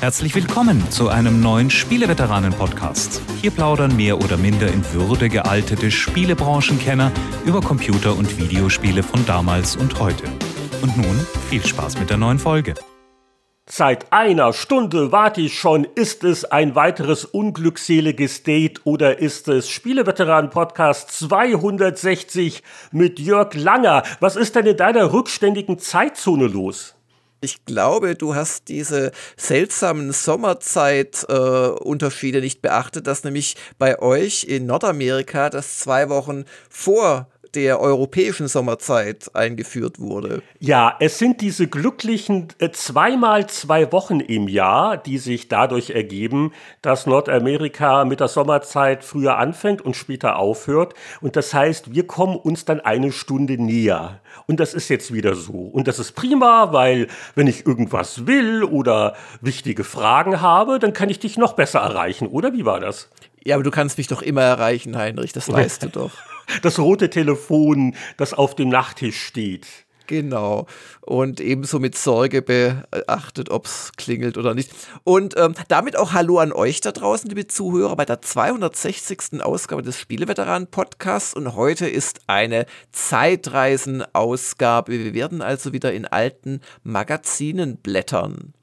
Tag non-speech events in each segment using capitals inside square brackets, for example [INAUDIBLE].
Herzlich willkommen zu einem neuen Spieleveteranen-Podcast. Hier plaudern mehr oder minder in Würde gealtete Spielebranchenkenner über Computer- und Videospiele von damals und heute. Und nun viel Spaß mit der neuen Folge. Seit einer Stunde warte ich schon. Ist es ein weiteres unglückseliges Date oder ist es Spieleveteranen Podcast 260 mit Jörg Langer? Was ist denn in deiner rückständigen Zeitzone los? Ich glaube, du hast diese seltsamen Sommerzeitunterschiede äh, nicht beachtet, dass nämlich bei euch in Nordamerika das zwei Wochen vor der europäischen Sommerzeit eingeführt wurde. Ja, es sind diese glücklichen äh, zweimal zwei Wochen im Jahr, die sich dadurch ergeben, dass Nordamerika mit der Sommerzeit früher anfängt und später aufhört. Und das heißt, wir kommen uns dann eine Stunde näher. Und das ist jetzt wieder so. Und das ist prima, weil wenn ich irgendwas will oder wichtige Fragen habe, dann kann ich dich noch besser erreichen, oder? Wie war das? Ja, aber du kannst mich doch immer erreichen, Heinrich, das weißt du [LAUGHS] doch. Das rote Telefon, das auf dem Nachttisch steht. Genau. Und ebenso mit Sorge beachtet, ob es klingelt oder nicht. Und ähm, damit auch Hallo an euch da draußen, liebe Zuhörer, bei der 260. Ausgabe des Spieleveteranen-Podcasts. Und heute ist eine Zeitreisen-Ausgabe. Wir werden also wieder in alten Magazinen blättern.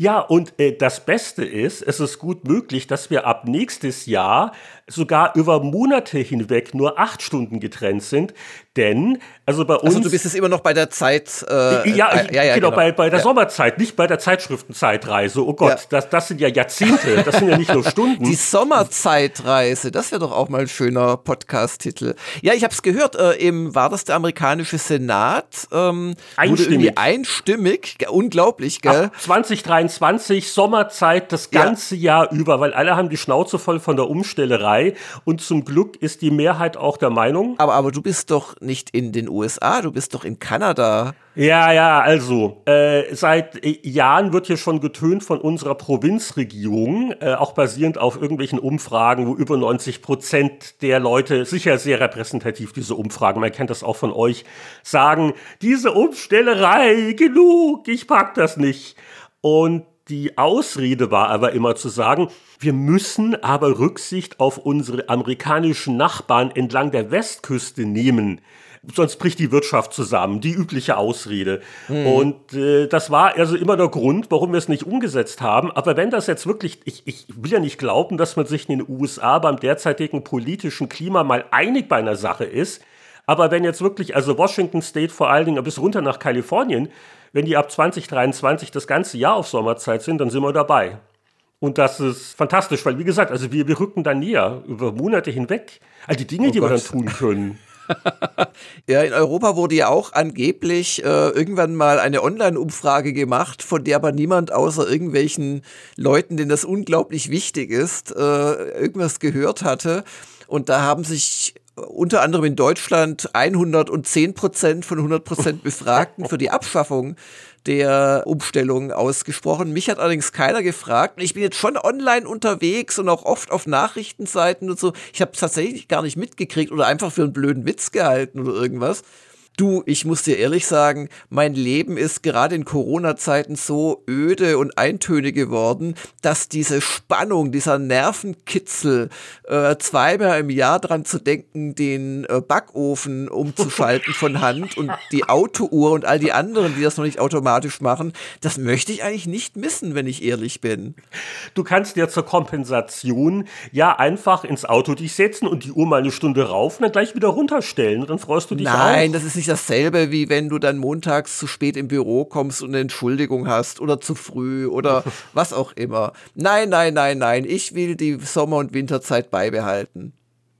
Ja, und äh, das Beste ist, es ist gut möglich, dass wir ab nächstes Jahr sogar über Monate hinweg nur acht Stunden getrennt sind, denn also bei uns. Also du bist es immer noch bei der Zeit. Äh, ja, äh, ja, ja, genau, genau. Bei, bei der ja. Sommerzeit, nicht bei der Zeitschriftenzeitreise. Oh Gott, ja. das, das sind ja Jahrzehnte, das sind ja nicht nur [LAUGHS] Stunden. Die Sommerzeitreise, das wäre doch auch mal ein schöner Podcast-Titel. Ja, ich habe es gehört, äh, im, war das der amerikanische Senat? Ähm, einstimmig. einstimmig, unglaublich, gell? Ab 2023, Sommerzeit das ganze Jahr über, weil alle haben die Schnauze voll von der Umstellerei und zum Glück ist die Mehrheit auch der Meinung. Aber, aber du bist doch nicht in den USA, du bist doch in Kanada. Ja, ja, also äh, seit Jahren wird hier schon getönt von unserer Provinzregierung, äh, auch basierend auf irgendwelchen Umfragen, wo über 90 Prozent der Leute, sicher sehr repräsentativ diese Umfragen, man kennt das auch von euch, sagen, diese Umstellerei, genug, ich pack das nicht. Und die Ausrede war aber immer zu sagen, wir müssen aber Rücksicht auf unsere amerikanischen Nachbarn entlang der Westküste nehmen. Sonst bricht die Wirtschaft zusammen, die übliche Ausrede. Hm. Und äh, das war also immer der Grund, warum wir es nicht umgesetzt haben. Aber wenn das jetzt wirklich, ich, ich will ja nicht glauben, dass man sich in den USA beim derzeitigen politischen Klima mal einig bei einer Sache ist. Aber wenn jetzt wirklich, also Washington State vor allen Dingen bis runter nach Kalifornien, wenn die ab 2023 das ganze Jahr auf Sommerzeit sind, dann sind wir dabei. Und das ist fantastisch, weil wie gesagt, also wir, wir rücken da näher über Monate hinweg. All die Dinge, oh die Gott. wir dann tun können. [LAUGHS] ja, in Europa wurde ja auch angeblich äh, irgendwann mal eine Online-Umfrage gemacht, von der aber niemand außer irgendwelchen Leuten, denen das unglaublich wichtig ist, äh, irgendwas gehört hatte. Und da haben sich unter anderem in Deutschland 110 Prozent von 100 Prozent Befragten für die Abschaffung der Umstellung ausgesprochen. Mich hat allerdings keiner gefragt. Ich bin jetzt schon online unterwegs und auch oft auf Nachrichtenseiten und so. Ich habe tatsächlich gar nicht mitgekriegt oder einfach für einen blöden Witz gehalten oder irgendwas. Du, ich muss dir ehrlich sagen, mein Leben ist gerade in Corona-Zeiten so öde und eintönig geworden, dass diese Spannung, dieser Nervenkitzel, äh, zweimal im Jahr dran zu denken, den äh, Backofen umzuschalten von Hand und die Autouhr und all die anderen, die das noch nicht automatisch machen, das möchte ich eigentlich nicht missen, wenn ich ehrlich bin. Du kannst dir zur Kompensation ja einfach ins Auto dich setzen und die Uhr mal eine Stunde rauf und dann gleich wieder runterstellen und dann freust du dich Nein, auch. das ist nicht dasselbe, wie wenn du dann montags zu spät im Büro kommst und eine Entschuldigung hast oder zu früh oder [LAUGHS] was auch immer. Nein, nein, nein, nein. Ich will die Sommer- und Winterzeit beibehalten.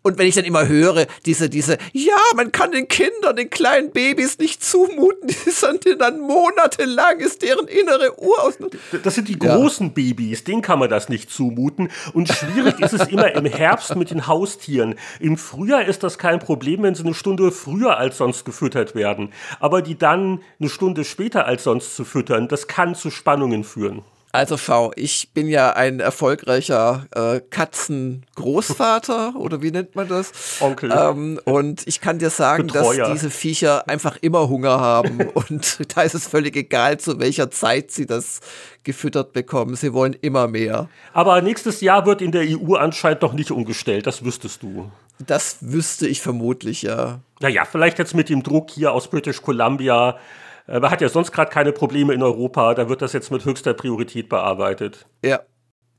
Und wenn ich dann immer höre, diese, diese, ja, man kann den Kindern, den kleinen Babys nicht zumuten, [LAUGHS] die sind dann monatelang, ist deren innere Uhr aus. Das sind die großen ja. Babys, denen kann man das nicht zumuten. Und schwierig ist es immer im Herbst mit den Haustieren. Im Frühjahr ist das kein Problem, wenn sie eine Stunde früher als sonst gefüttert werden. Aber die dann eine Stunde später als sonst zu füttern, das kann zu Spannungen führen. Also schau, ich bin ja ein erfolgreicher äh, Katzengroßvater [LAUGHS] oder wie nennt man das? Onkel. Ähm, und ich kann dir sagen, Betreuer. dass diese Viecher einfach immer Hunger haben [LAUGHS] und [LAUGHS] da ist es völlig egal, zu welcher Zeit sie das gefüttert bekommen. Sie wollen immer mehr. Aber nächstes Jahr wird in der EU anscheinend noch nicht umgestellt, das wüsstest du. Das wüsste ich vermutlich, ja. Naja, vielleicht jetzt mit dem Druck hier aus British Columbia. Äh, Man hat ja sonst gerade keine Probleme in Europa, da wird das jetzt mit höchster Priorität bearbeitet. Ja.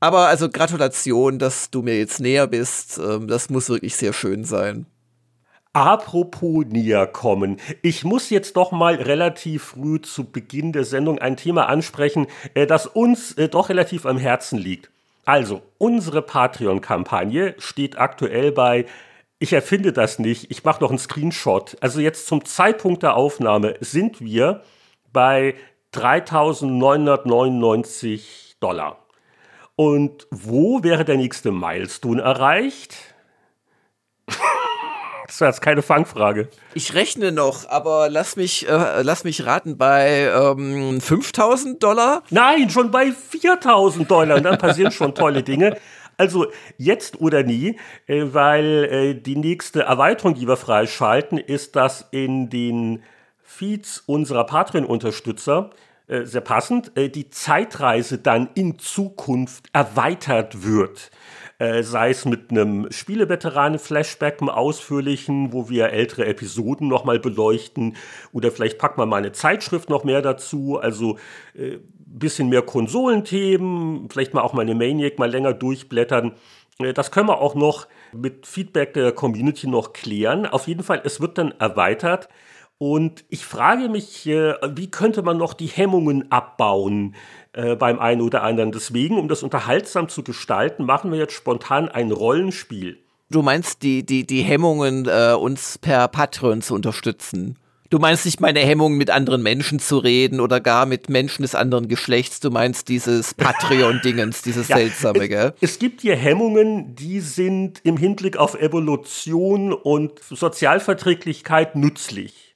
Aber also Gratulation, dass du mir jetzt näher bist. Ähm, Das muss wirklich sehr schön sein. Apropos näher kommen. Ich muss jetzt doch mal relativ früh zu Beginn der Sendung ein Thema ansprechen, äh, das uns äh, doch relativ am Herzen liegt. Also, unsere Patreon-Kampagne steht aktuell bei, ich erfinde das nicht, ich mache noch einen Screenshot. Also jetzt zum Zeitpunkt der Aufnahme sind wir bei 3.999 Dollar. Und wo wäre der nächste Milestone erreicht? [LAUGHS] Das war jetzt keine Fangfrage. Ich rechne noch, aber lass mich, äh, lass mich raten, bei ähm, 5000 Dollar? Nein, schon bei 4000 Dollar. Und dann passieren schon tolle Dinge. Also jetzt oder nie, äh, weil äh, die nächste Erweiterung, die wir freischalten, ist, dass in den Feeds unserer Patreon-Unterstützer, äh, sehr passend, die Zeitreise dann in Zukunft erweitert wird. Sei es mit einem Spieleveteranen-Flashback, einem ausführlichen, wo wir ältere Episoden nochmal beleuchten, oder vielleicht packen wir mal eine Zeitschrift noch mehr dazu, also bisschen mehr Konsolenthemen, vielleicht mal auch mal eine Maniac mal länger durchblättern. Äh, Das können wir auch noch mit Feedback der Community noch klären. Auf jeden Fall, es wird dann erweitert. Und ich frage mich, äh, wie könnte man noch die Hemmungen abbauen äh, beim einen oder anderen. Deswegen, um das unterhaltsam zu gestalten, machen wir jetzt spontan ein Rollenspiel. Du meinst die, die, die Hemmungen, uns per Patreon zu unterstützen? Du meinst nicht meine Hemmungen, mit anderen Menschen zu reden oder gar mit Menschen des anderen Geschlechts. Du meinst dieses [LAUGHS] Patreon-Dingens, dieses Ja, seltsame, gell? Es, es gibt hier Hemmungen, die sind im Hinblick auf Evolution und Sozialverträglichkeit nützlich.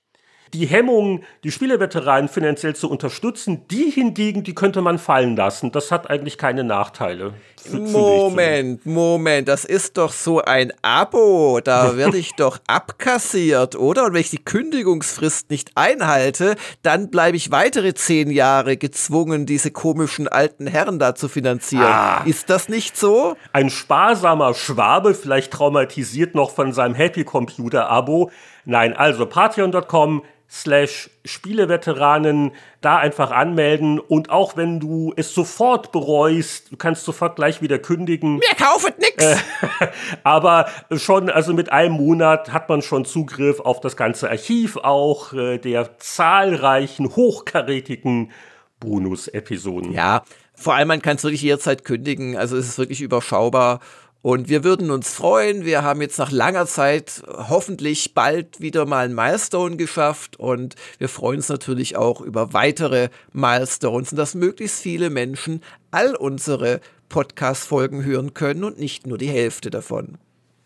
Die Hemmung, die Spieleveteranen finanziell zu unterstützen, die hingegen, die könnte man fallen lassen. Das hat eigentlich keine Nachteile. Moment, Moment, das ist doch so ein Abo. Da [LAUGHS] werde ich doch abkassiert, oder? Und wenn ich die Kündigungsfrist nicht einhalte, dann bleibe ich weitere zehn Jahre gezwungen, diese komischen alten Herren da zu finanzieren. Ah. Ist das nicht so? Ein sparsamer Schwabe, vielleicht traumatisiert noch von seinem Happy Computer Abo. Nein, also patreon.com slash Spieleveteranen, da einfach anmelden und auch wenn du es sofort bereust, du kannst sofort gleich wieder kündigen. Mir kaufet nix. [LAUGHS] Aber schon, also mit einem Monat hat man schon Zugriff auf das ganze Archiv auch äh, der zahlreichen, hochkarätigen Bonus-Episoden. Ja, vor allem man kann es wirklich jederzeit kündigen. Also es ist wirklich überschaubar. Und wir würden uns freuen. Wir haben jetzt nach langer Zeit hoffentlich bald wieder mal ein Milestone geschafft. Und wir freuen uns natürlich auch über weitere Milestones und dass möglichst viele Menschen all unsere Podcast-Folgen hören können und nicht nur die Hälfte davon.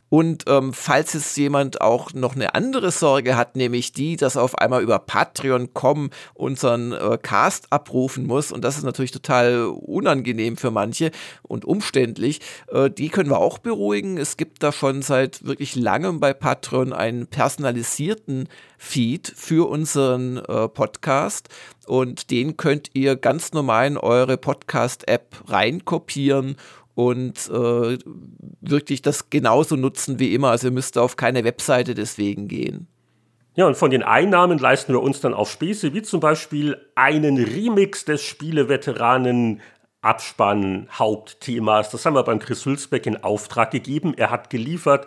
Und ähm, falls jetzt jemand auch noch eine andere Sorge hat, nämlich die, dass er auf einmal über Patreon.com unseren äh, Cast abrufen muss, und das ist natürlich total unangenehm für manche und umständlich, äh, die können wir auch beruhigen. Es gibt da schon seit wirklich langem bei Patreon einen personalisierten Feed für unseren äh, Podcast und den könnt ihr ganz normal in eure Podcast-App reinkopieren und äh, wirklich das genauso nutzen wie immer. Also ihr müsst auf keine Webseite deswegen gehen. Ja, und von den Einnahmen leisten wir uns dann auf Späße, wie zum Beispiel einen Remix des Spieleveteranen Abspann Hauptthemas. Das haben wir beim Chris Hülsbeck in Auftrag gegeben. Er hat geliefert.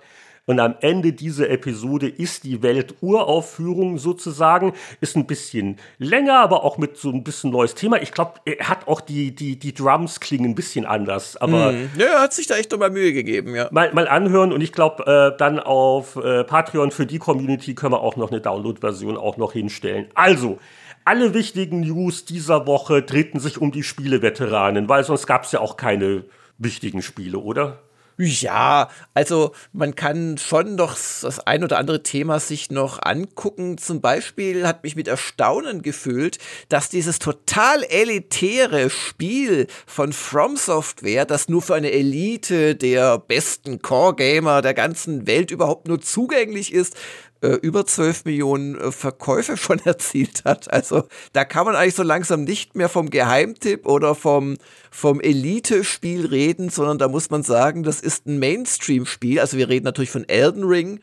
Und am Ende dieser Episode ist die Welturaufführung sozusagen, ist ein bisschen länger, aber auch mit so ein bisschen neues Thema. Ich glaube, er hat auch die, die, die Drums klingen ein bisschen anders, aber Ja, er hat sich da echt nochmal Mühe gegeben, ja. mal, mal anhören und ich glaube, äh, dann auf äh, Patreon für die Community können wir auch noch eine Download-Version auch noch hinstellen. Also, alle wichtigen News dieser Woche drehten sich um die Spieleveteranen, weil sonst gab es ja auch keine wichtigen Spiele, oder? Ja, also man kann schon noch das ein oder andere Thema sich noch angucken. Zum Beispiel hat mich mit Erstaunen gefühlt, dass dieses total elitäre Spiel von From Software, das nur für eine Elite der besten Core-Gamer der ganzen Welt überhaupt nur zugänglich ist, äh, über 12 Millionen äh, Verkäufe schon [LAUGHS] erzielt hat. Also da kann man eigentlich so langsam nicht mehr vom Geheimtipp oder vom, vom Elite-Spiel reden, sondern da muss man sagen, das ist ein Mainstream-Spiel. Also wir reden natürlich von Elden Ring.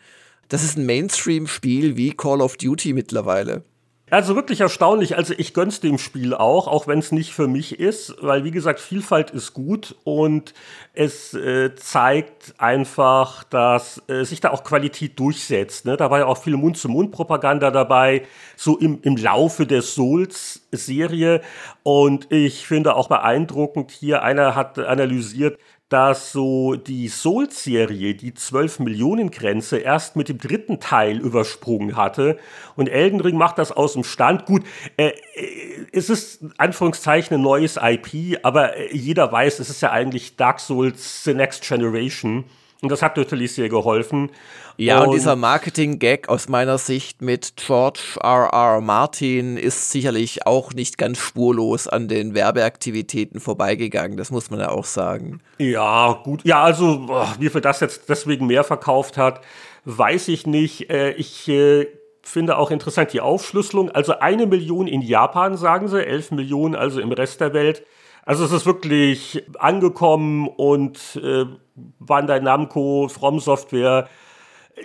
Das ist ein Mainstream-Spiel wie Call of Duty mittlerweile. Also wirklich erstaunlich. Also ich gönn's dem Spiel auch, auch wenn es nicht für mich ist, weil wie gesagt, Vielfalt ist gut und es äh, zeigt einfach, dass äh, sich da auch Qualität durchsetzt. Ne? Da war ja auch viel Mund-zu-Mund-Propaganda dabei, so im, im Laufe der Souls-Serie. Und ich finde auch beeindruckend hier, einer hat analysiert, dass so die Souls-Serie die 12 Millionen Grenze erst mit dem dritten Teil übersprungen hatte und Elden Ring macht das aus dem Stand. Gut, äh, äh es ist Anführungszeichen ein neues IP, aber äh, jeder weiß, es ist ja eigentlich Dark Souls The Next Generation. Und das hat natürlich sehr geholfen. Ja, und, und dieser Marketing-Gag aus meiner Sicht mit George R. R. Martin ist sicherlich auch nicht ganz spurlos an den Werbeaktivitäten vorbeigegangen. Das muss man ja auch sagen. Ja, gut. Ja, also, wie viel das jetzt deswegen mehr verkauft hat, weiß ich nicht. Äh, ich äh, finde auch interessant die Aufschlüsselung. Also eine Million in Japan, sagen sie, elf Millionen also im Rest der Welt. Also es ist wirklich angekommen und äh, Bandai Namco, From Software.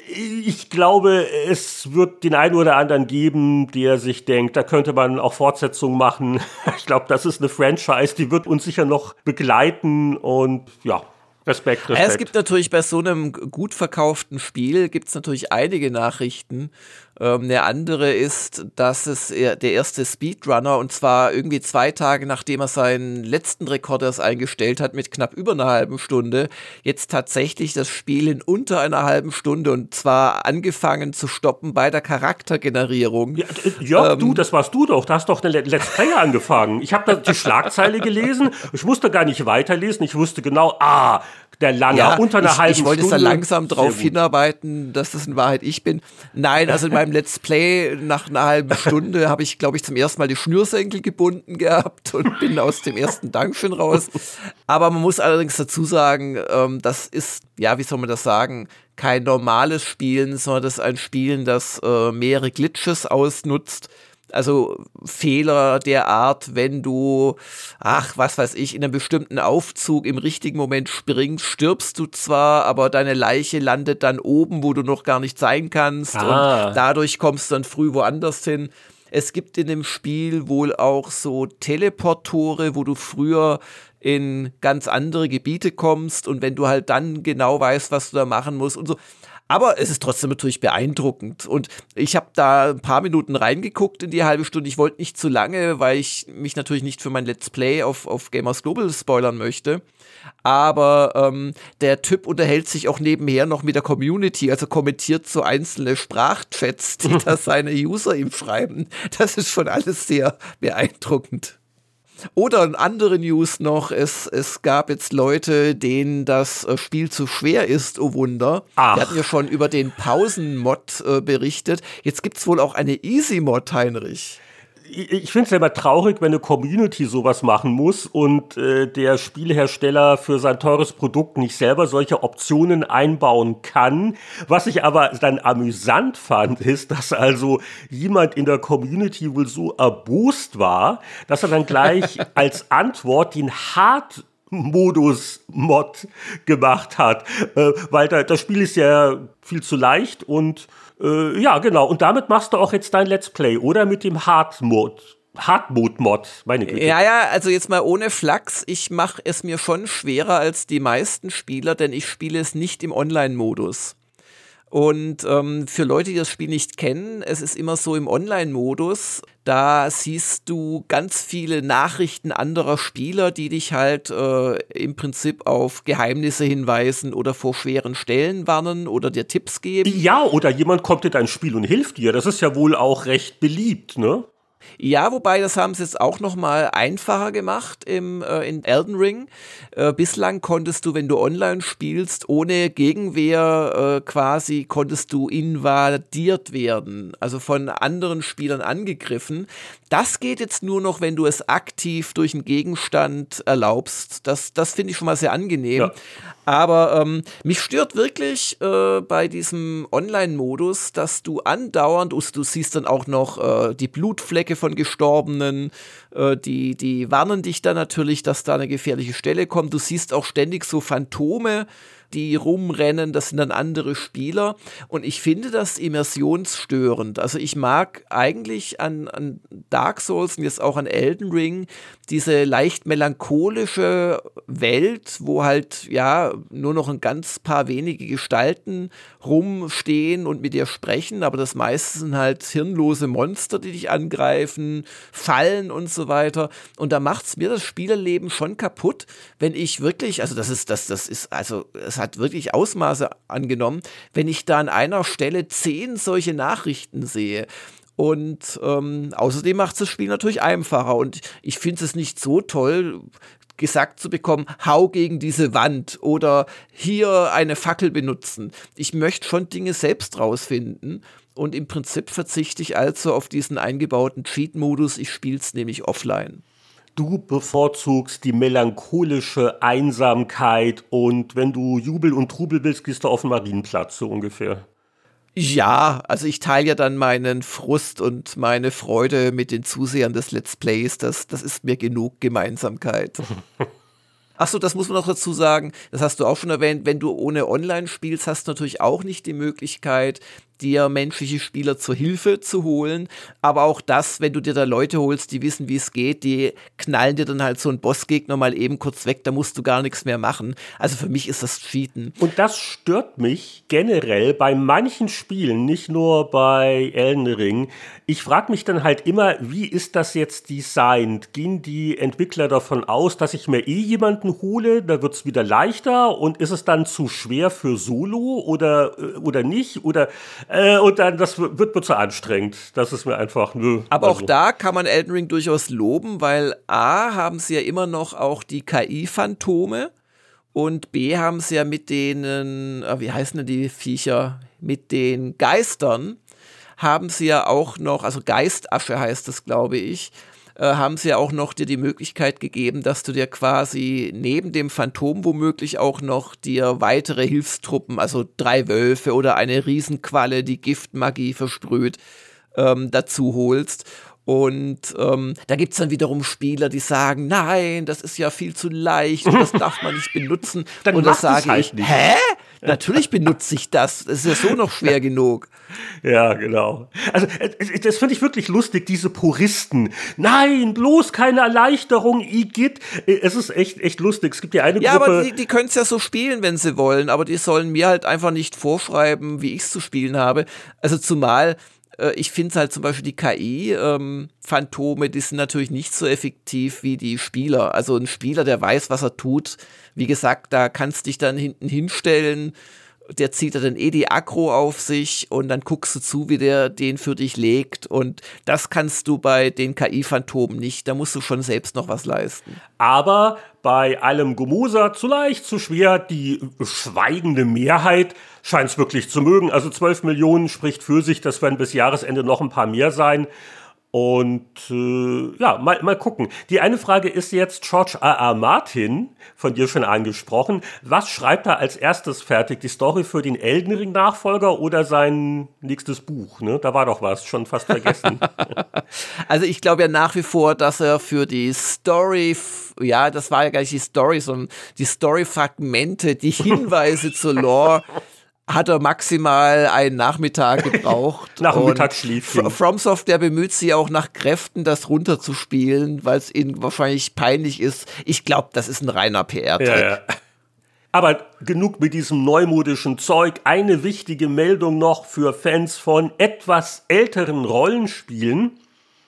Ich glaube, es wird den einen oder anderen geben, der sich denkt, da könnte man auch Fortsetzungen machen. [LAUGHS] Ich glaube, das ist eine Franchise, die wird uns sicher noch begleiten und ja, Respekt, Respekt. Es gibt natürlich bei so einem gut verkauften Spiel, gibt es natürlich einige Nachrichten, ähm, eine andere ist, dass es der erste Speedrunner und zwar irgendwie zwei Tage nachdem er seinen letzten Rekord erst eingestellt hat mit knapp über einer halben Stunde, jetzt tatsächlich das Spiel in unter einer halben Stunde und zwar angefangen zu stoppen bei der Charaktergenerierung. Ja, Jörg, ähm, du, das warst du doch. Da hast doch eine Let's Player angefangen. Ich habe da die Schlagzeile gelesen. Ich musste gar nicht weiterlesen. Ich wusste genau, ah, der lange, ja, unter einer ich, halben. Ich wollte Stunde. da langsam drauf hinarbeiten, dass das in Wahrheit ich bin. Nein, also in meinem [LAUGHS] Let's Play nach einer halben Stunde habe ich, glaube ich, zum ersten Mal die Schnürsenkel gebunden gehabt und bin aus dem ersten Dungeon raus. Aber man muss allerdings dazu sagen, ähm, das ist, ja, wie soll man das sagen, kein normales Spielen, sondern das ist ein Spielen, das äh, mehrere Glitches ausnutzt also Fehler der Art, wenn du, ach, was weiß ich, in einem bestimmten Aufzug im richtigen Moment springst, stirbst du zwar, aber deine Leiche landet dann oben, wo du noch gar nicht sein kannst ah. und dadurch kommst du dann früh woanders hin. Es gibt in dem Spiel wohl auch so Teleportore, wo du früher in ganz andere Gebiete kommst und wenn du halt dann genau weißt, was du da machen musst und so. Aber es ist trotzdem natürlich beeindruckend. Und ich habe da ein paar Minuten reingeguckt in die halbe Stunde. Ich wollte nicht zu lange, weil ich mich natürlich nicht für mein Let's Play auf, auf Gamers Global spoilern möchte. Aber ähm, der Typ unterhält sich auch nebenher noch mit der Community, also kommentiert so einzelne Sprachchats, die da [LAUGHS] seine User ihm schreiben. Das ist schon alles sehr beeindruckend. Oder eine andere News noch, es, es gab jetzt Leute, denen das äh, Spiel zu schwer ist, oh Wunder. Ach. Wir hatten ja schon über den Pausen-Mod äh, berichtet. Jetzt gibt es wohl auch eine Easy-Mod, Heinrich ich finde es ja immer traurig, wenn eine Community sowas machen muss und äh, der Spielhersteller für sein teures Produkt nicht selber solche Optionen einbauen kann. Was ich aber dann amüsant fand, ist, dass also jemand in der Community wohl so erbost war, dass er dann gleich [LAUGHS] als Antwort den Hard Modus-Mod gemacht hat, äh, weil da, das Spiel ist ja viel zu leicht und äh, ja, genau. Und damit machst du auch jetzt dein Let's Play, oder? Mit dem Hard-Mode. Hardmode-Mod, meine Güte. Ja, ja, also jetzt mal ohne Flachs. Ich mache es mir schon schwerer als die meisten Spieler, denn ich spiele es nicht im Online-Modus. Und ähm, für Leute, die das Spiel nicht kennen, es ist immer so im Online-Modus, da siehst du ganz viele Nachrichten anderer Spieler, die dich halt äh, im Prinzip auf Geheimnisse hinweisen oder vor schweren Stellen warnen oder dir Tipps geben. Ja, oder jemand kommt in dein Spiel und hilft dir. Das ist ja wohl auch recht beliebt, ne? Ja, wobei das haben sie jetzt auch noch mal einfacher gemacht im äh, in Elden Ring. Äh, bislang konntest du, wenn du online spielst, ohne Gegenwehr äh, quasi konntest du invadiert werden, also von anderen Spielern angegriffen. Das geht jetzt nur noch, wenn du es aktiv durch einen Gegenstand erlaubst. Das, das finde ich schon mal sehr angenehm. Ja. Aber ähm, mich stört wirklich äh, bei diesem Online-Modus, dass du andauernd, du siehst dann auch noch äh, die Blutflecke von Gestorbenen, äh, die, die warnen dich dann natürlich, dass da eine gefährliche Stelle kommt. Du siehst auch ständig so Phantome, die rumrennen, das sind dann andere Spieler. Und ich finde das immersionsstörend. Also ich mag eigentlich an, an Dark Souls und jetzt auch an Elden Ring diese leicht melancholische Welt, wo halt ja nur noch ein ganz paar wenige Gestalten rumstehen und mit dir sprechen, aber das meiste sind halt hirnlose Monster, die dich angreifen, Fallen und so weiter. Und da macht es mir das Spielerleben schon kaputt, wenn ich wirklich, also das ist, das, das ist, also es hat wirklich Ausmaße angenommen, wenn ich da an einer Stelle zehn solche Nachrichten sehe. Und ähm, außerdem macht es das Spiel natürlich einfacher. Und ich finde es nicht so toll, gesagt zu bekommen, hau gegen diese Wand oder hier eine Fackel benutzen. Ich möchte schon Dinge selbst rausfinden. Und im Prinzip verzichte ich also auf diesen eingebauten Cheat-Modus. Ich spiele es nämlich offline. Du bevorzugst die melancholische Einsamkeit und wenn du Jubel und Trubel willst, gehst du auf den Marienplatz, so ungefähr. Ja, also ich teile ja dann meinen Frust und meine Freude mit den Zusehern des Let's Plays. Das, das ist mir genug Gemeinsamkeit. [LAUGHS] Achso, das muss man noch dazu sagen, das hast du auch schon erwähnt, wenn du ohne Online spielst, hast du natürlich auch nicht die Möglichkeit, dir menschliche Spieler zur Hilfe zu holen. Aber auch das, wenn du dir da Leute holst, die wissen, wie es geht, die knallen dir dann halt so einen Bossgegner mal eben kurz weg, da musst du gar nichts mehr machen. Also für mich ist das Cheaten. Und das stört mich generell bei manchen Spielen, nicht nur bei Elden Ring. Ich frage mich dann halt immer, wie ist das jetzt designt? Gehen die Entwickler davon aus, dass ich mir eh jemanden hole, da wird es wieder leichter und ist es dann zu schwer für Solo oder, äh, oder nicht? Oder äh, und dann, das wird mir zu anstrengend. Das ist mir einfach, nö. Aber also. auch da kann man Elden Ring durchaus loben, weil A, haben sie ja immer noch auch die KI-Phantome und B, haben sie ja mit denen, äh, wie heißen denn die Viecher, mit den Geistern, haben sie ja auch noch, also Geistasche heißt das, glaube ich, äh, haben sie ja auch noch dir die Möglichkeit gegeben, dass du dir quasi neben dem Phantom womöglich auch noch dir weitere Hilfstruppen, also drei Wölfe oder eine Riesenqualle, die Giftmagie versprüht, ähm, dazu holst. Und ähm, da gibt es dann wiederum Spieler, die sagen, nein, das ist ja viel zu leicht und das [LAUGHS] darf man nicht benutzen. dann und das sage halt ich, nicht. hä? Natürlich benutze ich das. Das ist ja so noch schwer genug. Ja, genau. Also das finde ich wirklich lustig, diese Puristen. Nein, bloß keine Erleichterung, Igitt. Es ist echt, echt lustig. Es gibt ja eine ja, Gruppe. Ja, aber die, die können es ja so spielen, wenn sie wollen. Aber die sollen mir halt einfach nicht vorschreiben, wie ich es zu spielen habe. Also zumal äh, ich finde halt zum Beispiel die KI-Phantome, ähm, die sind natürlich nicht so effektiv wie die Spieler. Also ein Spieler, der weiß, was er tut. Wie gesagt, da kannst du dich dann hinten hinstellen. Der zieht dann eh die Akro auf sich und dann guckst du zu, wie der den für dich legt. Und das kannst du bei den KI-Phantomen nicht. Da musst du schon selbst noch was leisten. Aber bei allem Gemoser zu leicht, zu schwer, die schweigende Mehrheit scheint es wirklich zu mögen. Also 12 Millionen spricht für sich, das werden bis Jahresende noch ein paar mehr sein. Und äh, ja, mal, mal gucken. Die eine Frage ist jetzt George R. R. Martin, von dir schon angesprochen. Was schreibt er als erstes fertig? Die Story für den Elden Ring-Nachfolger oder sein nächstes Buch? Ne? Da war doch was, schon fast vergessen. [LAUGHS] also ich glaube ja nach wie vor, dass er für die Story, ja, das war ja gar nicht die Story, sondern die Story-Fragmente, die [LAUGHS] Hinweise zur Lore hat er maximal einen Nachmittag [LAUGHS] gebraucht. nach dem Mittagsschläfchen. From Software bemüht sich auch nach Kräften, das runterzuspielen, weil es ihnen wahrscheinlich peinlich ist. Ich glaube, das ist ein reiner PR-Trick. Ja, ja. Aber genug mit diesem neumodischen Zeug. Eine wichtige Meldung noch für Fans von etwas älteren Rollenspielen.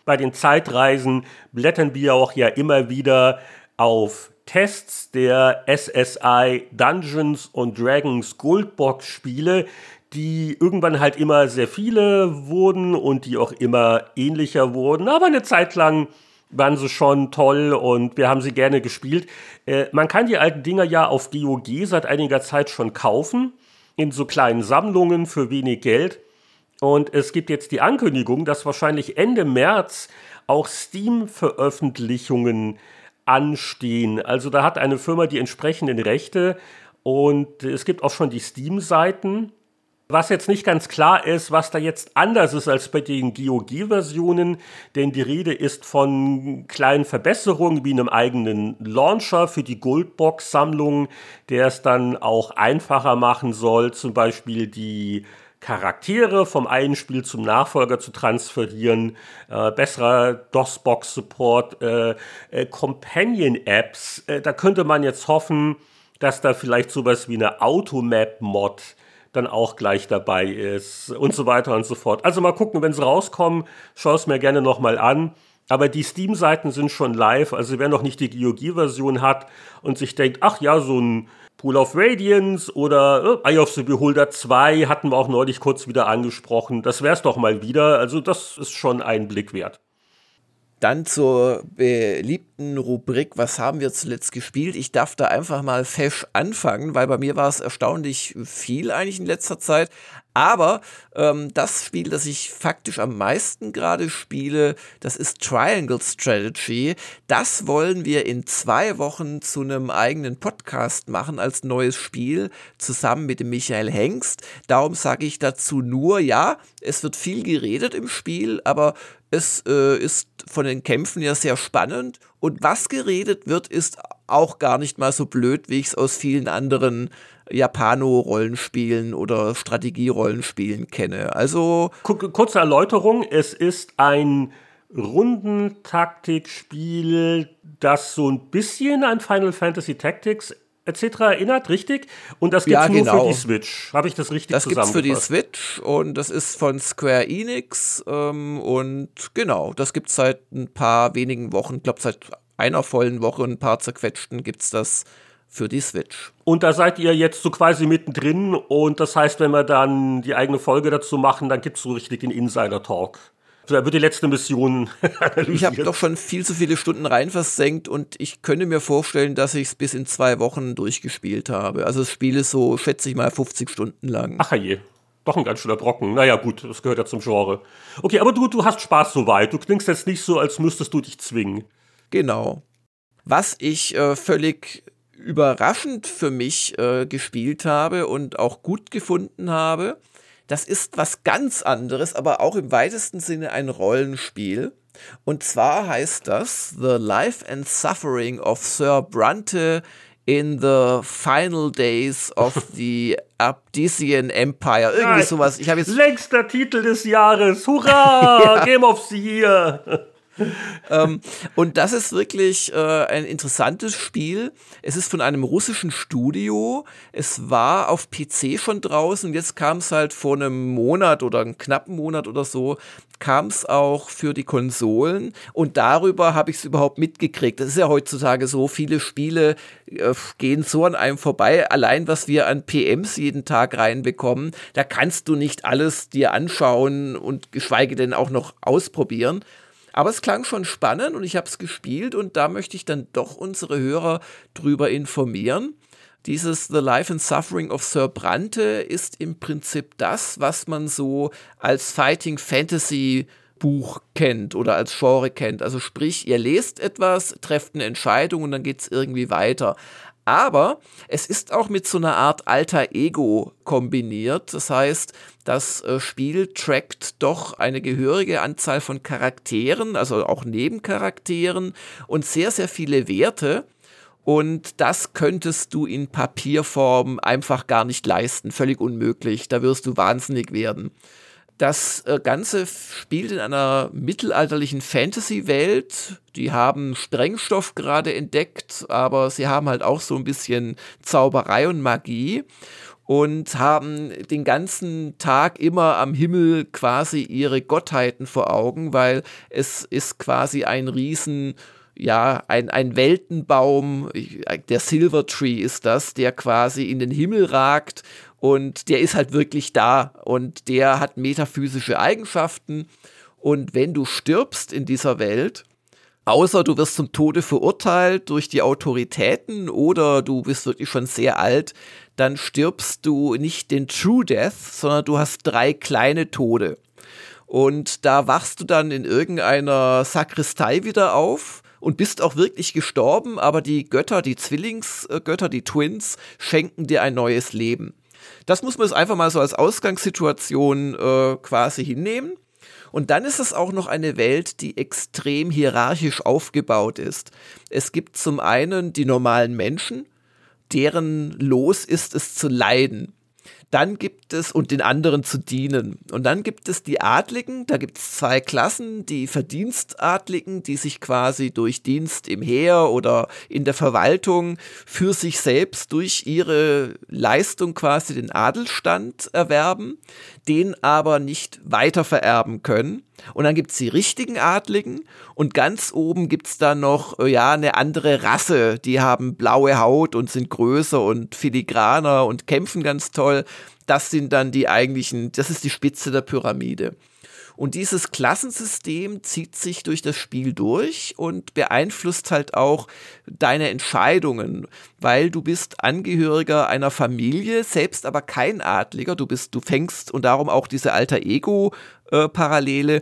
Bei den Zeitreisen blättern wir auch ja immer wieder auf Tests der SSI Dungeons und Dragons Goldbox Spiele, die irgendwann halt immer sehr viele wurden und die auch immer ähnlicher wurden. Aber eine Zeit lang waren sie schon toll und wir haben sie gerne gespielt. Äh, man kann die alten Dinger ja auf GOG seit einiger Zeit schon kaufen, in so kleinen Sammlungen für wenig Geld. Und es gibt jetzt die Ankündigung, dass wahrscheinlich Ende März auch Steam-Veröffentlichungen anstehen. Also da hat eine Firma die entsprechenden Rechte und es gibt auch schon die Steam-Seiten. Was jetzt nicht ganz klar ist, was da jetzt anders ist als bei den GOG-Versionen, denn die Rede ist von kleinen Verbesserungen wie einem eigenen Launcher für die Goldbox-Sammlung, der es dann auch einfacher machen soll, zum Beispiel die Charaktere vom einen Spiel zum Nachfolger zu transferieren, äh, besserer DOS-Box-Support, äh, äh, Companion-Apps. Äh, da könnte man jetzt hoffen, dass da vielleicht sowas wie eine Automap-Mod dann auch gleich dabei ist und so weiter und so fort. Also mal gucken, wenn sie rauskommen, schau es mir gerne nochmal an. Aber die Steam-Seiten sind schon live, also wer noch nicht die GOG-Version hat und sich denkt, ach ja, so ein Pool of Radiance oder äh, Eye of the Beholder 2 hatten wir auch neulich kurz wieder angesprochen. Das wär's doch mal wieder. Also das ist schon ein Blick wert. Dann zur beliebten Rubrik, was haben wir zuletzt gespielt? Ich darf da einfach mal fesch anfangen, weil bei mir war es erstaunlich viel eigentlich in letzter Zeit. Aber ähm, das Spiel, das ich faktisch am meisten gerade spiele, das ist Triangle Strategy. Das wollen wir in zwei Wochen zu einem eigenen Podcast machen als neues Spiel zusammen mit dem Michael Hengst. Darum sage ich dazu nur, ja, es wird viel geredet im Spiel, aber es äh, ist von den Kämpfen ja sehr spannend. Und was geredet wird, ist auch gar nicht mal so blöd, wie ich es aus vielen anderen Japano-Rollenspielen oder Strategie-Rollenspielen kenne. Also. Kurze Erläuterung: Es ist ein Rundentaktikspiel, das so ein bisschen an Final Fantasy Tactics etc. erinnert, richtig? Und das gibt es ja, nur genau. für die Switch. Habe ich das richtig Das gibt es für die Switch und das ist von Square Enix ähm, und genau, das gibt es seit ein paar wenigen Wochen, ich glaube seit einer vollen Woche und ein paar zerquetschten gibt es das für die Switch. Und da seid ihr jetzt so quasi mittendrin und das heißt, wenn wir dann die eigene Folge dazu machen, dann gibt es so richtig den Insider-Talk. Da wird die letzte Mission [LAUGHS] analysiert. Ich habe doch schon viel zu viele Stunden rein versenkt und ich könnte mir vorstellen, dass ich es bis in zwei Wochen durchgespielt habe. Also das Spiel ist so, schätze ich mal, 50 Stunden lang. Ach je. Doch ein ganz schöner Brocken. Naja, gut, das gehört ja zum Genre. Okay, aber du, du hast Spaß soweit. Du klingst jetzt nicht so, als müsstest du dich zwingen. Genau. Was ich äh, völlig überraschend für mich äh, gespielt habe und auch gut gefunden habe. Das ist was ganz anderes, aber auch im weitesten Sinne ein Rollenspiel. Und zwar heißt das The Life and Suffering of Sir Brunte in the Final Days of [LAUGHS] the Abdisian Empire. Irgendwie sowas. Ich jetzt Längster Titel des Jahres. Hurra! [LAUGHS] ja. Game of the Year ähm, und das ist wirklich äh, ein interessantes Spiel. Es ist von einem russischen Studio. Es war auf PC schon draußen. Jetzt kam es halt vor einem Monat oder einem knappen Monat oder so, kam es auch für die Konsolen. Und darüber habe ich es überhaupt mitgekriegt. Das ist ja heutzutage so, viele Spiele äh, gehen so an einem vorbei. Allein was wir an PMs jeden Tag reinbekommen, da kannst du nicht alles dir anschauen und geschweige denn auch noch ausprobieren. Aber es klang schon spannend und ich habe es gespielt und da möchte ich dann doch unsere Hörer drüber informieren. Dieses The Life and Suffering of Sir Brante ist im Prinzip das, was man so als Fighting Fantasy Buch kennt oder als Genre kennt. Also sprich, ihr lest etwas, trefft eine Entscheidung und dann geht es irgendwie weiter. Aber es ist auch mit so einer Art alter Ego kombiniert. Das heißt, das äh, Spiel trackt doch eine gehörige Anzahl von Charakteren, also auch Nebencharakteren und sehr, sehr viele Werte. Und das könntest du in Papierform einfach gar nicht leisten. Völlig unmöglich. Da wirst du wahnsinnig werden. Das äh, Ganze spielt in einer mittelalterlichen Fantasy-Welt. Die haben Sprengstoff gerade entdeckt, aber sie haben halt auch so ein bisschen Zauberei und Magie und haben den ganzen Tag immer am Himmel quasi ihre Gottheiten vor Augen, weil es ist quasi ein riesen ja, ein, ein Weltenbaum, der Silver Tree ist das, der quasi in den Himmel ragt Und der ist halt wirklich da und der hat metaphysische Eigenschaften. Und wenn du stirbst in dieser Welt, außer du wirst zum Tode verurteilt durch die Autoritäten oder du bist wirklich schon sehr alt, dann stirbst du nicht den True Death, sondern du hast drei kleine Tode. Und da wachst du dann in irgendeiner Sakristei wieder auf und bist auch wirklich gestorben, aber die Götter, die Zwillingsgötter, die Twins, schenken dir ein neues Leben. Das muss man jetzt einfach mal so als Ausgangssituation äh, quasi hinnehmen. Und dann ist es auch noch eine Welt, die extrem hierarchisch aufgebaut ist. Es gibt zum einen die normalen Menschen, deren Los ist es zu leiden. Dann gibt es, und den anderen zu dienen. Und dann gibt es die Adligen, da gibt es zwei Klassen, die Verdienstadligen, die sich quasi durch Dienst im Heer oder in der Verwaltung für sich selbst durch ihre Leistung quasi den Adelstand erwerben, den aber nicht weiter vererben können. Und dann gibt es die richtigen Adligen und ganz oben gibt es dann noch äh, ja, eine andere Rasse. Die haben blaue Haut und sind größer und filigraner und kämpfen ganz toll. Das sind dann die eigentlichen, das ist die Spitze der Pyramide. Und dieses Klassensystem zieht sich durch das Spiel durch und beeinflusst halt auch deine Entscheidungen, weil du bist Angehöriger einer Familie, selbst aber kein Adliger. Du bist, du fängst und darum auch diese alter Ego-Parallele.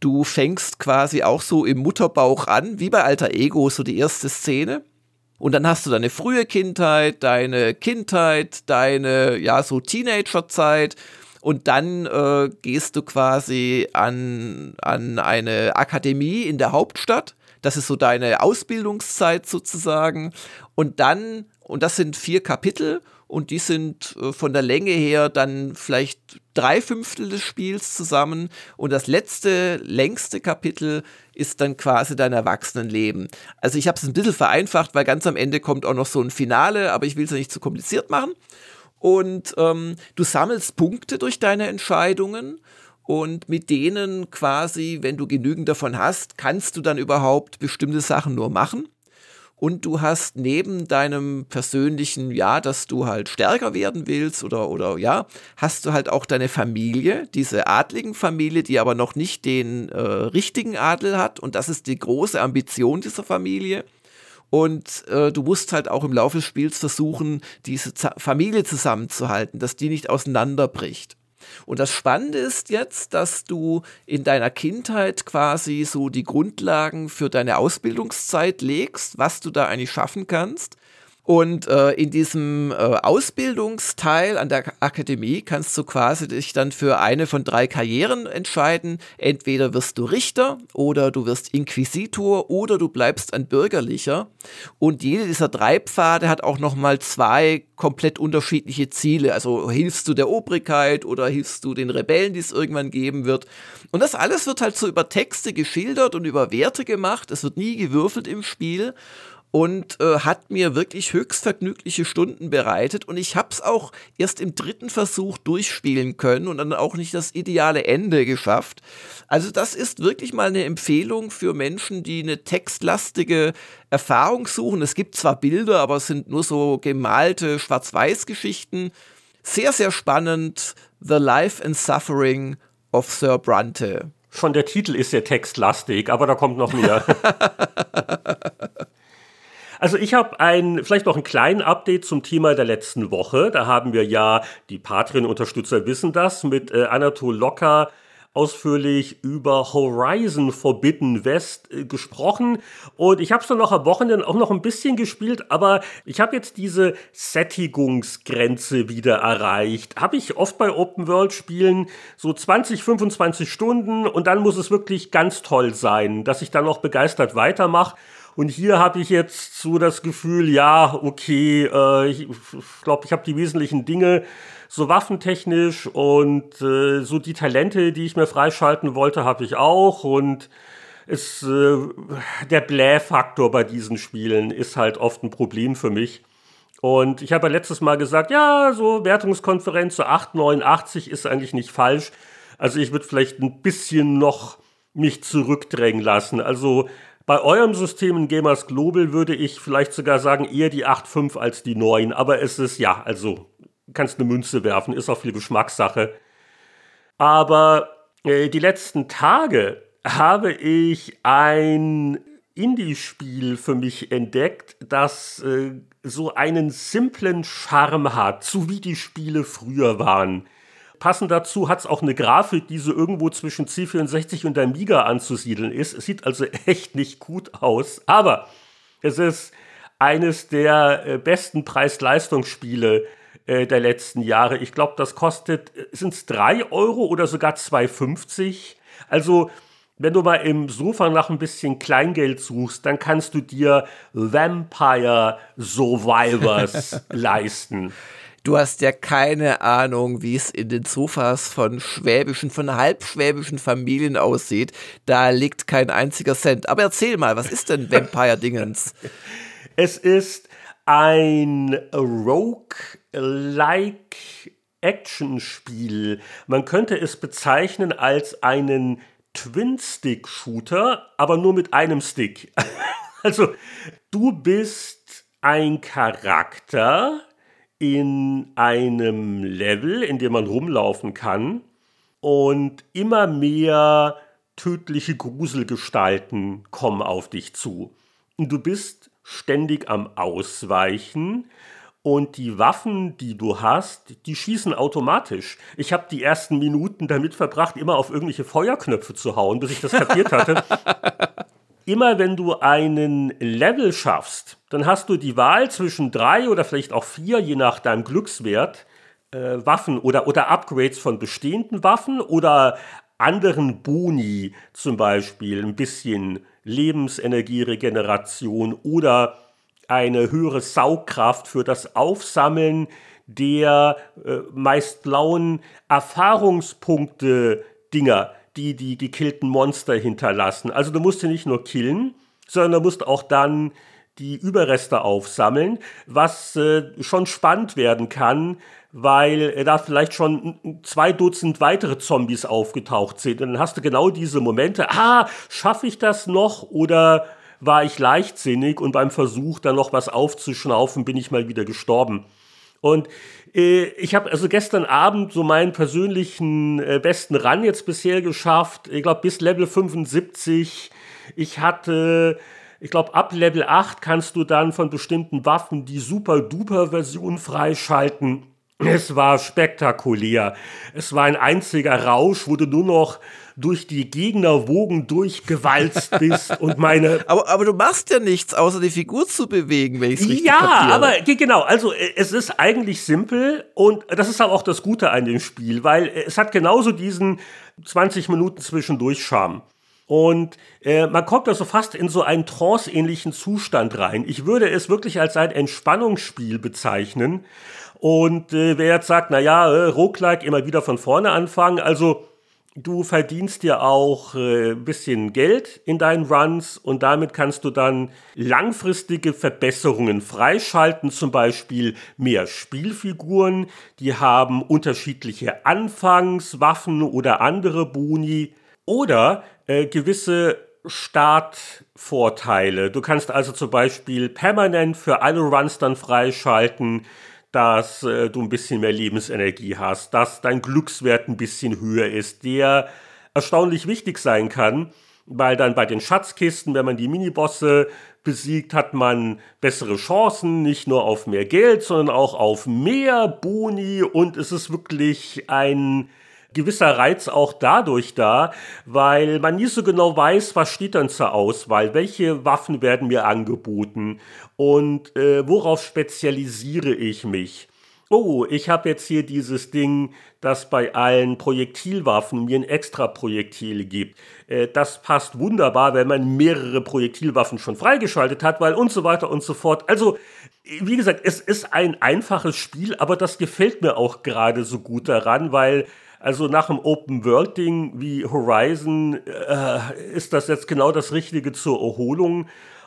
Du fängst quasi auch so im Mutterbauch an, wie bei Alter Ego, so die erste Szene. Und dann hast du deine frühe Kindheit, deine Kindheit, deine, ja, so Teenagerzeit und dann äh, gehst du quasi an, an eine Akademie in der Hauptstadt. Das ist so deine Ausbildungszeit sozusagen. Und dann, und das sind vier Kapitel und die sind äh, von der Länge her dann vielleicht drei Fünftel des Spiels zusammen und das letzte, längste Kapitel ist dann quasi dein Erwachsenenleben. Also ich habe es ein bisschen vereinfacht, weil ganz am Ende kommt auch noch so ein Finale, aber ich will es ja nicht zu kompliziert machen und ähm, du sammelst Punkte durch deine Entscheidungen und mit denen quasi, wenn du genügend davon hast, kannst du dann überhaupt bestimmte Sachen nur machen. Und du hast neben deinem persönlichen, ja, dass du halt stärker werden willst oder, oder ja, hast du halt auch deine Familie, diese adligen Familie, die aber noch nicht den äh, richtigen Adel hat. Und das ist die große Ambition dieser Familie. Und äh, du musst halt auch im Laufe des Spiels versuchen, diese Z Familie zusammenzuhalten, dass die nicht auseinanderbricht. Und das Spannende ist jetzt, dass du in deiner Kindheit quasi so die Grundlagen für deine Ausbildungszeit legst, was du da eigentlich schaffen kannst. Und äh, in diesem äh, Ausbildungsteil an der Akademie kannst du quasi dich dann für eine von drei Karrieren entscheiden. Entweder wirst du Richter oder du wirst Inquisitor oder du bleibst ein Bürgerlicher. Und jede dieser drei Pfade hat auch nochmal zwei komplett unterschiedliche Ziele. Also hilfst du der Obrigkeit oder hilfst du den Rebellen, die es irgendwann geben wird. Und das alles wird halt so über Texte geschildert und über Werte gemacht. Es wird nie gewürfelt im Spiel und äh, hat mir wirklich höchst vergnügliche Stunden bereitet und ich habe es auch erst im dritten Versuch durchspielen können und dann auch nicht das ideale Ende geschafft. Also das ist wirklich mal eine Empfehlung für Menschen, die eine textlastige Erfahrung suchen. Es gibt zwar Bilder, aber es sind nur so gemalte Schwarz-Weiß-Geschichten. Sehr, sehr spannend. The Life and Suffering of Sir Brante. Schon der Titel ist ja textlastig, aber da kommt noch mehr. [LAUGHS] Also ich habe ein, vielleicht noch einen kleinen Update zum Thema der letzten Woche. Da haben wir ja, die Patreon-Unterstützer wissen das, mit äh, Anatol Locker ausführlich über Horizon Forbidden West äh, gesprochen und ich habe es dann noch am Wochenende auch noch ein bisschen gespielt, aber ich habe jetzt diese Sättigungsgrenze wieder erreicht. Habe ich oft bei Open World Spielen so 20, 25 Stunden und dann muss es wirklich ganz toll sein, dass ich dann noch begeistert weitermache. Und hier habe ich jetzt so das Gefühl, ja, okay, äh, ich glaube, ich habe die wesentlichen Dinge so waffentechnisch und äh, so die Talente, die ich mir freischalten wollte, habe ich auch. Und es, äh, der Blähfaktor bei diesen Spielen ist halt oft ein Problem für mich. Und ich habe ja letztes Mal gesagt, ja, so Wertungskonferenz, so 889 ist eigentlich nicht falsch. Also ich würde vielleicht ein bisschen noch mich zurückdrängen lassen. Also bei eurem System in Gamers Global würde ich vielleicht sogar sagen, eher die 8.5 als die 9. Aber es ist ja, also kannst eine Münze werfen, ist auch viel Geschmackssache. Aber äh, die letzten Tage habe ich ein Indie-Spiel für mich entdeckt, das äh, so einen simplen Charme hat, so wie die Spiele früher waren. Passend dazu hat es auch eine Grafik, die so irgendwo zwischen C64 und Amiga anzusiedeln ist. Es sieht also [LAUGHS] echt nicht gut aus, aber es ist eines der äh, besten Preis-Leistungsspiele äh, der letzten Jahre. Ich glaube, das kostet, äh, sind es 3 Euro oder sogar 2,50. Also, wenn du mal im Sofa nach ein bisschen Kleingeld suchst, dann kannst du dir Vampire Survivors [LAUGHS] leisten. Du hast ja keine Ahnung, wie es in den Sofas von schwäbischen, von halbschwäbischen Familien aussieht. Da liegt kein einziger Cent. Aber erzähl mal, was ist denn Vampire Dingens? [LAUGHS] Es ist ein Rogue-like Action-Spiel. Man könnte es bezeichnen als einen Twin-Stick-Shooter, aber nur mit einem Stick. [LAUGHS] also, du bist ein Charakter in einem Level, in dem man rumlaufen kann und immer mehr tödliche Gruselgestalten kommen auf dich zu. Und du bist ständig am Ausweichen und die Waffen, die du hast, die schießen automatisch. Ich habe die ersten Minuten damit verbracht, immer auf irgendwelche Feuerknöpfe zu hauen, bis ich das kapiert hatte. [LAUGHS] immer wenn du einen Level schaffst, dann hast du die Wahl zwischen drei oder vielleicht auch vier, je nach deinem Glückswert, äh, Waffen oder, oder Upgrades von bestehenden Waffen oder anderen Boni, zum Beispiel ein bisschen Lebensenergieregeneration oder eine höhere Saugkraft für das Aufsammeln der äh, meist blauen Erfahrungspunkte Dinger, die die gekillten Monster hinterlassen. Also du musst sie nicht nur killen, sondern du musst auch dann die Überreste aufsammeln, was äh, schon spannend werden kann, weil da vielleicht schon zwei Dutzend weitere Zombies aufgetaucht sind. Und dann hast du genau diese Momente, ah, schaffe ich das noch oder war ich leichtsinnig und beim Versuch dann noch was aufzuschnaufen, bin ich mal wieder gestorben. Und äh, ich habe also gestern Abend so meinen persönlichen äh, besten Run jetzt bisher geschafft. Ich glaube bis Level 75. Ich hatte ich glaube, ab Level 8 kannst du dann von bestimmten Waffen die Super-Duper-Version freischalten. Es war spektakulär. Es war ein einziger Rausch, wo du nur noch durch die Gegnerwogen durchgewalzt [LAUGHS] bist und meine. aber, aber du machst ja nichts, außer die Figur zu bewegen, wenn ich es richtig Ja, kapiere. aber genau, also äh, es ist eigentlich simpel und das ist auch das Gute an dem Spiel, weil es hat genauso diesen 20 Minuten zwischendurch Charme. Und äh, man kommt also fast in so einen tranceähnlichen Zustand rein. Ich würde es wirklich als ein Entspannungsspiel bezeichnen. Und äh, wer jetzt sagt, naja, äh, Roguelike immer wieder von vorne anfangen, also du verdienst dir auch äh, ein bisschen Geld in deinen Runs und damit kannst du dann langfristige Verbesserungen freischalten, zum Beispiel mehr Spielfiguren, die haben unterschiedliche Anfangswaffen oder andere Boni oder äh, gewisse Startvorteile. Du kannst also zum Beispiel permanent für alle Runs dann freischalten, dass äh, du ein bisschen mehr Lebensenergie hast, dass dein Glückswert ein bisschen höher ist, der erstaunlich wichtig sein kann, weil dann bei den Schatzkisten, wenn man die Minibosse besiegt, hat man bessere Chancen, nicht nur auf mehr Geld, sondern auch auf mehr Boni. Und es ist wirklich ein gewisser Reiz auch dadurch da, weil man nie so genau weiß, was steht dann zur Auswahl, welche Waffen werden mir angeboten und äh, worauf spezialisiere ich mich. Oh, ich habe jetzt hier dieses Ding, das bei allen Projektilwaffen mir ein extra Projektil gibt. Äh, das passt wunderbar, wenn man mehrere Projektilwaffen schon freigeschaltet hat, weil und so weiter und so fort. Also, wie gesagt, es ist ein einfaches Spiel, aber das gefällt mir auch gerade so gut daran, weil also nach einem Open-World-Ding wie Horizon äh, ist das jetzt genau das Richtige zur Erholung.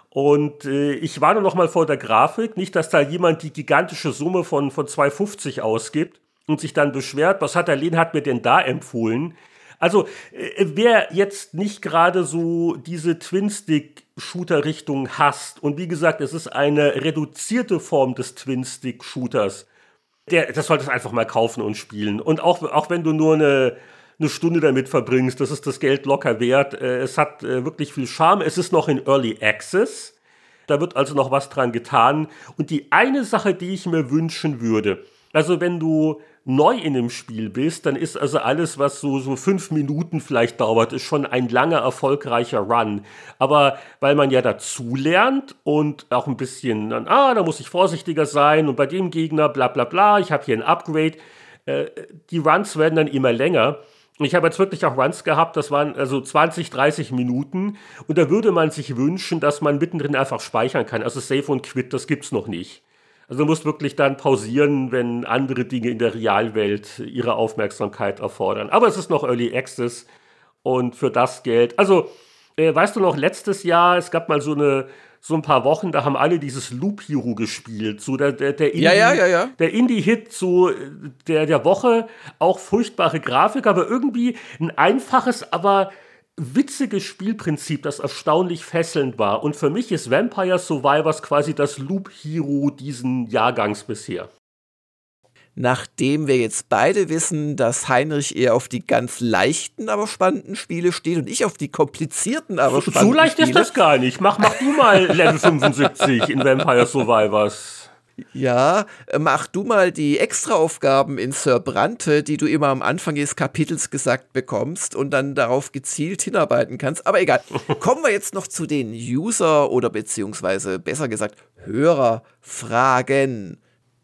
Und äh, ich warne noch mal vor der Grafik, nicht, dass da jemand die gigantische Summe von, von 2,50 ausgibt und sich dann beschwert, was hat der Lehnhardt mir denn da empfohlen? Also, äh, wer jetzt nicht gerade so diese Twin-Stick-Shooter-Richtung hasst, und wie gesagt, es ist eine reduzierte Form des Twin-Stick-Shooters, der, das solltest einfach mal kaufen und spielen. Und auch, auch wenn du nur eine, eine Stunde damit verbringst, das ist das Geld locker wert. Äh, es hat äh, wirklich viel Charme. Es ist noch in Early Access. Da wird also noch was dran getan. Und die eine Sache, die ich mir wünschen würde, also wenn du neu in dem Spiel bist, dann ist also alles, was so, so fünf Minuten vielleicht dauert, ist schon ein langer, erfolgreicher Run. Aber weil man ja dazu lernt und auch ein bisschen, dann, ah, da muss ich vorsichtiger sein und bei dem Gegner, bla bla bla, ich habe hier ein Upgrade. Äh, die Runs werden dann immer länger. Ich habe jetzt wirklich auch Runs gehabt, das waren also 20, 30 Minuten. Und da würde man sich wünschen, dass man mittendrin einfach speichern kann. Also Save und Quit, das gibt's noch nicht. Also du musst wirklich dann pausieren, wenn andere Dinge in der Realwelt ihre Aufmerksamkeit erfordern. Aber es ist noch Early Access und für das Geld. Also, äh, weißt du noch, letztes Jahr, es gab mal so eine so ein paar Wochen, da haben alle dieses Loop Hero gespielt. So der, der, der Indie, ja, ja, ja, ja. Der Indie-Hit so der, der Woche, auch furchtbare Grafik, aber irgendwie ein einfaches, aber witziges Spielprinzip, das erstaunlich fesselnd war. Und für mich ist Vampire Survivors quasi das Loop Hero diesen Jahrgangs bisher. Nachdem wir jetzt beide wissen, dass Heinrich eher auf die ganz leichten, aber spannenden Spiele steht und ich auf die komplizierten, aber spannenden Spiele. So leicht Spiele. ist das gar nicht. Mach, mach du mal Level 75 in Vampire Survivors. Ja, mach du mal die Extraaufgaben in Sir Brante, die du immer am Anfang des Kapitels gesagt bekommst und dann darauf gezielt hinarbeiten kannst. Aber egal. [LAUGHS] Kommen wir jetzt noch zu den User oder beziehungsweise besser gesagt Hörerfragen.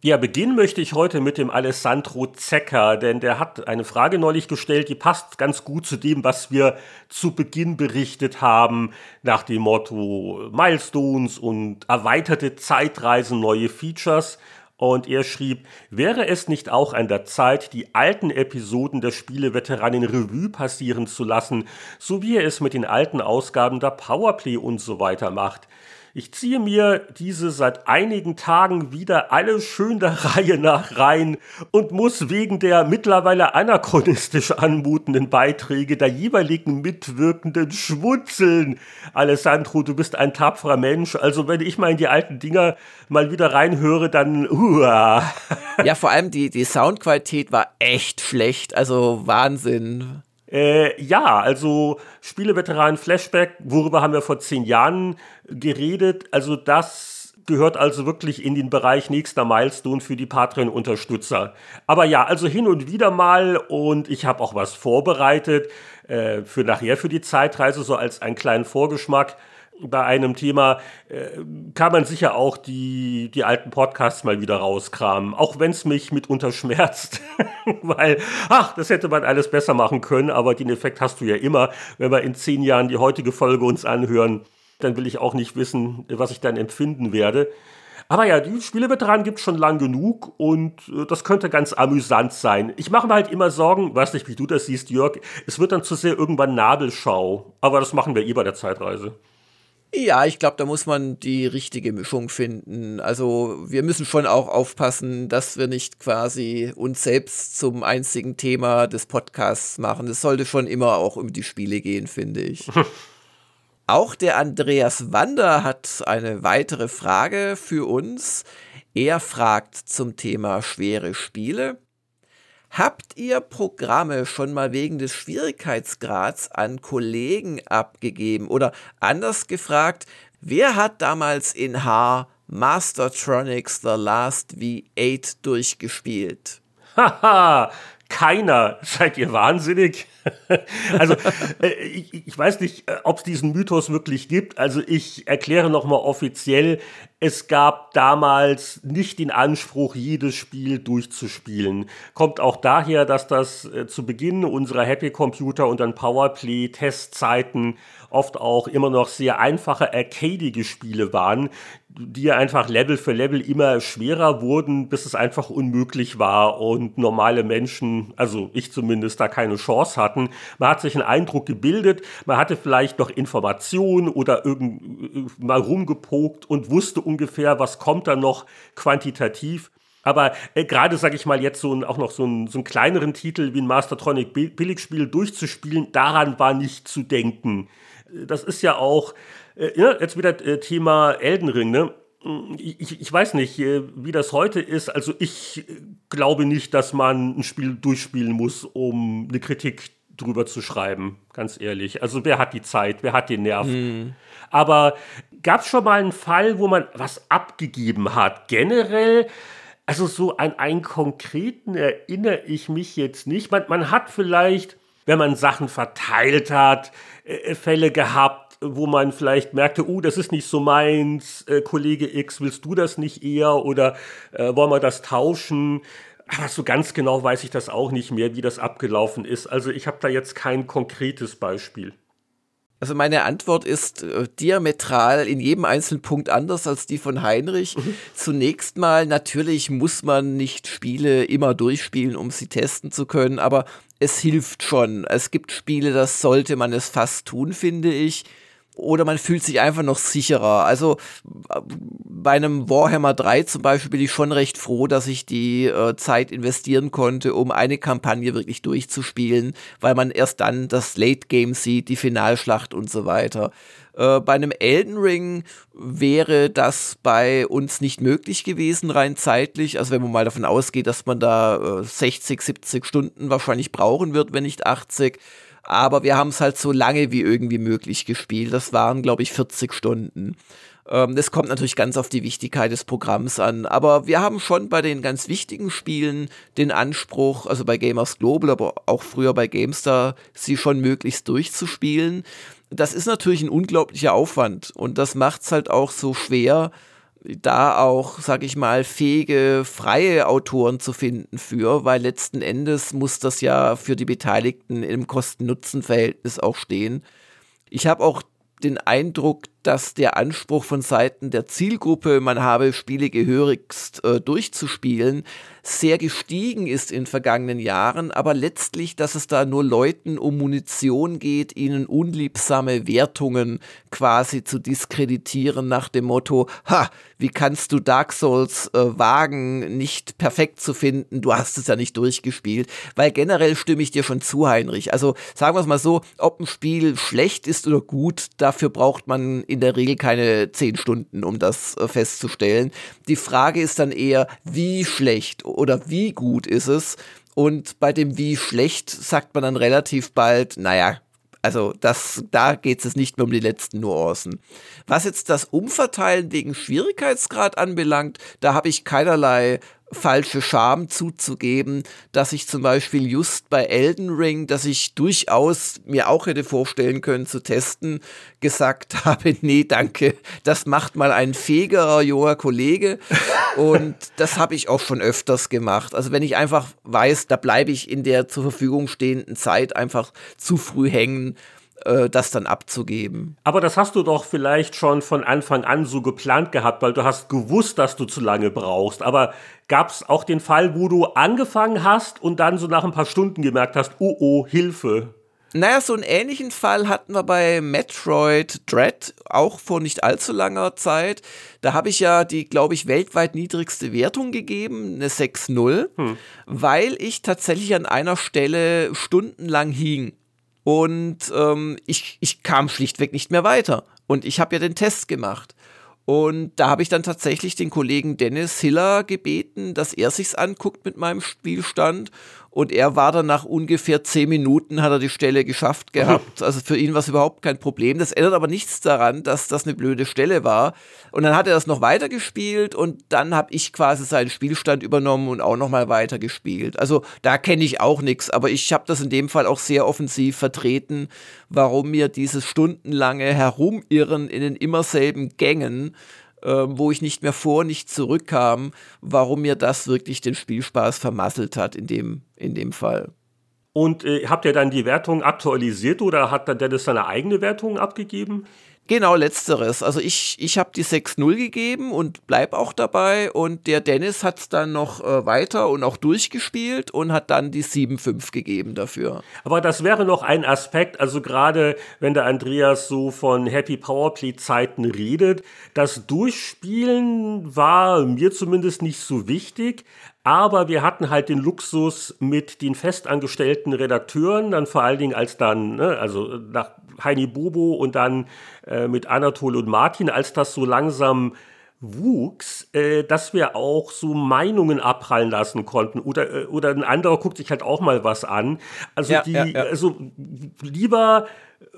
Ja, beginnen möchte ich heute mit dem Alessandro Zecker, denn der hat eine Frage neulich gestellt, die passt ganz gut zu dem, was wir zu Beginn berichtet haben, nach dem Motto Milestones und erweiterte Zeitreisen, neue Features. Und er schrieb, wäre es nicht auch an der Zeit, die alten Episoden der Spieleveteranen Revue passieren zu lassen, so wie er es mit den alten Ausgaben der Powerplay und so weiter macht? Ich ziehe mir diese seit einigen Tagen wieder alle schön der [LAUGHS] Reihe nach rein und muss wegen der mittlerweile anachronistisch anmutenden Beiträge der jeweiligen Mitwirkenden schwutzeln. Alessandro, du bist ein tapferer Mensch. Also wenn ich mal in die alten Dinger mal wieder reinhöre, dann uah. Ja, vor allem die, die Soundqualität war echt schlecht. Also Wahnsinn. Äh, ja, also Spieleveteranen Flashback, worüber haben wir vor zehn Jahren geredet. Also das gehört also wirklich in den Bereich nächster Milestone für die Patreon-Unterstützer. Aber ja, also hin und wieder mal und ich habe auch was vorbereitet äh, für nachher für die Zeitreise, so als einen kleinen Vorgeschmack bei einem Thema äh, kann man sicher auch die, die alten Podcasts mal wieder rauskramen. Auch wenn es mich mitunter schmerzt. [LAUGHS] Weil, ach, das hätte man alles besser machen können, aber den Effekt hast du ja immer. Wenn wir in zehn Jahren die heutige Folge uns anhören, dann will ich auch nicht wissen, was ich dann empfinden werde. Aber ja, die Spieleveteranen gibt es schon lang genug und äh, das könnte ganz amüsant sein. Ich mache mir halt immer Sorgen, weiß nicht, wie du das siehst, Jörg, es wird dann zu sehr irgendwann Nabelschau. Aber das machen wir eh bei der Zeitreise. Ja, ich glaube, da muss man die richtige Mischung finden. Also wir müssen schon auch aufpassen, dass wir nicht quasi uns selbst zum einzigen Thema des Podcasts machen. Es sollte schon immer auch um die Spiele gehen, finde ich. [LAUGHS] auch der Andreas Wander hat eine weitere Frage für uns. Er fragt zum Thema schwere Spiele. Habt ihr Programme schon mal wegen des Schwierigkeitsgrads an Kollegen abgegeben? Oder anders gefragt, wer hat damals in H Mastertronics The Last V8 durchgespielt? Haha, keiner. Seid ihr wahnsinnig? [LAUGHS] also, äh, ich, ich, weiß nicht, äh, ob es diesen Mythos wirklich gibt. Also, ich erkläre nochmal offiziell, es gab damals nicht den Anspruch, jedes Spiel durchzuspielen. Kommt auch daher, dass das äh, zu Beginn unserer Happy Computer und dann Powerplay Testzeiten oft auch immer noch sehr einfache arcadige Spiele waren, die einfach Level für Level immer schwerer wurden, bis es einfach unmöglich war und normale Menschen, also ich zumindest, da keine Chance hatten. Man hat sich einen Eindruck gebildet, man hatte vielleicht noch Informationen oder irgend mal rumgepokt und wusste ungefähr, was kommt da noch quantitativ. Aber äh, gerade, sage ich mal, jetzt so ein, auch noch so, ein, so einen kleineren Titel wie ein Mastertronic Billigspiel durchzuspielen, daran war nicht zu denken. Das ist ja auch, äh, ja, jetzt wieder äh, Thema Elden Ring, ne? ich, ich, weiß nicht, äh, wie das heute ist. Also ich glaube nicht, dass man ein Spiel durchspielen muss, um eine Kritik drüber zu schreiben, ganz ehrlich. Also wer hat die Zeit, wer hat den Nerv? Hm. Aber gab es schon mal einen Fall, wo man was abgegeben hat? Generell, also so an einen konkreten erinnere ich mich jetzt nicht. Man, man hat vielleicht, wenn man Sachen verteilt hat, äh, Fälle gehabt, wo man vielleicht merkte, oh, das ist nicht so meins, äh, Kollege X, willst du das nicht eher oder äh, wollen wir das tauschen? Aber so ganz genau weiß ich das auch nicht mehr, wie das abgelaufen ist. Also ich habe da jetzt kein konkretes Beispiel. Also meine Antwort ist äh, diametral in jedem einzelnen Punkt anders als die von Heinrich. Mhm. Zunächst mal, natürlich muss man nicht Spiele immer durchspielen, um sie testen zu können, aber es hilft schon. Es gibt Spiele, das sollte man es fast tun, finde ich oder man fühlt sich einfach noch sicherer. Also bei einem Warhammer 3 zum Beispiel bin ich schon recht froh, dass ich die äh, Zeit investieren konnte, um eine Kampagne wirklich durchzuspielen, weil man erst dann das Late Game sieht, die Finalschlacht und so weiter. Äh, bei einem Elden Ring wäre das bei uns nicht möglich gewesen, rein zeitlich. Also wenn man mal davon ausgeht, dass man da äh, 60, 70 Stunden wahrscheinlich brauchen wird, wenn nicht 80 aber wir haben es halt so lange wie irgendwie möglich gespielt. Das waren, glaube ich, 40 Stunden. Ähm, das kommt natürlich ganz auf die Wichtigkeit des Programms an. Aber wir haben schon bei den ganz wichtigen Spielen den Anspruch, also bei Gamers Global, aber auch früher bei GameStar, sie schon möglichst durchzuspielen. Das ist natürlich ein unglaublicher Aufwand und das macht es halt auch so schwer, da auch, sag ich mal, fähige, freie Autoren zu finden für, weil letzten Endes muss das ja für die Beteiligten im Kosten-Nutzen-Verhältnis auch stehen. Ich habe auch den Eindruck, dass der Anspruch von Seiten der Zielgruppe, man habe Spiele gehörigst äh, durchzuspielen, sehr gestiegen ist in vergangenen Jahren, aber letztlich, dass es da nur Leuten um Munition geht, ihnen unliebsame Wertungen quasi zu diskreditieren nach dem Motto, ha, wie kannst du Dark Souls äh, wagen, nicht perfekt zu finden, du hast es ja nicht durchgespielt, weil generell stimme ich dir schon zu, Heinrich. Also sagen wir es mal so, ob ein Spiel schlecht ist oder gut, dafür braucht man in der Regel keine zehn Stunden, um das äh, festzustellen. Die Frage ist dann eher, wie schlecht oder wie gut ist es? Und bei dem wie schlecht sagt man dann relativ bald, naja, also das, da geht es nicht mehr um die letzten Nuancen. Was jetzt das Umverteilen wegen Schwierigkeitsgrad anbelangt, da habe ich keinerlei falsche Scham zuzugeben, dass ich zum Beispiel just bei Elden Ring, dass ich durchaus mir auch hätte vorstellen können zu testen, gesagt [LAUGHS] habe, nee, danke, das macht mal ein fähigerer junger Kollege und das habe ich auch schon öfters gemacht. Also wenn ich einfach weiß, da bleibe ich in der zur Verfügung stehenden Zeit einfach zu früh hängen, äh, das dann abzugeben. Aber das hast du doch vielleicht schon von Anfang an so geplant gehabt, weil du hast gewusst, dass du zu lange brauchst. Aber gab es auch den Fall, wo du angefangen hast und dann so nach ein paar Stunden gemerkt hast, oh oh, Hilfe. Naja, so einen ähnlichen Fall hatten wir bei Metroid Dread, auch vor nicht allzu langer Zeit. Da habe ich ja die, glaube ich, weltweit niedrigste Wertung gegeben, eine 6-0, hm. weil ich tatsächlich an einer Stelle stundenlang hing. Und ähm, ich, ich kam schlichtweg nicht mehr weiter. Und ich habe ja den Test gemacht. Und da habe ich dann tatsächlich den Kollegen Dennis Hiller gebeten, dass er sich's anguckt mit meinem Spielstand und er war dann nach ungefähr zehn Minuten hat er die Stelle geschafft gehabt. Also für ihn war es überhaupt kein Problem. Das ändert aber nichts daran, dass das eine blöde Stelle war. Und dann hat er das noch weitergespielt und dann habe ich quasi seinen Spielstand übernommen und auch nochmal weitergespielt. Also da kenne ich auch nichts, aber ich habe das in dem Fall auch sehr offensiv vertreten, warum mir dieses stundenlange Herumirren in den immer selben Gängen äh, wo ich nicht mehr vor, nicht zurückkam, warum mir das wirklich den Spielspaß vermasselt hat in dem, in dem Fall. Und äh, habt ihr dann die Wertung aktualisiert oder hat dann Dennis seine eigene Wertung abgegeben? Genau, letzteres. Also ich, ich habe die 6-0 gegeben und bleib auch dabei. Und der Dennis hat es dann noch äh, weiter und auch durchgespielt und hat dann die 7-5 gegeben dafür. Aber das wäre noch ein Aspekt, also gerade wenn der Andreas so von Happy Powerplay-Zeiten redet, das Durchspielen war mir zumindest nicht so wichtig. Aber wir hatten halt den Luxus mit den festangestellten Redakteuren, dann vor allen Dingen als dann, ne, also nach Heini Bobo und dann äh, mit Anatol und Martin, als das so langsam wuchs, äh, dass wir auch so Meinungen abprallen lassen konnten. Oder, äh, oder ein anderer guckt sich halt auch mal was an. Also, ja, die, ja, ja. also lieber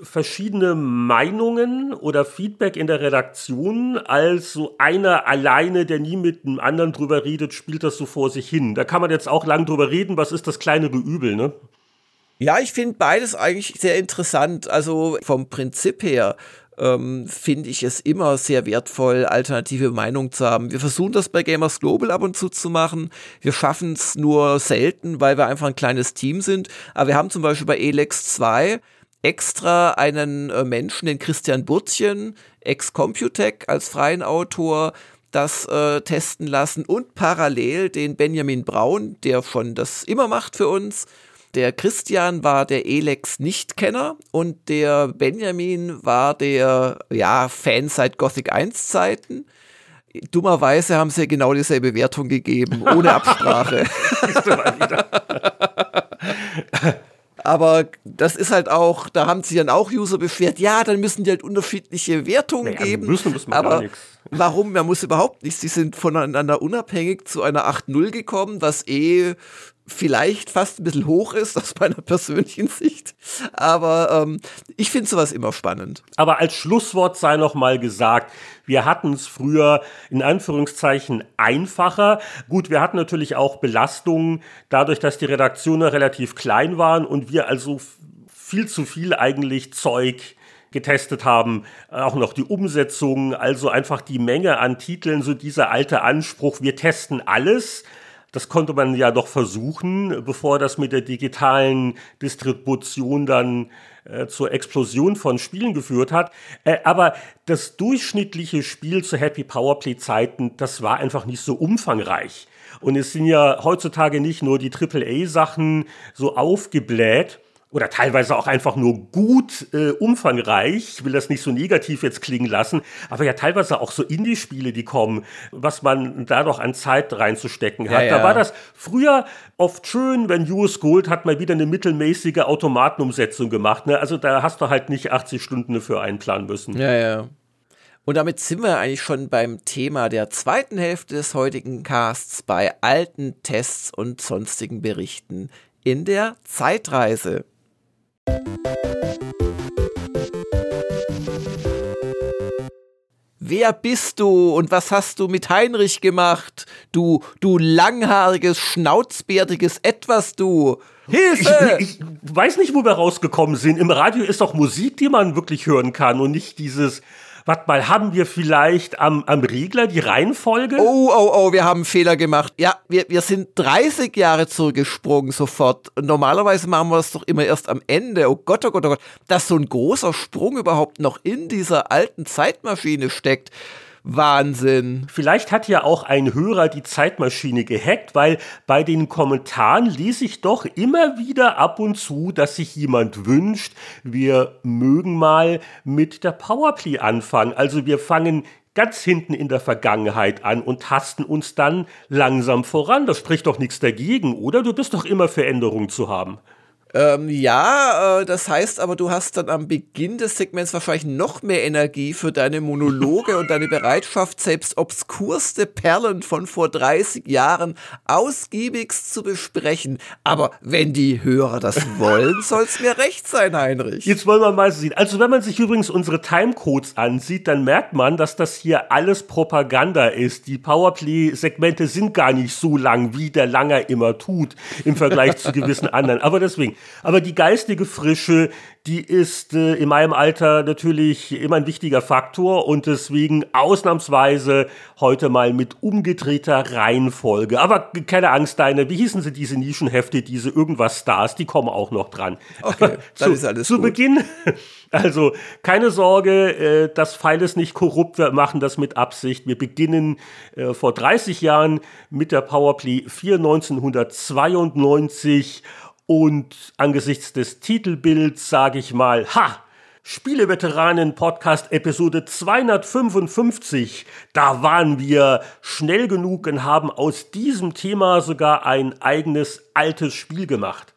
verschiedene Meinungen oder Feedback in der Redaktion, als so einer alleine, der nie mit einem anderen drüber redet, spielt das so vor sich hin. Da kann man jetzt auch lang drüber reden, was ist das kleinere Übel, ne? Ja, ich finde beides eigentlich sehr interessant. Also vom Prinzip her ähm, finde ich es immer sehr wertvoll, alternative Meinungen zu haben. Wir versuchen das bei Gamers Global ab und zu zu machen. Wir schaffen es nur selten, weil wir einfach ein kleines Team sind. Aber wir haben zum Beispiel bei Elex 2 extra einen äh, Menschen, den Christian Burtchen, ex-Computec als freien Autor, das äh, testen lassen und parallel den Benjamin Braun, der schon das immer macht für uns. Der Christian war der Elex-Nichtkenner und der Benjamin war der ja, Fan seit Gothic 1 Zeiten. Dummerweise haben sie genau dieselbe Wertung gegeben, ohne Absprache. [LAUGHS] [LAUGHS] Aber das ist halt auch, da haben sich dann auch User beschwert, ja, dann müssen die halt unterschiedliche Wertungen naja, geben. Müssen, müssen wir aber warum? Man muss überhaupt nicht. Sie sind voneinander unabhängig zu einer 8.0 gekommen, was eh vielleicht fast ein bisschen hoch ist aus meiner persönlichen Sicht. Aber ähm, ich finde sowas immer spannend. Aber als Schlusswort sei noch mal gesagt, wir hatten es früher in Anführungszeichen einfacher. Gut, wir hatten natürlich auch Belastungen dadurch, dass die Redaktionen relativ klein waren und wir also viel zu viel eigentlich Zeug getestet haben, auch noch die Umsetzung, also einfach die Menge an Titeln, so dieser alte Anspruch, wir testen alles das konnte man ja doch versuchen, bevor das mit der digitalen Distribution dann äh, zur Explosion von Spielen geführt hat. Äh, aber das durchschnittliche Spiel zu Happy Powerplay-Zeiten, das war einfach nicht so umfangreich. Und es sind ja heutzutage nicht nur die AAA-Sachen so aufgebläht, oder teilweise auch einfach nur gut äh, umfangreich. Ich will das nicht so negativ jetzt klingen lassen, aber ja teilweise auch so Indie-Spiele, die kommen, was man da doch an Zeit reinzustecken hat. Ja, ja. Da war das früher oft schön, wenn US Gold hat mal wieder eine mittelmäßige Automatenumsetzung gemacht. Ne? Also da hast du halt nicht 80 Stunden dafür einplanen müssen. Ja, ja. Und damit sind wir eigentlich schon beim Thema der zweiten Hälfte des heutigen Casts bei alten Tests und sonstigen Berichten in der Zeitreise. Wer bist du und was hast du mit Heinrich gemacht? Du, du langhaariges, schnauzbärtiges Etwas, du. Hilfe! Ich, ich, weiß nicht, wo wir rausgekommen sind. Im Radio ist doch Musik, die man wirklich hören kann und nicht dieses warte mal, haben wir vielleicht am, am Regler die Reihenfolge? Oh, oh, oh, wir haben einen Fehler gemacht. Ja, wir, wir sind 30 Jahre zurückgesprungen sofort. Normalerweise machen wir das doch immer erst am Ende. Oh Gott, oh Gott, oh Gott. Dass so ein großer Sprung überhaupt noch in dieser alten Zeitmaschine steckt. Wahnsinn. Vielleicht hat ja auch ein Hörer die Zeitmaschine gehackt, weil bei den Kommentaren lese ich doch immer wieder ab und zu, dass sich jemand wünscht, wir mögen mal mit der Powerplay anfangen. Also wir fangen ganz hinten in der Vergangenheit an und tasten uns dann langsam voran. Das spricht doch nichts dagegen, oder? Du bist doch immer für zu haben. Ähm, ja, äh, das heißt aber, du hast dann am Beginn des Segments wahrscheinlich noch mehr Energie für deine Monologe und deine Bereitschaft, selbst obskurste Perlen von vor 30 Jahren ausgiebigst zu besprechen. Aber wenn die Hörer das wollen, soll es mir recht sein, Heinrich. Jetzt wollen wir mal sehen. Also wenn man sich übrigens unsere Timecodes ansieht, dann merkt man, dass das hier alles Propaganda ist. Die Powerplay-Segmente sind gar nicht so lang, wie der Langer immer tut, im Vergleich zu gewissen [LAUGHS] anderen. Aber deswegen, aber die geistige Frische, die ist äh, in meinem Alter natürlich immer ein wichtiger Faktor und deswegen ausnahmsweise heute mal mit umgedrehter Reihenfolge. Aber keine Angst, deine, wie hießen sie diese Nischenhefte, diese irgendwas Stars, die kommen auch noch dran. Okay, [LAUGHS] dann zu, ist alles Zu gut. Beginn, [LAUGHS] also keine Sorge, äh, das Pfeil ist nicht korrupt, wir machen das mit Absicht. Wir beginnen äh, vor 30 Jahren mit der Powerplay 4 1992 und angesichts des Titelbilds sage ich mal, ha! Spieleveteranen Podcast Episode 255. Da waren wir schnell genug und haben aus diesem Thema sogar ein eigenes altes Spiel gemacht.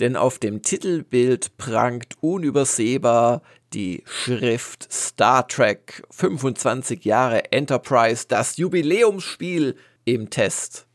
Denn auf dem Titelbild prangt unübersehbar die Schrift Star Trek 25 Jahre Enterprise, das Jubiläumsspiel im Test.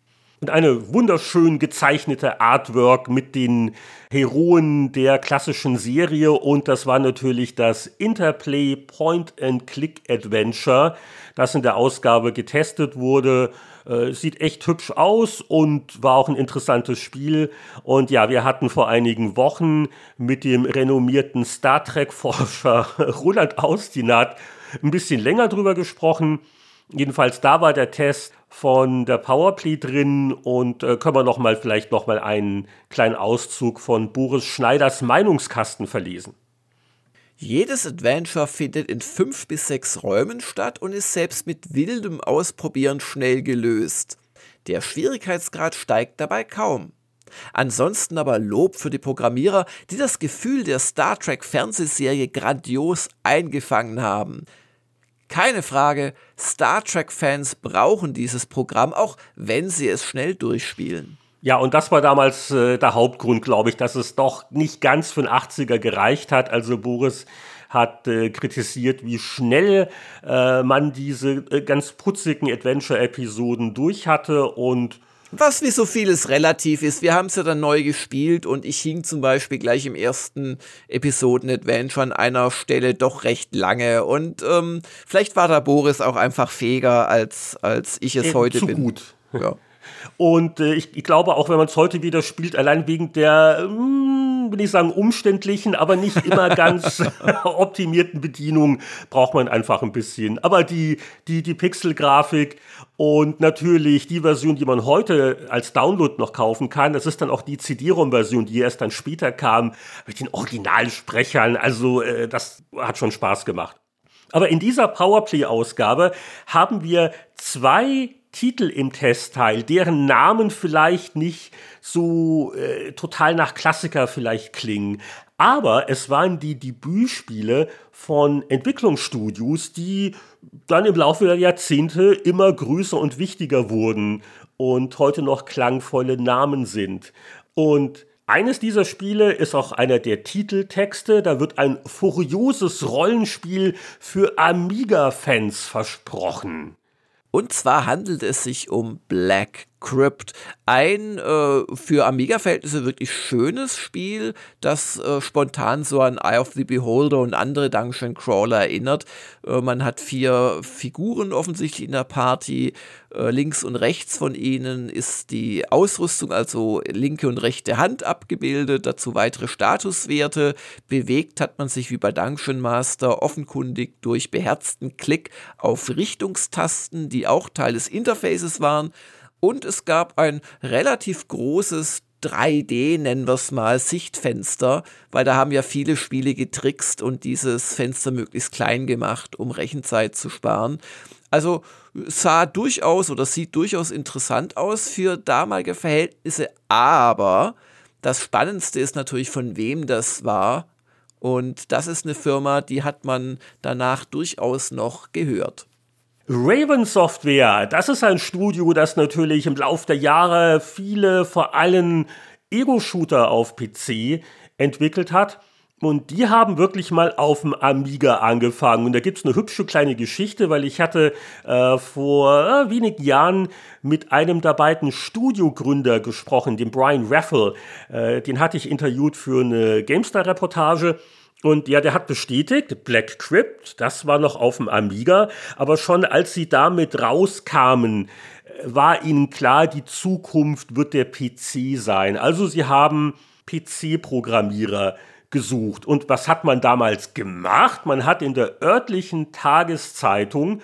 Und eine wunderschön gezeichnete Artwork mit den Heroen der klassischen Serie. Und das war natürlich das Interplay Point-and-Click-Adventure, das in der Ausgabe getestet wurde. Äh, sieht echt hübsch aus und war auch ein interessantes Spiel. Und ja, wir hatten vor einigen Wochen mit dem renommierten Star Trek-Forscher [LAUGHS] Roland Austinat ein bisschen länger drüber gesprochen. Jedenfalls da war der Test von der Powerplay drin und äh, können wir noch mal vielleicht noch mal einen kleinen Auszug von Boris Schneiders Meinungskasten verlesen. Jedes Adventure findet in fünf bis sechs Räumen statt und ist selbst mit wildem Ausprobieren schnell gelöst. Der Schwierigkeitsgrad steigt dabei kaum. Ansonsten aber Lob für die Programmierer, die das Gefühl der Star Trek Fernsehserie grandios eingefangen haben. Keine Frage, Star Trek-Fans brauchen dieses Programm, auch wenn sie es schnell durchspielen. Ja, und das war damals äh, der Hauptgrund, glaube ich, dass es doch nicht ganz für den 80er gereicht hat. Also Boris hat äh, kritisiert, wie schnell äh, man diese äh, ganz putzigen Adventure-Episoden durch hatte und was wie so vieles relativ ist. Wir haben es ja dann neu gespielt und ich hing zum Beispiel gleich im ersten Episoden-Adventure an einer Stelle doch recht lange. Und ähm, vielleicht war da Boris auch einfach fähiger, als, als ich es äh, heute zu bin. gut. Ja. [LAUGHS] Und äh, ich, ich, glaube, auch wenn man es heute wieder spielt, allein wegen der, mh, hm, will ich sagen, umständlichen, aber nicht immer [LAUGHS] ganz optimierten Bedienung, braucht man einfach ein bisschen. Aber die, die, die Pixel-Grafik und natürlich die Version, die man heute als Download noch kaufen kann, das ist dann auch die CD-ROM-Version, die erst dann später kam, mit den Originalsprechern. Also äh, das hat schon Spaß gemacht. Aber in dieser Powerplay-Ausgabe haben wir zwei Titel im Testteil, deren Namen vielleicht nicht so äh, total nach Klassiker vielleicht klingen. Aber es waren die Debütspiele von Entwicklungsstudios, die dann im Laufe der Jahrzehnte immer größer und wichtiger wurden und heute noch klangvolle Namen sind. Und eines dieser Spiele ist auch einer der Titeltexte. Da wird ein furioses Rollenspiel für Amiga-Fans versprochen. Und zwar handelt es sich um Black Crypt. Ein äh, für Amiga-Verhältnisse wirklich schönes Spiel, das äh, spontan so an Eye of the Beholder und andere Dungeon Crawler erinnert. Äh, man hat vier Figuren offensichtlich in der Party. Äh, links und rechts von ihnen ist die Ausrüstung, also linke und rechte Hand abgebildet, dazu weitere Statuswerte. Bewegt hat man sich wie bei Dungeon Master offenkundig durch beherzten Klick auf Richtungstasten, die auch Teil des Interfaces waren. Und es gab ein relativ großes 3D, nennen wir es mal, Sichtfenster, weil da haben ja viele Spiele getrickst und dieses Fenster möglichst klein gemacht, um Rechenzeit zu sparen. Also sah durchaus oder sieht durchaus interessant aus für damalige Verhältnisse, aber das Spannendste ist natürlich, von wem das war. Und das ist eine Firma, die hat man danach durchaus noch gehört. Raven Software, das ist ein Studio, das natürlich im Laufe der Jahre viele, vor allem Ego-Shooter auf PC entwickelt hat. Und die haben wirklich mal auf dem Amiga angefangen. Und da gibt's eine hübsche kleine Geschichte, weil ich hatte äh, vor äh, wenigen Jahren mit einem der beiden Studiogründer gesprochen, dem Brian Raffle. Äh, den hatte ich interviewt für eine GameStar-Reportage. Und ja, der hat bestätigt, Black Crypt, das war noch auf dem Amiga, aber schon als sie damit rauskamen, war ihnen klar, die Zukunft wird der PC sein. Also sie haben PC-Programmierer gesucht. Und was hat man damals gemacht? Man hat in der örtlichen Tageszeitung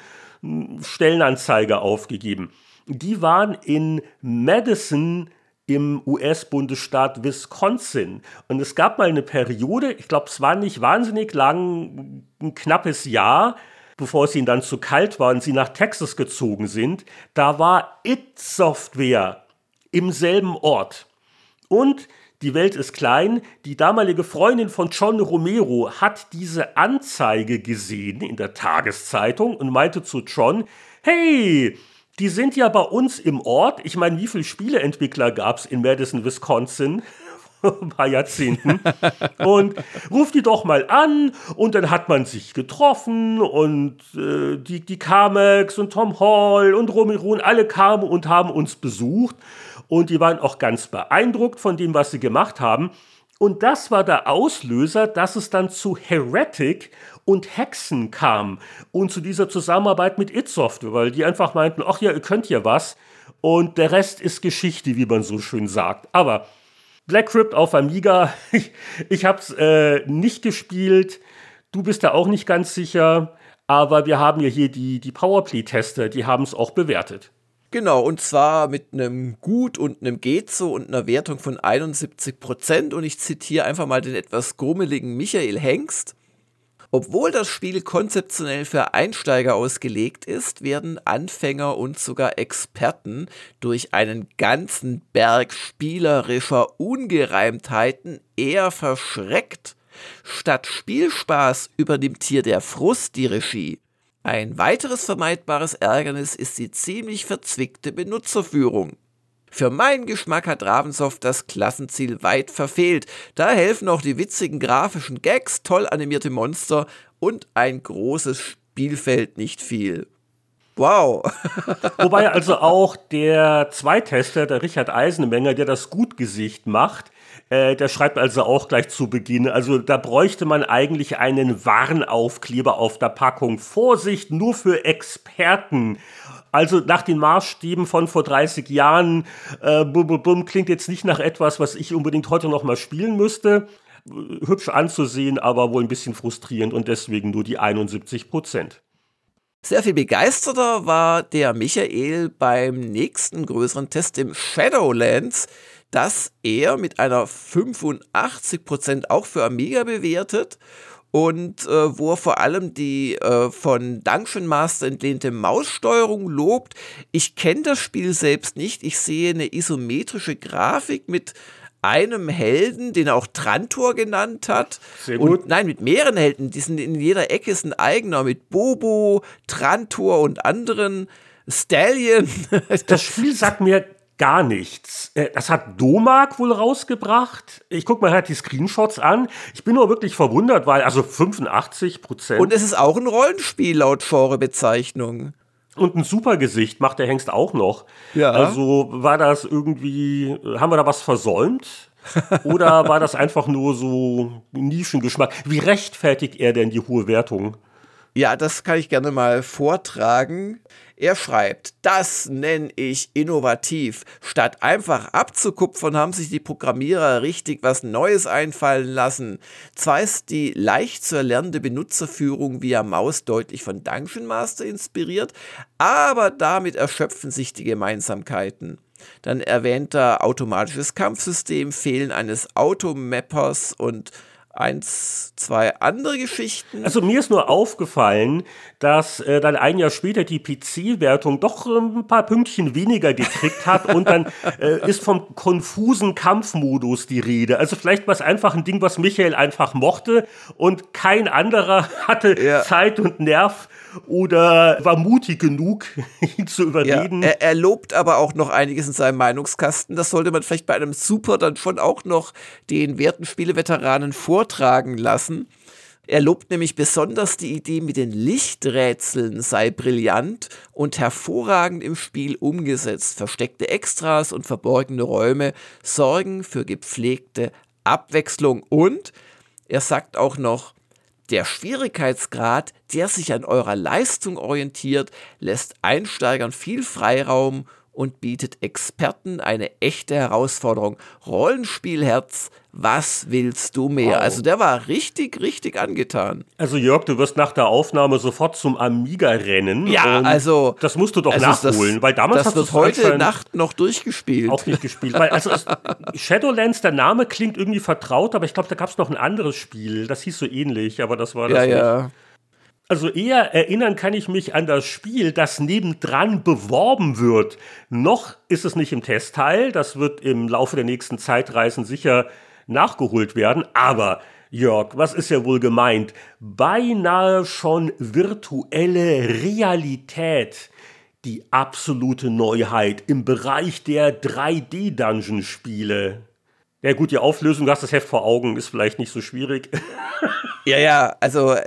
Stellenanzeige aufgegeben. Die waren in Madison im US-Bundesstaat Wisconsin. Und es gab mal eine Periode, ich glaube, es war nicht wahnsinnig lang, ein knappes Jahr, bevor es ihnen dann zu kalt war und sie nach Texas gezogen sind. Da war It Software im selben Ort. Und die Welt ist klein. Die damalige Freundin von John Romero hat diese Anzeige gesehen in der Tageszeitung und meinte zu John, hey, die sind ja bei uns im Ort. Ich meine, wie viele Spieleentwickler gab es in Madison, Wisconsin? [LAUGHS] ein paar Jahrzehnten. und ruft die doch mal an und dann hat man sich getroffen und äh, die, die Carmax und Tom Hall und Romero und alle kamen und haben uns besucht und die waren auch ganz beeindruckt von dem, was sie gemacht haben. Und das war der Auslöser, dass es dann zu Heretic und Hexen kam und zu dieser Zusammenarbeit mit It Software, weil die einfach meinten, ach ja, ihr könnt ja was und der Rest ist Geschichte, wie man so schön sagt. Aber Black Crypt auf Amiga, [LAUGHS] ich, ich habe es äh, nicht gespielt, du bist da auch nicht ganz sicher, aber wir haben ja hier die, die Powerplay-Tester, die haben es auch bewertet. Genau, und zwar mit einem Gut und einem Geht und einer Wertung von 71 Prozent. Und ich zitiere einfach mal den etwas grummeligen Michael Hengst. Obwohl das Spiel konzeptionell für Einsteiger ausgelegt ist, werden Anfänger und sogar Experten durch einen ganzen Berg spielerischer Ungereimtheiten eher verschreckt. Statt Spielspaß übernimmt hier der Frust die Regie. Ein weiteres vermeidbares Ärgernis ist die ziemlich verzwickte Benutzerführung. Für meinen Geschmack hat Ravensoft das Klassenziel weit verfehlt. Da helfen auch die witzigen grafischen Gags, toll animierte Monster und ein großes Spielfeld nicht viel. Wow. [LAUGHS] Wobei also auch der Zweitester, der Richard Eisenmenger, der das Gutgesicht macht, äh, der schreibt also auch gleich zu Beginn, also da bräuchte man eigentlich einen Warnaufkleber auf der Packung. Vorsicht, nur für Experten. Also nach den Maßstäben von vor 30 Jahren, äh, bum, bum, bum, klingt jetzt nicht nach etwas, was ich unbedingt heute noch mal spielen müsste. Hübsch anzusehen, aber wohl ein bisschen frustrierend und deswegen nur die 71 Prozent. Sehr viel begeisterter war der Michael beim nächsten größeren Test im Shadowlands dass er mit einer 85% auch für Amiga bewertet und äh, wo er vor allem die äh, von Dungeon Master entlehnte Maussteuerung lobt. Ich kenne das Spiel selbst nicht. Ich sehe eine isometrische Grafik mit einem Helden, den er auch Trantor genannt hat. Sehr gut. Und nein, mit mehreren Helden. Die sind in jeder Ecke ist ein eigener mit Bobo, Trantor und anderen. Stallion. Das Spiel sagt mir gar nichts. Äh, das hat Domark wohl rausgebracht. Ich gucke mal halt die Screenshots an. Ich bin nur wirklich verwundert, weil also 85 Prozent. Und es ist auch ein Rollenspiel laut Genrebezeichnung. Und ein super Gesicht macht der Hengst auch noch. Ja. Also war das irgendwie, haben wir da was versäumt? Oder [LAUGHS] war das einfach nur so Nischengeschmack? Wie rechtfertigt er denn die hohe Wertung? Ja, das kann ich gerne mal vortragen. Er schreibt, das nenne ich innovativ. Statt einfach abzukupfern, haben sich die Programmierer richtig was Neues einfallen lassen. Zwar ist die leicht zu erlernende Benutzerführung via Maus deutlich von Dungeon Master inspiriert, aber damit erschöpfen sich die Gemeinsamkeiten. Dann erwähnt er automatisches Kampfsystem, Fehlen eines Automappers und eins, zwei andere Geschichten. Also mir ist nur aufgefallen, dass äh, dann ein Jahr später die PC-Wertung doch äh, ein paar Pünktchen weniger gekriegt hat und dann [LAUGHS] äh, ist vom konfusen Kampfmodus die Rede. Also vielleicht war es einfach ein Ding, was Michael einfach mochte und kein anderer [LAUGHS] hatte ja. Zeit und Nerv oder war mutig genug, [LAUGHS] ihn zu überreden. Ja, er, er, lobt aber auch noch einiges in seinem Meinungskasten. Das sollte man vielleicht bei einem Super dann schon auch noch den werten Spieleveteranen vortragen lassen. Er lobt nämlich besonders die Idee mit den Lichträtseln sei brillant und hervorragend im Spiel umgesetzt. Versteckte Extras und verborgene Räume sorgen für gepflegte Abwechslung und er sagt auch noch, der Schwierigkeitsgrad, der sich an eurer Leistung orientiert, lässt Einsteigern viel Freiraum und bietet Experten eine echte Herausforderung. Rollenspielherz, was willst du mehr? Wow. Also der war richtig, richtig angetan. Also Jörg, du wirst nach der Aufnahme sofort zum Amiga rennen. Ja, also das musst du doch also nachholen, das, weil damals das wird heute Nacht noch durchgespielt. Auch nicht gespielt. weil, also es, Shadowlands, der Name klingt irgendwie vertraut, aber ich glaube, da gab es noch ein anderes Spiel, das hieß so ähnlich, aber das war das ja, nicht. Ja. Also eher erinnern kann ich mich an das Spiel, das nebendran beworben wird. Noch ist es nicht im Testteil, das wird im Laufe der nächsten Zeitreisen sicher nachgeholt werden, aber Jörg, was ist ja wohl gemeint? Beinahe schon virtuelle Realität. Die absolute Neuheit im Bereich der 3D-Dungeon-Spiele. Ja gut, die Auflösung, du hast das Heft vor Augen, ist vielleicht nicht so schwierig. [LAUGHS] ja, ja, also äh,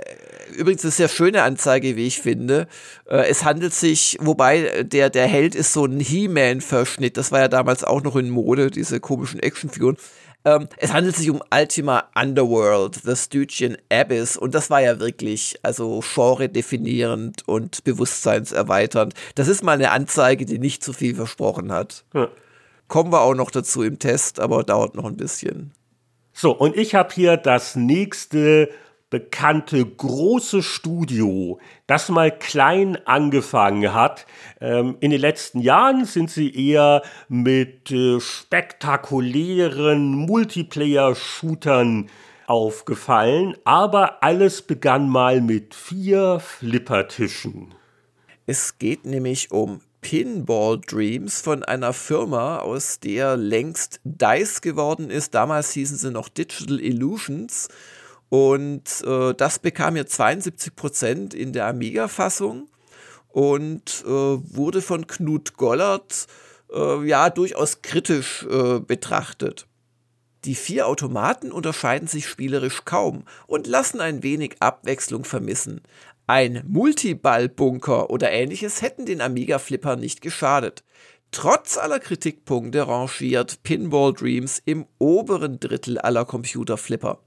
übrigens eine sehr schöne Anzeige, wie ich finde. Äh, es handelt sich, wobei der, der Held ist so ein He-Man-Verschnitt, das war ja damals auch noch in Mode, diese komischen Actionfiguren. Ähm, es handelt sich um Ultima Underworld, The Stygian Abyss und das war ja wirklich, also genre-definierend und bewusstseinserweiternd. Das ist mal eine Anzeige, die nicht zu viel versprochen hat. Ja. Kommen wir auch noch dazu im Test, aber dauert noch ein bisschen. So, und ich habe hier das nächste bekannte große Studio, das mal klein angefangen hat. Ähm, in den letzten Jahren sind sie eher mit äh, spektakulären Multiplayer-Shootern aufgefallen, aber alles begann mal mit vier Flippertischen. Es geht nämlich um Pinball Dreams von einer Firma, aus der längst Dice geworden ist. Damals hießen sie noch Digital Illusions. Und äh, das bekam ja 72 Prozent in der Amiga-Fassung und äh, wurde von Knut Gollert äh, ja durchaus kritisch äh, betrachtet. Die vier Automaten unterscheiden sich spielerisch kaum und lassen ein wenig Abwechslung vermissen. Ein Multiball-Bunker oder ähnliches hätten den Amiga-Flipper nicht geschadet. Trotz aller Kritikpunkte rangiert Pinball Dreams im oberen Drittel aller Computerflipper.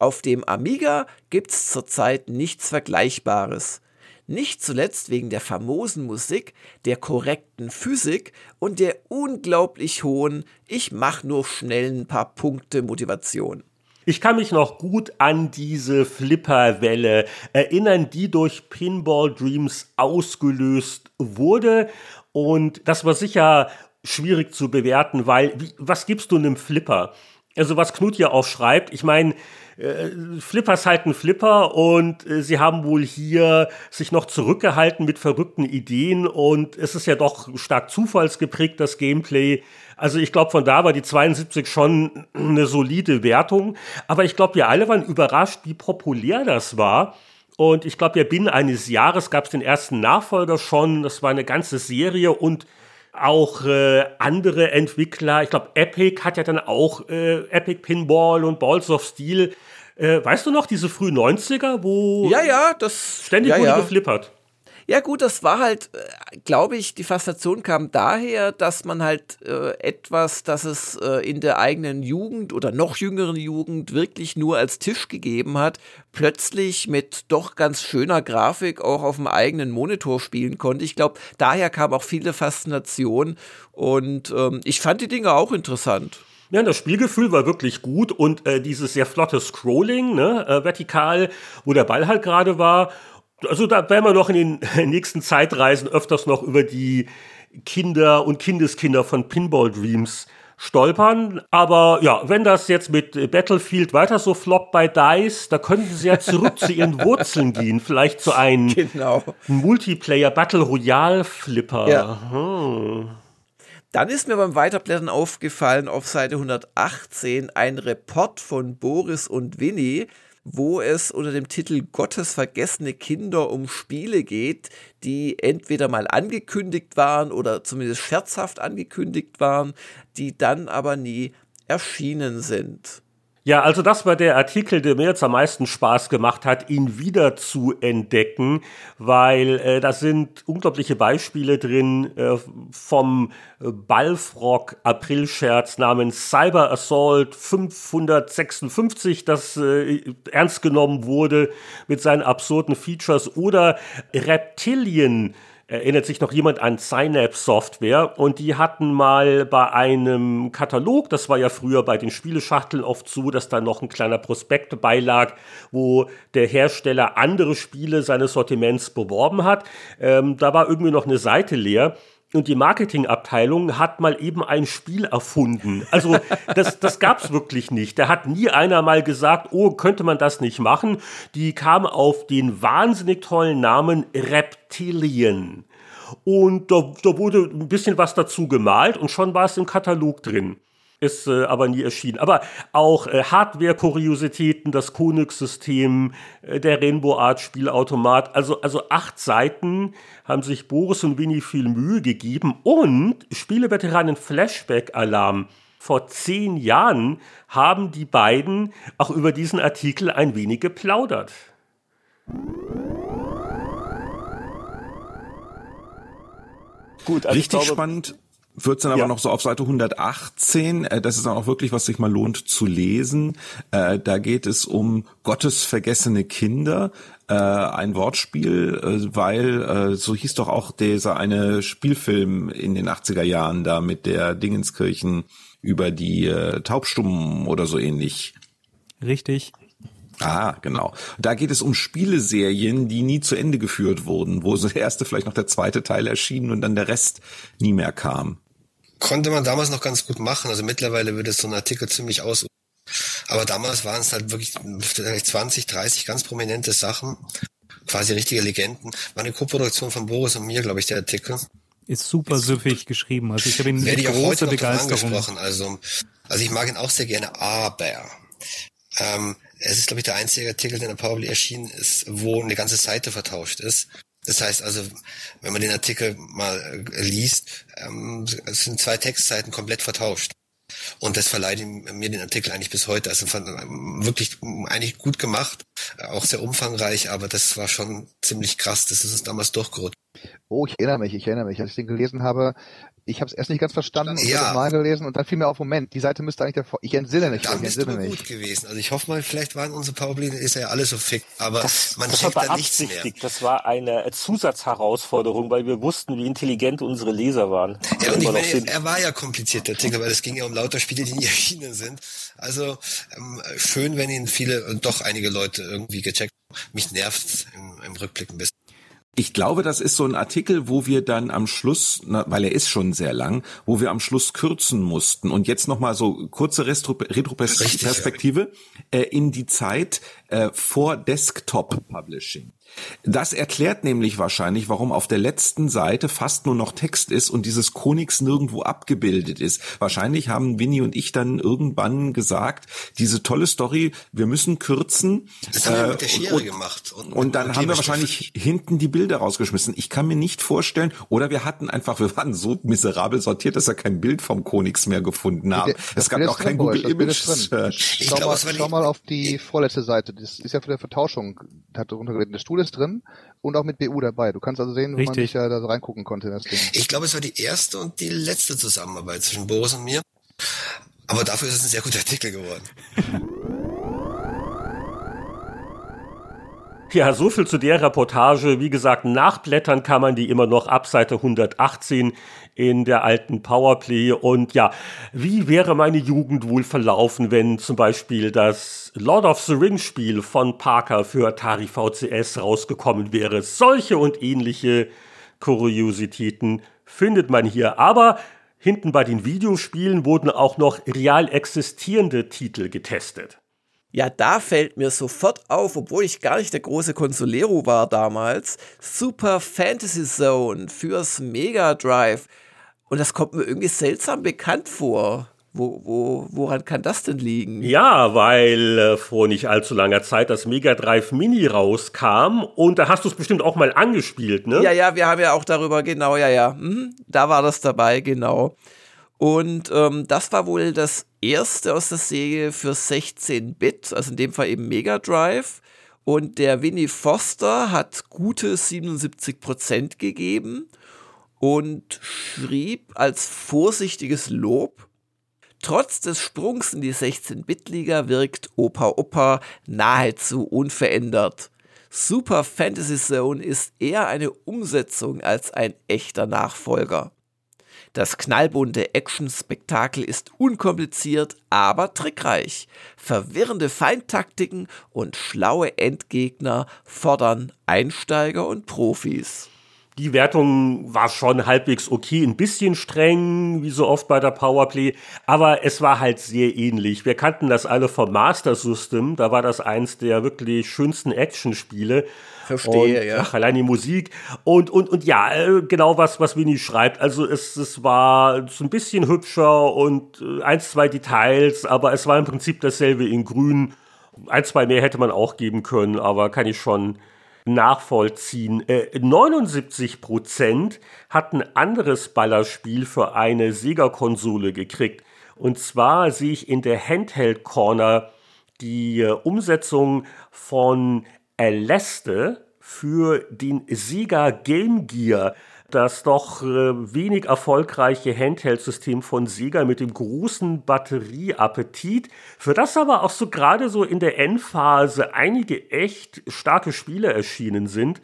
Auf dem Amiga gibt's zurzeit nichts Vergleichbares. Nicht zuletzt wegen der famosen Musik, der korrekten Physik und der unglaublich hohen Ich mach nur schnell ein paar Punkte Motivation. Ich kann mich noch gut an diese Flipperwelle erinnern, die durch Pinball Dreams ausgelöst wurde. Und das war sicher schwierig zu bewerten, weil wie, was gibst du einem Flipper? Also was Knut hier auch schreibt, ich meine, äh, Flipper ist halt ein Flipper und äh, sie haben wohl hier sich noch zurückgehalten mit verrückten Ideen und es ist ja doch stark zufallsgeprägt, das Gameplay. Also ich glaube, von da war die 72 schon eine solide Wertung. Aber ich glaube, wir alle waren überrascht, wie populär das war. Und ich glaube, ja, binnen eines Jahres gab es den ersten Nachfolger schon. Das war eine ganze Serie und auch äh, andere Entwickler. Ich glaube, Epic hat ja dann auch äh, Epic Pinball und Balls of Steel. Äh, weißt du noch, diese frühen 90er, wo ja, ja, das, ständig ja, wurde ja. geflippert? Ja gut, das war halt, äh, glaube ich, die Faszination kam daher, dass man halt äh, etwas, das es äh, in der eigenen Jugend oder noch jüngeren Jugend wirklich nur als Tisch gegeben hat, plötzlich mit doch ganz schöner Grafik auch auf dem eigenen Monitor spielen konnte. Ich glaube, daher kam auch viele Faszination und ähm, ich fand die Dinge auch interessant. Ja, das Spielgefühl war wirklich gut und äh, dieses sehr flotte Scrolling, ne, äh, vertikal, wo der Ball halt gerade war also da werden wir noch [LAUGHS] in den nächsten Zeitreisen öfters noch über die Kinder und Kindeskinder von Pinball Dreams stolpern. Aber ja, wenn das jetzt mit Battlefield weiter so floppt bei DICE, da könnten sie ja zurück zu ihren [LAUGHS] Wurzeln gehen. Vielleicht zu einem genau. Multiplayer Battle Royale Flipper. Ja. Hm. Dann ist mir beim Weiterblättern aufgefallen auf Seite 118 ein Report von Boris und Winnie wo es unter dem Titel Gottes vergessene Kinder um Spiele geht, die entweder mal angekündigt waren oder zumindest scherzhaft angekündigt waren, die dann aber nie erschienen sind. Ja, also das war der Artikel, der mir jetzt am meisten Spaß gemacht hat, ihn wieder zu entdecken, weil äh, da sind unglaubliche Beispiele drin äh, vom Balfrock Aprilscherz namens Cyber Assault 556, das äh, ernst genommen wurde mit seinen absurden Features oder Reptilien erinnert sich noch jemand an Synapse Software und die hatten mal bei einem Katalog, das war ja früher bei den Spieleschachteln oft so, dass da noch ein kleiner Prospekt beilag, wo der Hersteller andere Spiele seines Sortiments beworben hat. Ähm, da war irgendwie noch eine Seite leer und die Marketingabteilung hat mal eben ein Spiel erfunden. Also das, das gab es wirklich nicht. Da hat nie einer mal gesagt, oh, könnte man das nicht machen. Die kam auf den wahnsinnig tollen Namen Reptilien. Und da, da wurde ein bisschen was dazu gemalt und schon war es im Katalog drin ist äh, aber nie erschienen. Aber auch äh, Hardware-Kuriositäten, das Konix-System, äh, der Rainbow Art Spielautomat, also, also acht Seiten haben sich Boris und Winnie viel Mühe gegeben und Spieleveteranen Flashback-Alarm vor zehn Jahren haben die beiden auch über diesen Artikel ein wenig geplaudert. Gut, also Richtig glaube, spannend wird's dann aber ja. noch so auf Seite 118. Äh, das ist dann auch wirklich, was sich mal lohnt zu lesen. Äh, da geht es um Gottes vergessene Kinder. Äh, ein Wortspiel, weil so hieß doch auch dieser eine Spielfilm in den 80er Jahren da mit der Dingenskirchen über die Taubstummen oder so ähnlich. Richtig. Ah, genau. Da geht es um Spieleserien, die nie zu Ende geführt wurden, wo so der erste, vielleicht noch der zweite Teil erschien und dann der Rest nie mehr kam. Konnte man damals noch ganz gut machen. Also mittlerweile würde es so ein Artikel ziemlich aus. Aber damals waren es halt wirklich 20, 30 ganz prominente Sachen. Quasi richtige Legenden. War eine Koproduktion von Boris und mir, glaube ich, der Artikel. Ist super süffig geschrieben. Also ich habe ihn mit großer Begeisterung. Also, also ich mag ihn auch sehr gerne, aber ähm, es ist, glaube ich, der einzige Artikel, der in der Powerplay erschienen ist, wo eine ganze Seite vertauscht ist. Das heißt also, wenn man den Artikel mal äh, liest, ähm, sind zwei Textseiten komplett vertauscht. Und das verleiht mir den Artikel eigentlich bis heute. Also ähm, wirklich eigentlich gut gemacht, auch sehr umfangreich, aber das war schon ziemlich krass. Das ist uns damals durchgerutscht. Oh, ich erinnere mich, ich erinnere mich. Als ich den gelesen habe, ich habe es erst nicht ganz verstanden und ja. mal gelesen und dann fiel mir auf, Moment, die Seite müsste eigentlich davor, ich entsinne mich, dann ich entsinne mich. gut gewesen. Also ich hoffe mal, vielleicht waren unsere Powerpläne, ist ja alles so fick, aber das, man das checkt da nichts mehr. Das war eine Zusatzherausforderung, weil wir wussten, wie intelligent unsere Leser waren. Ja, und ich meine, er war ja kompliziert, der Artikel, weil es ging ja um lauter Spiele, die nie erschienen sind. Also ähm, schön, wenn ihn viele, und doch einige Leute irgendwie gecheckt Mich nervt im, im Rückblick ein bisschen. Ich glaube, das ist so ein Artikel, wo wir dann am Schluss, na, weil er ist schon sehr lang, wo wir am Schluss kürzen mussten. Und jetzt nochmal so kurze Retroperspektive ja. äh, in die Zeit äh, vor Desktop Publishing. Das erklärt nämlich wahrscheinlich, warum auf der letzten Seite fast nur noch Text ist und dieses Konix nirgendwo abgebildet ist. Wahrscheinlich haben Winnie und ich dann irgendwann gesagt, diese tolle Story, wir müssen kürzen. Das haben wir mit der äh, Schere und, gemacht. Und, und dann und haben wir wahrscheinlich hinten die Bilder rausgeschmissen. Ich kann mir nicht vorstellen, oder wir hatten einfach, wir waren so miserabel sortiert, dass wir kein Bild vom Konix mehr gefunden haben. es gab auch kein Google Image Search. Schau, mal, schau mal auf die vorletzte Seite. Das ist ja für der Vertauschung, hat darunter gelesen. Der Stuhl ist drin und auch mit BU dabei. Du kannst also sehen, wo man sich ja da reingucken konnte das Ding. Ich glaube, es war die erste und die letzte Zusammenarbeit zwischen Boris und mir. Aber dafür ist es ein sehr guter Artikel geworden. Ja, so viel zu der Reportage. Wie gesagt, nachblättern kann man die immer noch ab Seite 118 in der alten Powerplay. Und ja, wie wäre meine Jugend wohl verlaufen, wenn zum Beispiel das Lord of the Rings Spiel von Parker für Atari VCS rausgekommen wäre? Solche und ähnliche Kuriositäten findet man hier. Aber hinten bei den Videospielen wurden auch noch real existierende Titel getestet. Ja, da fällt mir sofort auf, obwohl ich gar nicht der große Consolero war damals, Super Fantasy Zone fürs Mega Drive. Und das kommt mir irgendwie seltsam bekannt vor. Wo, wo, woran kann das denn liegen? Ja, weil äh, vor nicht allzu langer Zeit das Mega Drive Mini rauskam und da hast du es bestimmt auch mal angespielt, ne? Ja, ja, wir haben ja auch darüber, genau, ja, ja. Hm, da war das dabei, genau. Und ähm, das war wohl das erste aus der Serie für 16-Bit, also in dem Fall eben Mega Drive. Und der Winnie Foster hat gute 77% gegeben und schrieb als vorsichtiges Lob, Trotz des Sprungs in die 16-Bit-Liga wirkt Opa Opa nahezu unverändert. Super Fantasy Zone ist eher eine Umsetzung als ein echter Nachfolger. Das knallbunte Action-Spektakel ist unkompliziert, aber trickreich. Verwirrende Feindtaktiken und schlaue Endgegner fordern Einsteiger und Profis. Die Wertung war schon halbwegs okay, ein bisschen streng, wie so oft bei der Powerplay, aber es war halt sehr ähnlich. Wir kannten das alle vom Master System, da war das eins der wirklich schönsten Actionspiele. Verstehe, und, ja. Ach, allein die Musik. Und, und, und ja, äh, genau was, was Winnie schreibt. Also es, es war so ein bisschen hübscher und äh, eins, zwei Details, aber es war im Prinzip dasselbe in grün. Ein, zwei mehr hätte man auch geben können, aber kann ich schon nachvollziehen. Äh, 79 Prozent hatten anderes Ballerspiel für eine Sega-Konsole gekriegt. Und zwar sehe ich in der Handheld Corner die äh, Umsetzung von Aleste für den Sega Game Gear das doch äh, wenig erfolgreiche Handheld-System von Sega mit dem großen Batterieappetit, für das aber auch so gerade so in der Endphase einige echt starke Spiele erschienen sind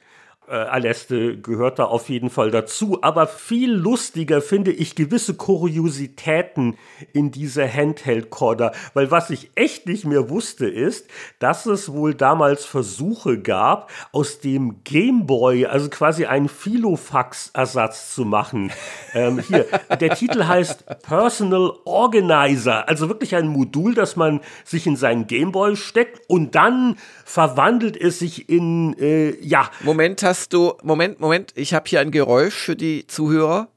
äh, Aleste gehört da auf jeden Fall dazu. Aber viel lustiger finde ich gewisse Kuriositäten in dieser Handheld-Corder. Weil was ich echt nicht mehr wusste, ist, dass es wohl damals Versuche gab, aus dem Gameboy, also quasi einen Filofax-Ersatz zu machen. ähm, hier, der Titel heißt Personal Organizer. Also wirklich ein Modul, das man sich in seinen Gameboy steckt und dann verwandelt es sich in, äh, ja. Moment, hast du, Moment, Moment, ich habe hier ein Geräusch für die Zuhörer.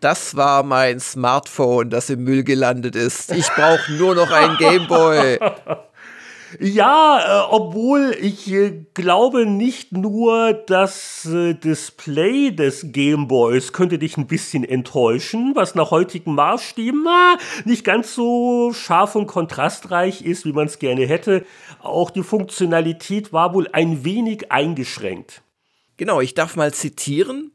Das war mein Smartphone, das im Müll gelandet ist. Ich brauche nur noch einen Gameboy. [LAUGHS] Ja, äh, obwohl ich äh, glaube nicht nur das äh, Display des Gameboys könnte dich ein bisschen enttäuschen, was nach heutigen Maßstäben na, nicht ganz so scharf und kontrastreich ist, wie man es gerne hätte. Auch die Funktionalität war wohl ein wenig eingeschränkt. Genau, ich darf mal zitieren.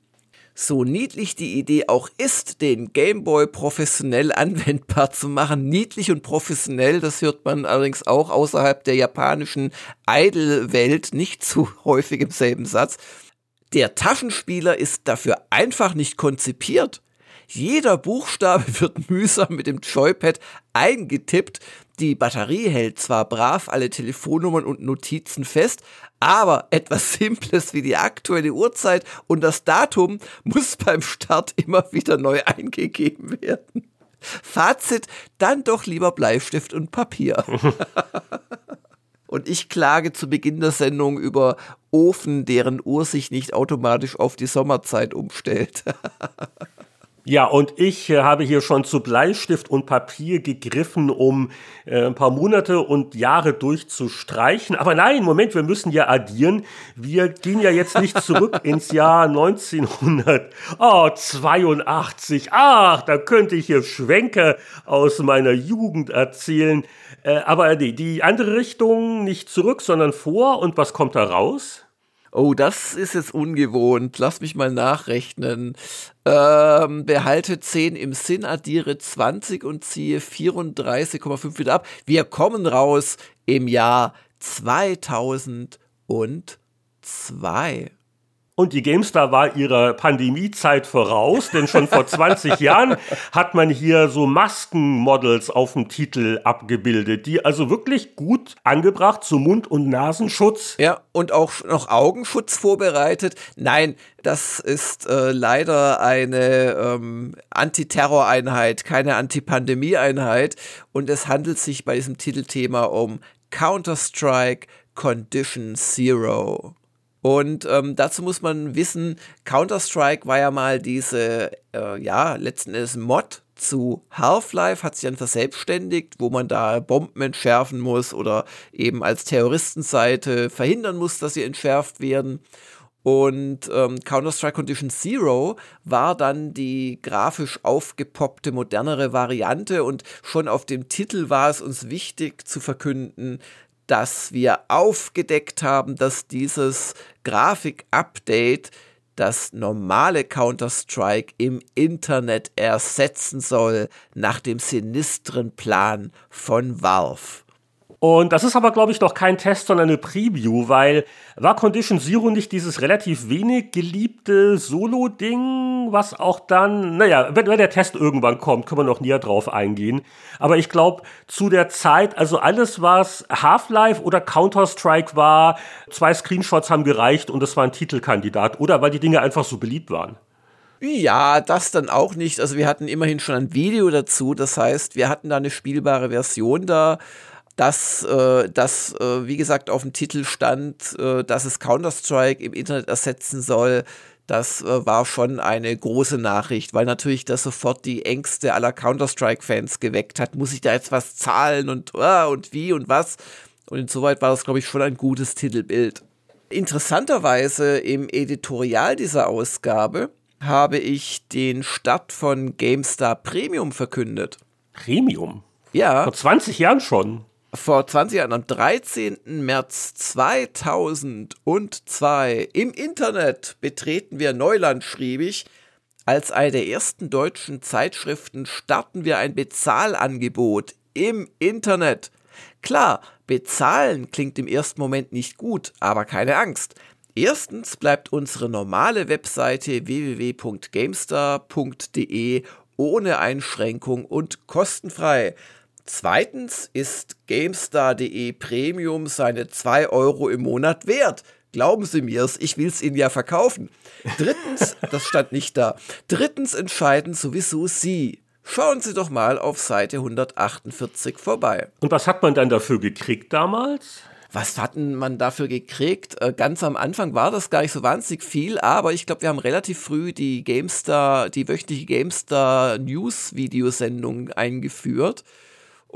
So niedlich die Idee auch ist, den Gameboy professionell [LAUGHS] anwendbar zu machen, niedlich und professionell, das hört man allerdings auch außerhalb der japanischen Idol-Welt nicht zu [LAUGHS] häufig im selben Satz. Der Taschenspieler ist dafür einfach nicht konzipiert. Jeder Buchstabe [LAUGHS] wird mühsam mit dem Joypad eingetippt. Die Batterie hält zwar brav alle Telefonnummern und Notizen fest, aber etwas [LAUGHS] Simples wie die aktuelle Uhrzeit und das Datum muss beim Start immer wieder neu eingegeben werden. Fazit, dann doch lieber Bleistift und Papier. [LAUGHS] und ich klage zu Beginn der Sendung über Ofen, deren Uhr sich nicht automatisch auf die Sommerzeit umstellt. [LAUGHS] Ja, und ich äh, habe hier schon zu Bleistift und Papier gegriffen, um äh, ein paar Monate und Jahre durchzustreichen. Aber nein, Moment, wir müssen ja addieren. Wir gehen ja jetzt nicht zurück [LAUGHS] ins Jahr 1982. Ach, da könnte ich hier Schwenker aus meiner Jugend erzählen. Äh, aber nee, die andere Richtung nicht zurück, sondern vor. Und was kommt da raus? Oh, das ist jetzt ungewohnt. Lass mich mal nachrechnen. Ähm, behalte 10 im Sinn, addiere 20 und ziehe 34,5 wieder ab. Wir kommen raus im Jahr 2002. Und die GameStar war ihrer Pandemiezeit voraus, denn schon vor [LAUGHS] 20 Jahren hat man hier so Maskenmodels auf dem Titel abgebildet, die also wirklich gut angebracht zu Mund- und Nasenschutz. Ja, und auch noch Augenschutz vorbereitet. Nein, das ist äh, leider eine ähm, Antiterror-Einheit, keine Antipandemie-Einheit. Und es handelt sich bei diesem Titelthema um Counter-Strike Condition Zero. Und ähm, dazu muss man wissen, Counter-Strike war ja mal diese, äh, ja, letzten Endes Mod zu Half-Life, hat sich dann verselbstständigt, wo man da Bomben entschärfen muss oder eben als Terroristenseite verhindern muss, dass sie entschärft werden. Und ähm, Counter-Strike Condition Zero war dann die grafisch aufgepoppte, modernere Variante. Und schon auf dem Titel war es uns wichtig zu verkünden, dass wir aufgedeckt haben, dass dieses Grafik-Update das normale Counter-Strike im Internet ersetzen soll, nach dem sinistren Plan von Valve. Und das ist aber, glaube ich, doch kein Test, sondern eine Preview, weil war Condition Zero nicht dieses relativ wenig geliebte Solo-Ding, was auch dann, naja, wenn, wenn der Test irgendwann kommt, können wir noch näher drauf eingehen. Aber ich glaube, zu der Zeit, also alles, was Half-Life oder Counter-Strike war, zwei Screenshots haben gereicht und das war ein Titelkandidat, oder weil die Dinge einfach so beliebt waren. Ja, das dann auch nicht. Also wir hatten immerhin schon ein Video dazu. Das heißt, wir hatten da eine spielbare Version da dass äh, das, äh, wie gesagt, auf dem Titel stand, äh, dass es Counter-Strike im Internet ersetzen soll. Das äh, war schon eine große Nachricht, weil natürlich das sofort die Ängste aller Counter-Strike-Fans geweckt hat. Muss ich da jetzt was zahlen und, uh, und wie und was? Und insoweit war das, glaube ich, schon ein gutes Titelbild. Interessanterweise im Editorial dieser Ausgabe habe ich den Start von GameStar Premium verkündet. Premium? Ja. Vor 20 Jahren schon. Vor 20 Jahren, am 13. März 2002 im Internet betreten wir Neuland, schrieb ich. Als eine der ersten deutschen Zeitschriften starten wir ein Bezahlangebot im Internet. Klar, bezahlen klingt im ersten Moment nicht gut, aber keine Angst. Erstens bleibt unsere normale Webseite www.gamestar.de ohne Einschränkung und kostenfrei. Zweitens ist GameStar.de Premium seine 2 Euro im Monat wert. Glauben Sie mir's, ich will's Ihnen ja verkaufen. Drittens, [LAUGHS] das stand nicht da. Drittens entscheiden sowieso Sie. Schauen Sie doch mal auf Seite 148 vorbei. Und was hat man dann dafür gekriegt damals? Was hatten man dafür gekriegt? Äh, ganz am Anfang war das gar nicht so wahnsinnig viel, aber ich glaube, wir haben relativ früh die GameStar, die wöchentliche GameStar News Videosendung eingeführt.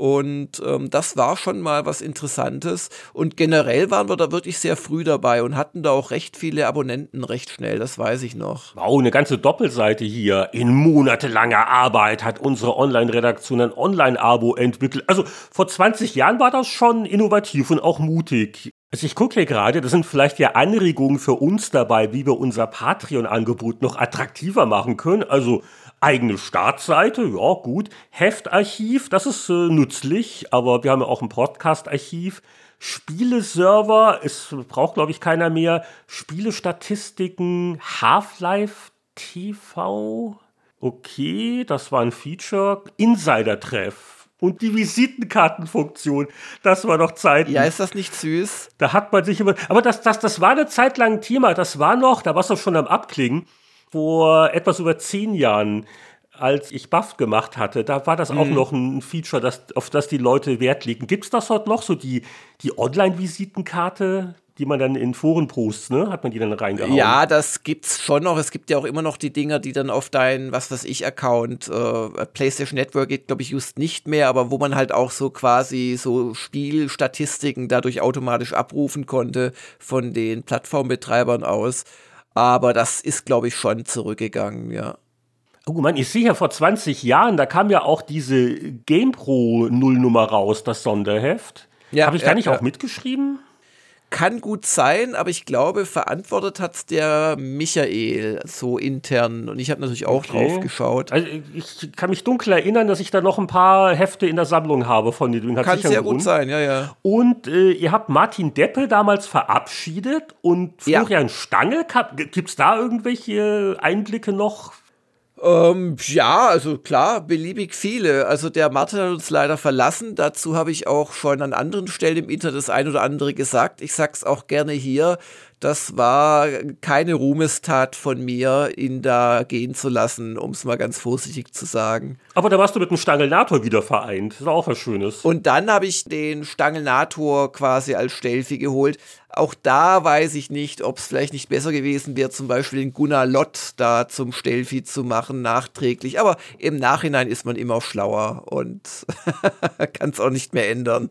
Und ähm, das war schon mal was Interessantes. Und generell waren wir da wirklich sehr früh dabei und hatten da auch recht viele Abonnenten recht schnell, das weiß ich noch. Wow, eine ganze Doppelseite hier. In monatelanger Arbeit hat unsere Online-Redaktion ein Online-Abo entwickelt. Also vor 20 Jahren war das schon innovativ und auch mutig. Also ich gucke hier gerade, das sind vielleicht ja Anregungen für uns dabei, wie wir unser Patreon-Angebot noch attraktiver machen können. Also eigene Startseite, ja gut. Heftarchiv, das ist äh, nützlich, aber wir haben ja auch ein Podcast-Archiv. Spieleserver, es braucht glaube ich keiner mehr. Spielestatistiken, Half-Life TV, okay, das war ein Feature. Insider-Treff und die Visitenkartenfunktion. Das war noch Zeit. Ja, ist das nicht süß? Da hat man sich immer. Aber das, das, das war eine Zeit lang ein Thema. Das war noch, da war es doch schon am Abklingen vor etwas über zehn Jahren, als ich Buff gemacht hatte, da war das auch mhm. noch ein Feature, das, auf das die Leute Wert legen. Gibt es das heute noch, so die, die Online-Visitenkarte, die man dann in Foren postet, ne? Hat man die dann reingehauen? Ja, das gibt's schon noch. Es gibt ja auch immer noch die Dinger, die dann auf dein, was weiß ich, Account, äh, PlayStation Network geht, glaube ich, just nicht mehr, aber wo man halt auch so quasi so Spielstatistiken dadurch automatisch abrufen konnte von den Plattformbetreibern aus. Aber das ist, glaube ich, schon zurückgegangen, ja. Oh Mann, ich sehe ja vor 20 Jahren, da kam ja auch diese GamePro Nullnummer raus, das Sonderheft. Ja, Habe ich ja, da nicht ja. auch mitgeschrieben? Kann gut sein, aber ich glaube, verantwortet hat der Michael so intern und ich habe natürlich auch okay. drauf geschaut. Also ich kann mich dunkel erinnern, dass ich da noch ein paar Hefte in der Sammlung habe von den. Kann sehr gut sein, ja, ja. Und äh, ihr habt Martin Deppe damals verabschiedet und Florian ja. Stange. Gibt es da irgendwelche Einblicke noch? Ähm, ja, also klar, beliebig viele. Also der Martin hat uns leider verlassen. Dazu habe ich auch schon an anderen Stellen im Internet das ein oder andere gesagt. Ich sag's auch gerne hier. Das war keine Ruhmestat von mir, ihn da gehen zu lassen, um es mal ganz vorsichtig zu sagen. Aber da warst du mit dem Stangelnator wieder vereint. Das ist auch was Schönes. Und dann habe ich den Stangelnator quasi als Stelfi geholt. Auch da weiß ich nicht, ob es vielleicht nicht besser gewesen wäre, zum Beispiel den Gunnar Lott da zum Stelfi zu machen, nachträglich. Aber im Nachhinein ist man immer schlauer und [LAUGHS] kann es auch nicht mehr ändern.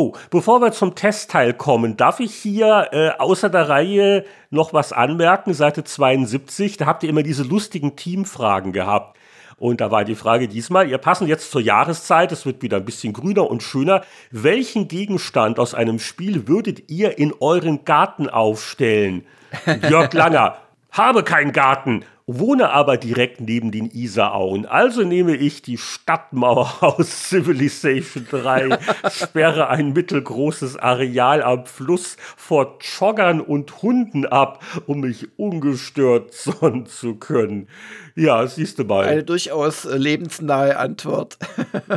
Oh, bevor wir zum Testteil kommen, darf ich hier äh, außer der Reihe noch was anmerken? Seite 72, da habt ihr immer diese lustigen Teamfragen gehabt. Und da war die Frage diesmal, ihr passen jetzt zur Jahreszeit, es wird wieder ein bisschen grüner und schöner. Welchen Gegenstand aus einem Spiel würdet ihr in euren Garten aufstellen? [LAUGHS] Jörg Langer, habe keinen Garten wohne aber direkt neben den Isarauen. Also nehme ich die Stadtmauer [LAUGHS] aus Civilization 3, sperre ein mittelgroßes Areal am Fluss vor Joggern und Hunden ab, um mich ungestört [LAUGHS] sonnen zu können. Ja, siehst du mal. Eine durchaus äh, lebensnahe Antwort.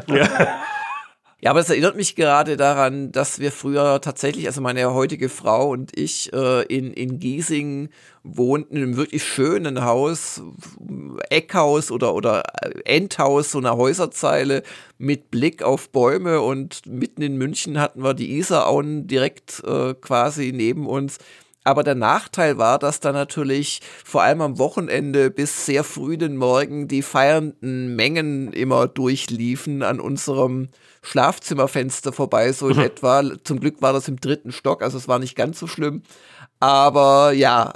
ja. [LAUGHS] Ja, aber es erinnert mich gerade daran, dass wir früher tatsächlich, also meine heutige Frau und ich, äh, in, in Giesing wohnten, in einem wirklich schönen Haus, Eckhaus oder, oder Endhaus, so einer Häuserzeile mit Blick auf Bäume und mitten in München hatten wir die Isarauen direkt äh, quasi neben uns. Aber der Nachteil war, dass da natürlich vor allem am Wochenende bis sehr früh den Morgen die feiernden Mengen immer durchliefen an unserem Schlafzimmerfenster vorbei, so in mhm. etwa. Zum Glück war das im dritten Stock, also es war nicht ganz so schlimm. Aber ja.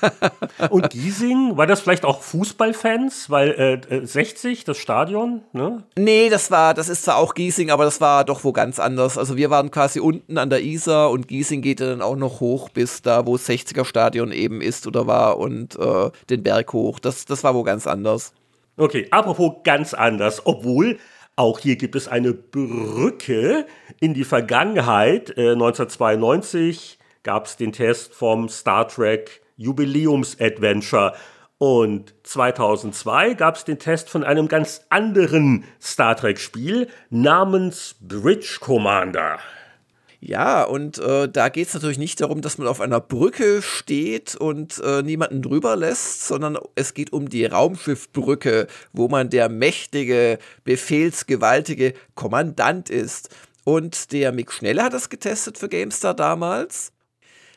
[LAUGHS] Und Giesing, war das vielleicht auch Fußballfans? Weil äh, 60, äh, das Stadion, ne? Nee, das war, das ist zwar auch Giesing, aber das war doch wo ganz anders. Also wir waren quasi unten an der Isar und Giesing geht ja dann auch noch hoch bis da, wo das 60er Stadion eben ist oder war und äh, den Berg hoch. Das, das war wo ganz anders. Okay, apropos ganz anders, obwohl auch hier gibt es eine Brücke in die Vergangenheit. Äh, 1992 gab es den Test vom Star Trek Jubiläums-Adventure. Und 2002 gab es den Test von einem ganz anderen Star Trek-Spiel namens Bridge Commander. Ja, und äh, da geht es natürlich nicht darum, dass man auf einer Brücke steht und äh, niemanden drüber lässt, sondern es geht um die Raumschiffbrücke, wo man der mächtige, befehlsgewaltige Kommandant ist. Und der Mick Schnelle hat das getestet für GameStar damals.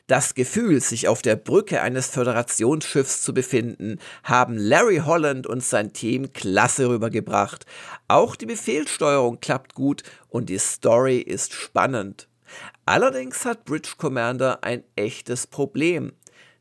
Das Gefühl, sich auf der Brücke eines Föderationsschiffs zu befinden, haben Larry Holland und sein Team klasse rübergebracht. Auch die Befehlssteuerung klappt gut und die Story ist spannend. Allerdings hat Bridge Commander ein echtes Problem.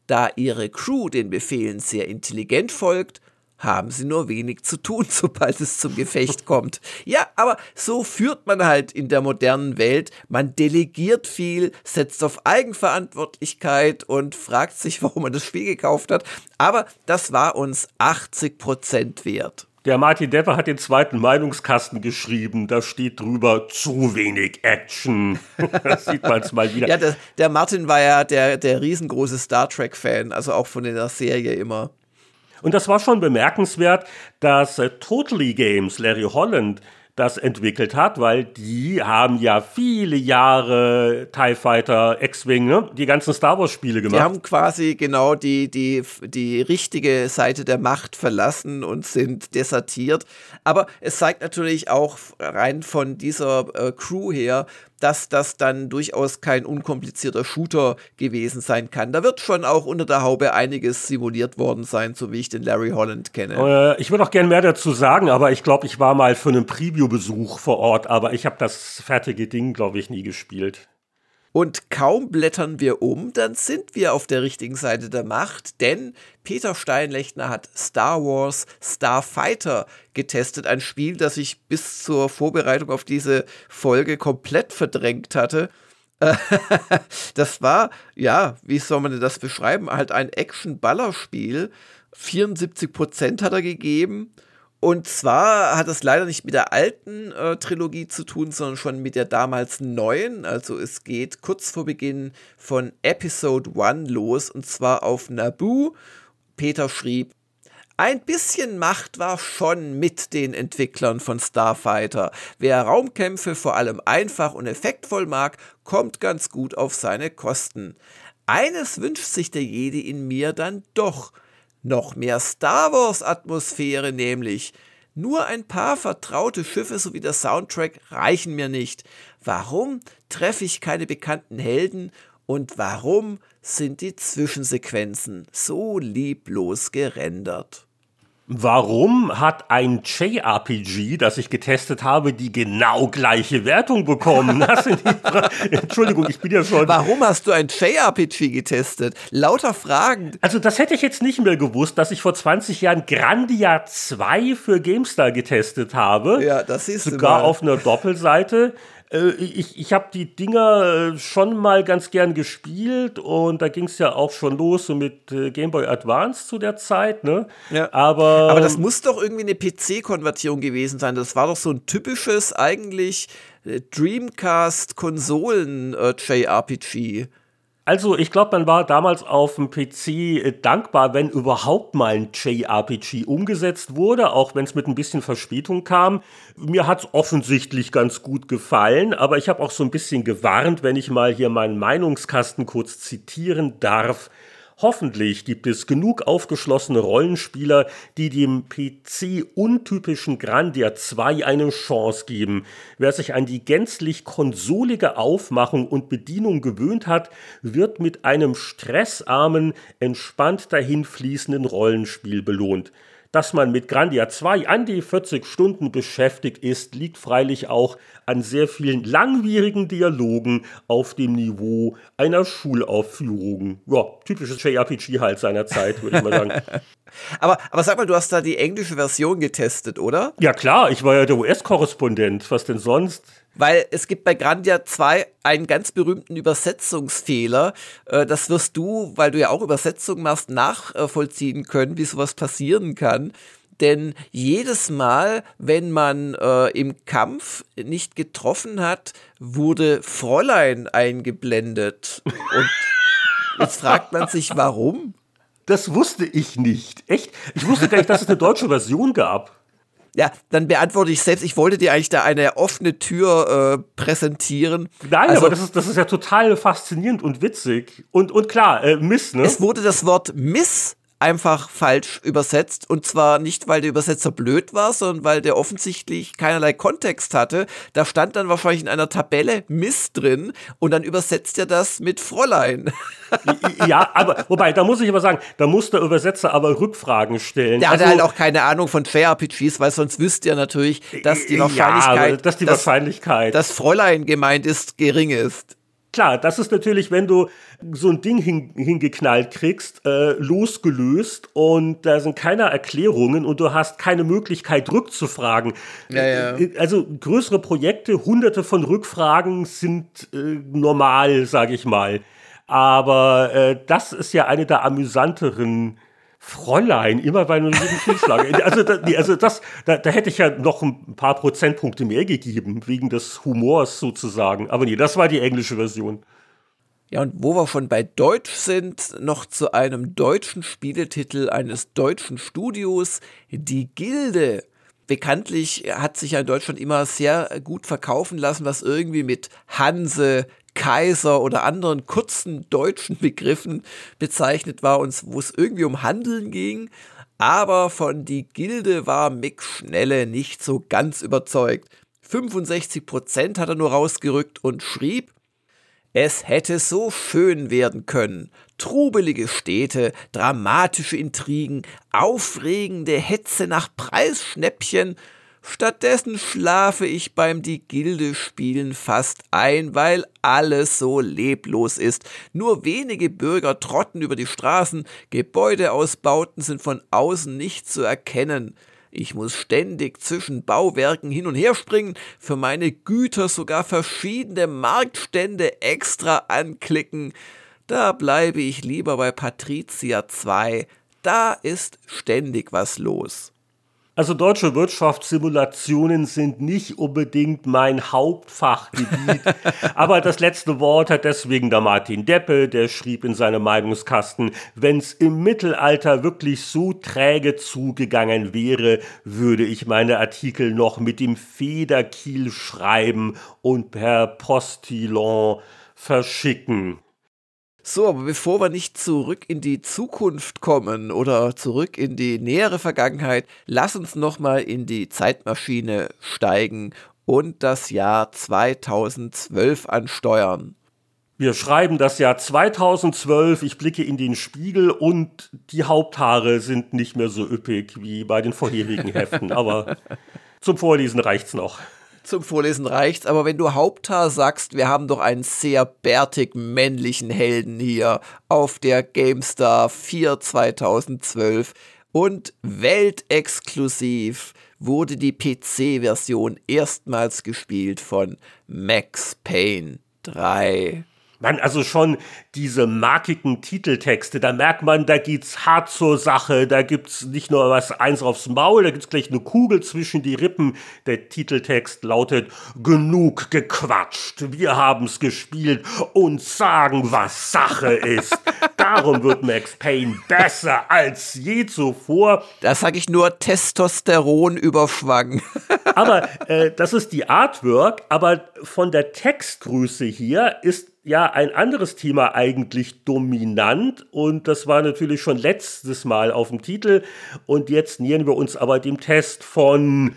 Da ihre Crew den Befehlen sehr intelligent folgt, haben sie nur wenig zu tun, [LAUGHS] sobald es zum Gefecht kommt. Ja, aber so führt man halt in der modernen Welt. Man delegiert viel, setzt auf Eigenverantwortlichkeit und fragt sich, [LAUGHS] warum man das Spiel gekauft hat. Aber das war uns 80 Prozent wert. Der Martin Depper hat den zweiten Meinungskasten geschrieben. Da steht drüber zu wenig Action. [LAUGHS] das sieht man es mal wieder. Ja, der, der, Martin war ja der, der riesengroße Star Trek-Fan, also auch von der Serie immer. Und das war schon bemerkenswert, dass äh, Totally Games, Larry Holland, das entwickelt hat, weil die haben ja viele Jahre TIE Fighter, X-Wing, ne? die ganzen Star Wars Spiele gemacht. Die haben quasi genau die, die, die richtige Seite der Macht verlassen und sind desertiert. Aber es zeigt natürlich auch rein von dieser äh, Crew her, dass das dann durchaus kein unkomplizierter Shooter gewesen sein kann. Da wird schon auch unter der Haube einiges simuliert worden sein, so wie ich den Larry Holland kenne. Äh, ich würde auch gerne mehr dazu sagen, aber ich glaube, ich war mal für einen Preview-Besuch vor Ort, aber ich habe das fertige Ding, glaube ich, nie gespielt. Und kaum blättern wir um, dann sind wir auf der richtigen Seite der Macht, denn Peter Steinlechner hat Star Wars Starfighter getestet, ein Spiel, das ich bis zur Vorbereitung auf diese Folge komplett verdrängt hatte. [LAUGHS] das war, ja, wie soll man das beschreiben? Halt ein Action-Ballerspiel. 74% hat er gegeben und zwar hat es leider nicht mit der alten äh, Trilogie zu tun, sondern schon mit der damals neuen. Also es geht kurz vor Beginn von Episode 1 los und zwar auf Naboo. Peter schrieb, ein bisschen Macht war schon mit den Entwicklern von Starfighter. Wer Raumkämpfe vor allem einfach und effektvoll mag, kommt ganz gut auf seine Kosten. Eines wünscht sich der Jedi in mir dann doch – noch mehr Star Wars-Atmosphäre nämlich. Nur ein paar vertraute Schiffe sowie der Soundtrack reichen mir nicht. Warum treffe ich keine bekannten Helden und warum sind die Zwischensequenzen so lieblos gerendert? Warum hat ein JRPG, das ich getestet habe, die genau gleiche Wertung bekommen? [LAUGHS] Entschuldigung, ich bin ja schon. Warum hast du ein JRPG getestet? Lauter Fragen. Also, das hätte ich jetzt nicht mehr gewusst, dass ich vor 20 Jahren Grandia 2 für GameStar getestet habe. Ja, das ist sogar auf einer Doppelseite. Äh, ich, ich habe die Dinger äh, schon mal ganz gern gespielt und da ging es ja auch schon los so mit äh, Game Boy Advance zu der Zeit, ne? Ja. Aber, Aber das muss doch irgendwie eine PC-Konvertierung gewesen sein. Das war doch so ein typisches eigentlich Dreamcast-Konsolen-JRPG. Also, ich glaube, man war damals auf dem PC äh, dankbar, wenn überhaupt mal ein JRPG umgesetzt wurde, auch wenn es mit ein bisschen Verspätung kam. Mir hat es offensichtlich ganz gut gefallen, aber ich habe auch so ein bisschen gewarnt, wenn ich mal hier meinen Meinungskasten kurz zitieren darf. Hoffentlich gibt es genug aufgeschlossene Rollenspieler, die dem PC-untypischen Grandia 2 eine Chance geben. Wer sich an die gänzlich konsolige Aufmachung und Bedienung gewöhnt hat, wird mit einem stressarmen, entspannt dahinfließenden Rollenspiel belohnt. Dass man mit Grandia 2 an die 40 Stunden beschäftigt ist, liegt freilich auch an sehr vielen langwierigen Dialogen auf dem Niveau einer Schulaufführung. Ja, typisches JRPG halt seiner Zeit, würde ich mal sagen. [LAUGHS] aber, aber sag mal, du hast da die englische Version getestet, oder? Ja klar, ich war ja der US-Korrespondent. Was denn sonst? Weil es gibt bei Grandia 2 einen ganz berühmten Übersetzungsfehler. Äh, das wirst du, weil du ja auch Übersetzungen machst, nachvollziehen können, wie sowas passieren kann. Denn jedes Mal, wenn man äh, im Kampf nicht getroffen hat, wurde Fräulein eingeblendet. Und jetzt fragt man sich, warum? Das wusste ich nicht. Echt? Ich wusste gar nicht, dass es eine deutsche Version gab. Ja, dann beantworte ich selbst. Ich wollte dir eigentlich da eine offene Tür äh, präsentieren. Nein, also, aber das ist, das ist ja total faszinierend und witzig. Und, und klar, äh, Miss, ne? Es wurde das Wort Miss einfach falsch übersetzt. Und zwar nicht, weil der Übersetzer blöd war, sondern weil der offensichtlich keinerlei Kontext hatte. Da stand dann wahrscheinlich in einer Tabelle Miss drin und dann übersetzt er das mit Fräulein. ja, aber wobei, da muss ich aber sagen, da muss der Übersetzer aber Rückfragen stellen. Der also, hatte halt auch keine Ahnung von JRPGs, weil sonst wüsste er natürlich, dass die Wahrscheinlichkeit, ja, dass die Wahrscheinlichkeit, dass, dass Fräulein gemeint ist, gering ist. Klar, das ist natürlich, wenn du so ein Ding hin, hingeknallt kriegst, äh, losgelöst und da sind keine Erklärungen und du hast keine Möglichkeit rückzufragen. Ja, ja. Äh, also größere Projekte, hunderte von Rückfragen sind äh, normal, sage ich mal. Aber äh, das ist ja eine der amüsanteren Fräulein, immer bei einem Fehlschlag. [LAUGHS] Also, da, nee, also das, da, da hätte ich ja noch ein paar Prozentpunkte mehr gegeben, wegen des Humors sozusagen. Aber nee, das war die englische Version. Ja, und wo wir schon bei Deutsch sind, noch zu einem deutschen Spieletitel eines deutschen Studios, Die Gilde. Bekanntlich hat sich ja in Deutschland immer sehr gut verkaufen lassen, was irgendwie mit Hanse, Kaiser oder anderen kurzen deutschen Begriffen bezeichnet war und wo es irgendwie um Handeln ging. Aber von die Gilde war Mick Schnelle nicht so ganz überzeugt. 65 Prozent hat er nur rausgerückt und schrieb, es hätte so schön werden können. Trubelige Städte, dramatische Intrigen, aufregende Hetze nach Preisschnäppchen Stattdessen schlafe ich beim Die Gilde spielen fast ein, weil alles so leblos ist. Nur wenige Bürger trotten über die Straßen, Gebäudeausbauten sind von außen nicht zu erkennen. Ich muss ständig zwischen Bauwerken hin und her springen, für meine Güter sogar verschiedene Marktstände extra anklicken. Da bleibe ich lieber bei Patricia 2. Da ist ständig was los. Also deutsche Wirtschaftssimulationen sind nicht unbedingt mein Hauptfachgebiet, [LAUGHS] aber das letzte Wort hat deswegen der Martin Deppe, der schrieb in seinem Meinungskasten, wenn es im Mittelalter wirklich so träge zugegangen wäre, würde ich meine Artikel noch mit dem Federkiel schreiben und per Postillon verschicken. So, aber bevor wir nicht zurück in die Zukunft kommen oder zurück in die nähere Vergangenheit, lass uns nochmal in die Zeitmaschine steigen und das Jahr 2012 ansteuern. Wir schreiben das Jahr 2012, ich blicke in den Spiegel und die Haupthaare sind nicht mehr so üppig wie bei den vorherigen Heften, aber zum Vorlesen reicht's noch zum Vorlesen reicht. Aber wenn du Haupthaar sagst, wir haben doch einen sehr bärtig männlichen Helden hier auf der GameStar 4 2012 und weltexklusiv wurde die PC-Version erstmals gespielt von Max Payne 3. Man, also schon diese markigen Titeltexte, da merkt man, da geht's hart zur Sache, da gibt's nicht nur was eins aufs Maul, da gibt's gleich eine Kugel zwischen die Rippen. Der Titeltext lautet, genug gequatscht, wir haben's gespielt und sagen, was Sache ist. [LAUGHS] Darum wird Max Payne besser als je zuvor. Da sag ich nur Testosteron überschwang. aber äh, das ist die Artwork, aber von der Textgröße hier ist ja ein anderes Thema eigentlich dominant. Und das war natürlich schon letztes Mal auf dem Titel. Und jetzt nähern wir uns aber dem Test von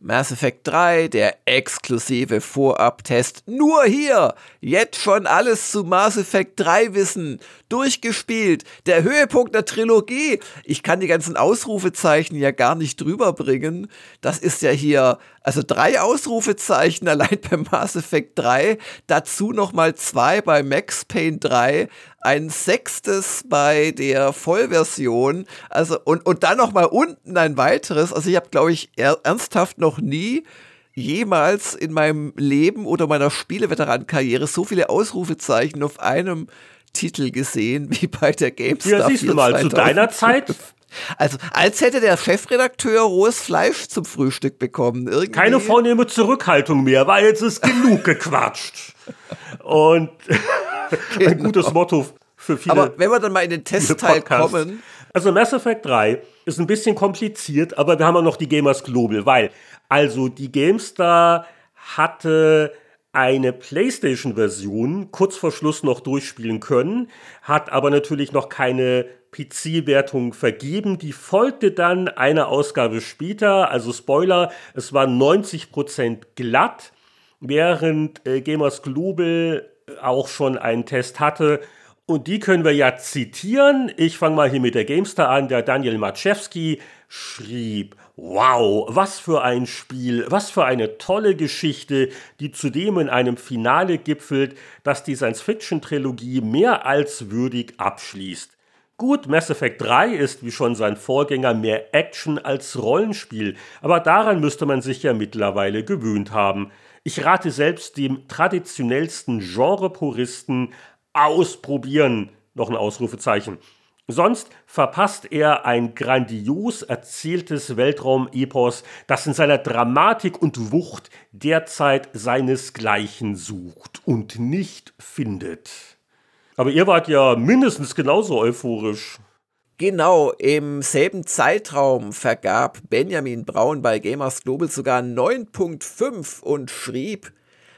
Mass Effect 3, der exklusive Vorab-Test. Nur hier! Jetzt schon alles zu Mass Effect 3 wissen. Durchgespielt. Der Höhepunkt der Trilogie. Ich kann die ganzen Ausrufezeichen ja gar nicht drüber bringen. Das ist ja hier, also drei Ausrufezeichen [LAUGHS] allein beim Mass Effect 3. Dazu nochmal zwei bei Max Payne 3 ein sechstes bei der Vollversion, also und, und dann noch mal unten ein weiteres. Also ich habe, glaube ich, er, ernsthaft noch nie jemals in meinem Leben oder meiner Spieleveteranenkarriere so viele Ausrufezeichen auf einem Titel gesehen wie bei der GameStar. Ja, siehst du mal, 2005. zu deiner Zeit [LAUGHS] also, als hätte der Chefredakteur rohes Fleisch zum Frühstück bekommen. Irgendwie. Keine vornehme Zurückhaltung mehr, weil jetzt ist genug gequatscht. [LAUGHS] Und genau. [LAUGHS] ein gutes Motto für viele. Aber wenn wir dann mal in den Testteil kommen. Also Mass Effect 3 ist ein bisschen kompliziert, aber wir haben auch noch die Gamers Global, weil also die GameStar hatte eine PlayStation-Version kurz vor Schluss noch durchspielen können, hat aber natürlich noch keine PC-Wertung vergeben. Die folgte dann eine Ausgabe später, also Spoiler, es war 90% glatt, während äh, Gamers Global auch schon einen Test hatte. Und die können wir ja zitieren. Ich fange mal hier mit der Gamestar an. Der Daniel Maczewski schrieb, wow, was für ein Spiel, was für eine tolle Geschichte, die zudem in einem Finale gipfelt, das die Science-Fiction-Trilogie mehr als würdig abschließt. Gut, Mass Effect 3 ist wie schon sein Vorgänger mehr Action als Rollenspiel, aber daran müsste man sich ja mittlerweile gewöhnt haben. Ich rate selbst dem traditionellsten Genre-Puristen ausprobieren, noch ein Ausrufezeichen. Sonst verpasst er ein grandios erzähltes Weltraum-Epos, das in seiner Dramatik und Wucht derzeit seinesgleichen sucht und nicht findet. Aber ihr wart ja mindestens genauso euphorisch. Genau, im selben Zeitraum vergab Benjamin Braun bei Gamers Global sogar 9.5 und schrieb,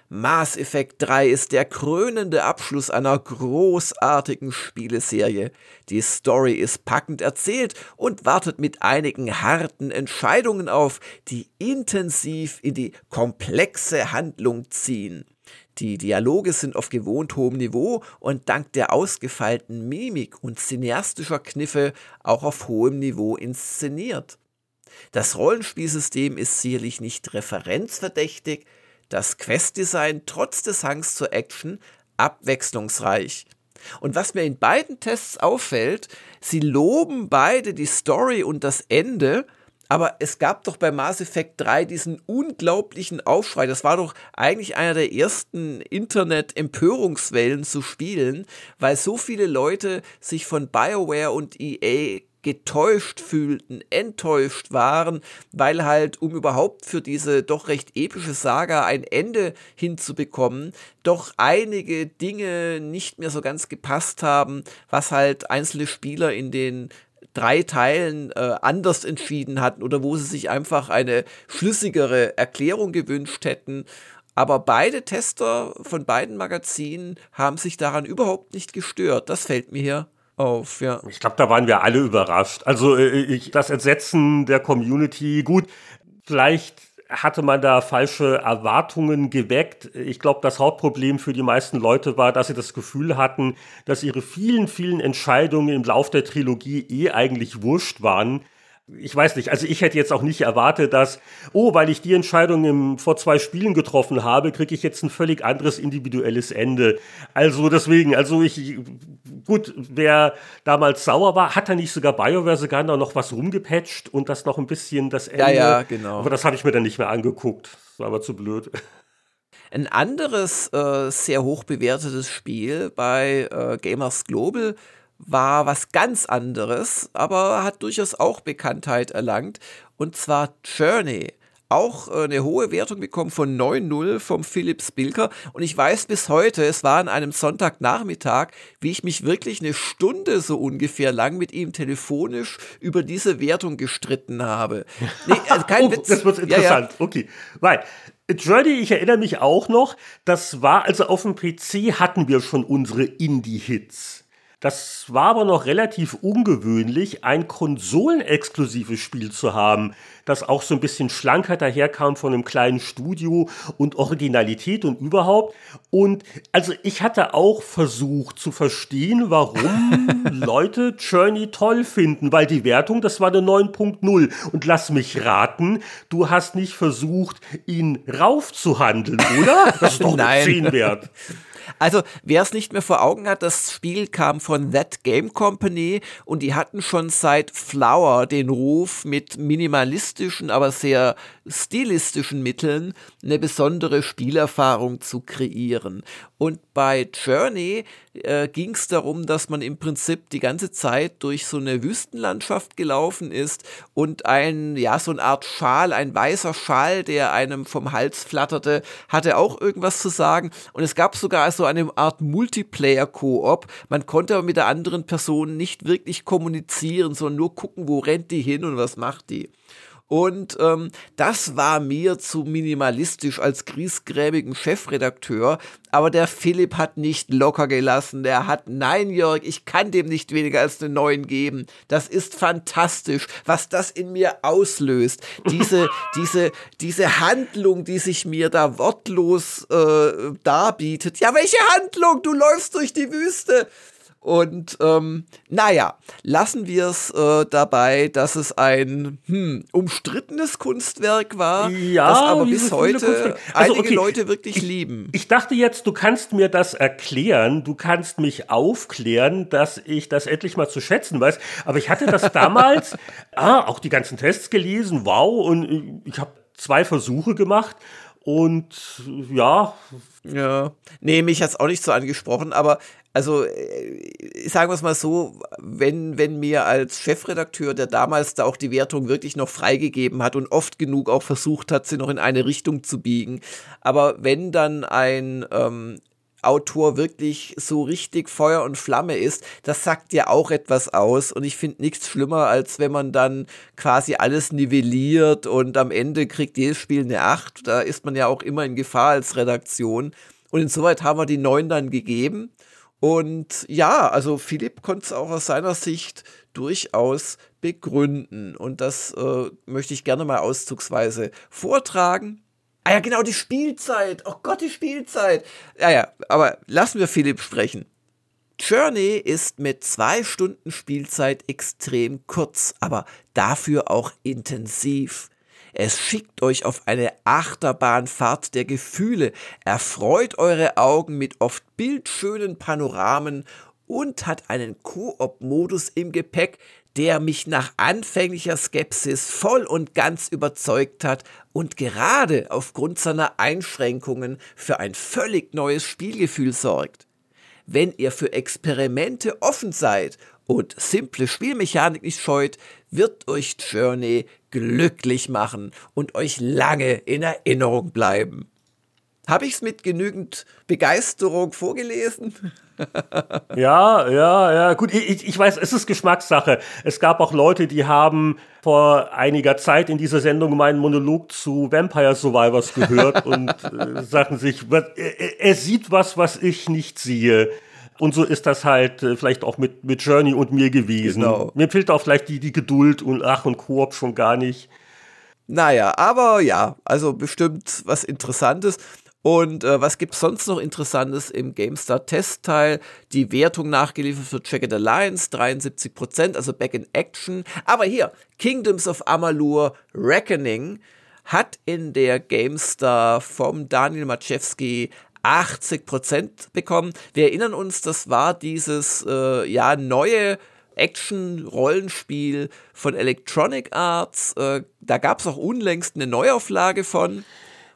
Mass Effect 3 ist der krönende Abschluss einer großartigen Spieleserie. Die Story ist packend erzählt und wartet mit einigen harten Entscheidungen auf, die intensiv in die komplexe Handlung ziehen. Die Dialoge sind auf gewohnt hohem Niveau und dank der ausgefeilten Mimik und cineastischer Kniffe auch auf hohem Niveau inszeniert. Das Rollenspielsystem ist sicherlich nicht referenzverdächtig, das Questdesign trotz des Hangs zur Action abwechslungsreich. Und was mir in beiden Tests auffällt, sie loben beide die Story und das Ende, aber es gab doch bei Mass Effect 3 diesen unglaublichen Aufschrei. Das war doch eigentlich einer der ersten Internet-Empörungswellen zu spielen, weil so viele Leute sich von BioWare und EA getäuscht fühlten, enttäuscht waren, weil halt, um überhaupt für diese doch recht epische Saga ein Ende hinzubekommen, doch einige Dinge nicht mehr so ganz gepasst haben, was halt einzelne Spieler in den drei Teilen äh, anders entschieden hatten oder wo sie sich einfach eine schlüssigere Erklärung gewünscht hätten. Aber beide Tester von beiden Magazinen haben sich daran überhaupt nicht gestört. Das fällt mir hier auf, ja. Ich glaube, da waren wir alle überrascht. Also äh, ich, das Entsetzen der Community, gut, vielleicht hatte man da falsche Erwartungen geweckt. Ich glaube, das Hauptproblem für die meisten Leute war, dass sie das Gefühl hatten, dass ihre vielen, vielen Entscheidungen im Lauf der Trilogie eh eigentlich wurscht waren ich weiß nicht, also ich hätte jetzt auch nicht erwartet, dass, oh, weil ich die Entscheidung im, vor zwei Spielen getroffen habe, kriege ich jetzt ein völlig anderes individuelles Ende. Also deswegen, also ich, gut, wer damals sauer war, hat da nicht sogar BioWare sogar noch was rumgepatcht und das noch ein bisschen das Ende. Ja, ja, genau. Aber das habe ich mir dann nicht mehr angeguckt. Das war aber zu blöd. Ein anderes äh, sehr hoch bewertetes Spiel bei äh, Gamers Global war was ganz anderes, aber hat durchaus auch Bekanntheit erlangt, und zwar Journey. auch äh, eine hohe Wertung bekommen von 9.0 vom Philipp Spilker. Und ich weiß bis heute, es war an einem Sonntagnachmittag, wie ich mich wirklich eine Stunde so ungefähr lang mit ihm telefonisch über diese Wertung gestritten habe. [LAUGHS] Nee, also kein oh, Witz. Das wird interessant. Ja, ja. Okay. Weil Journey, ich erinnere mich auch noch, das war, also auf dem PC hatten wir schon unsere Indie-Hits. Das war aber noch relativ ungewöhnlich, ein konsolenexklusives Spiel zu haben, das auch so ein bisschen schlanker daherkam von einem kleinen Studio und Originalität und überhaupt. Und also ich hatte auch versucht zu verstehen, warum [LAUGHS] Leute Journey toll finden, weil die Wertung, das war eine 9.0. Und lass mich raten, du hast nicht versucht, ihn raufzuhandeln, oder? Das ist doch [LAUGHS] Nein. 10 wert. [LAUGHS] Also, wer es nicht mehr vor Augen hat, das Spiel kam von That Game Company und die hatten schon seit Flower den Ruf, mit minimalistischen, aber sehr stilistischen Mitteln eine besondere Spielerfahrung zu kreieren. Und bei Journey äh, ging es darum, dass man im Prinzip die ganze Zeit durch so eine Wüstenlandschaft gelaufen ist und ein, ja, so eine Art Schal, ein weißer Schal, der einem vom Hals flatterte, hatte auch irgendwas zu sagen. Und es gab sogar so eine Art Multiplayer-Koop. Man konnte aber mit der anderen Person nicht wirklich kommunizieren, sondern nur gucken, wo rennt die hin und was macht die. Und ähm, das war mir zu minimalistisch als griesgrämigen Chefredakteur. Aber der Philipp hat nicht locker gelassen. Der hat, nein, Jörg, ich kann dem nicht weniger als einen neuen geben. Das ist fantastisch, was das in mir auslöst. Diese, [LAUGHS] diese, diese Handlung, die sich mir da wortlos äh, darbietet. Ja, welche Handlung? Du läufst durch die Wüste. Und ähm, naja, lassen wir es äh, dabei, dass es ein hm, umstrittenes Kunstwerk war, ja, das aber bis heute also, einige okay. Leute wirklich ich, lieben. Ich dachte jetzt, du kannst mir das erklären, du kannst mich aufklären, dass ich das endlich mal zu schätzen weiß. Aber ich hatte das damals, [LAUGHS] ah, auch die ganzen Tests gelesen, wow, und ich habe zwei Versuche gemacht und ja. Ja, nee, mich hat es auch nicht so angesprochen, aber also äh, sagen wir es mal so, wenn, wenn mir als Chefredakteur, der damals da auch die Wertung wirklich noch freigegeben hat und oft genug auch versucht hat, sie noch in eine Richtung zu biegen, aber wenn dann ein ähm, Autor wirklich so richtig Feuer und Flamme ist, das sagt ja auch etwas aus. Und ich finde nichts schlimmer, als wenn man dann quasi alles nivelliert und am Ende kriegt jedes Spiel eine 8. Da ist man ja auch immer in Gefahr als Redaktion. Und insoweit haben wir die 9 dann gegeben. Und ja, also Philipp konnte es auch aus seiner Sicht durchaus begründen. Und das äh, möchte ich gerne mal auszugsweise vortragen. Ah ja, genau, die Spielzeit. Oh Gott, die Spielzeit. Ja, ja, aber lassen wir Philipp sprechen. Journey ist mit zwei Stunden Spielzeit extrem kurz, aber dafür auch intensiv. Es schickt euch auf eine Achterbahnfahrt der Gefühle, erfreut eure Augen mit oft bildschönen Panoramen und hat einen Koop-Modus im Gepäck, der mich nach anfänglicher Skepsis voll und ganz überzeugt hat und gerade aufgrund seiner Einschränkungen für ein völlig neues Spielgefühl sorgt. Wenn ihr für Experimente offen seid und simple Spielmechanik nicht scheut, wird euch Journey glücklich machen und euch lange in Erinnerung bleiben. Habe ich es mit genügend Begeisterung vorgelesen? [LAUGHS] ja, ja, ja. Gut, ich, ich weiß, es ist Geschmackssache. Es gab auch Leute, die haben vor einiger Zeit in dieser Sendung meinen Monolog zu Vampire Survivors gehört und äh, [LAUGHS] sagten sich, er, er sieht was, was ich nicht sehe. Und so ist das halt äh, vielleicht auch mit, mit Journey und mir gewesen. Genau. Mir fehlt auch vielleicht die, die Geduld und Ach und Koop schon gar nicht. Naja, aber ja, also bestimmt was Interessantes. Und äh, was es sonst noch Interessantes im GameStar Testteil? Die Wertung nachgeliefert für Jagged Alliance, 73%, also Back in Action. Aber hier, Kingdoms of Amalur Reckoning hat in der GameStar vom Daniel Maczewski 80 Prozent bekommen. Wir erinnern uns, das war dieses äh, ja neue Action-Rollenspiel von Electronic Arts. Äh, da gab es auch unlängst eine Neuauflage von.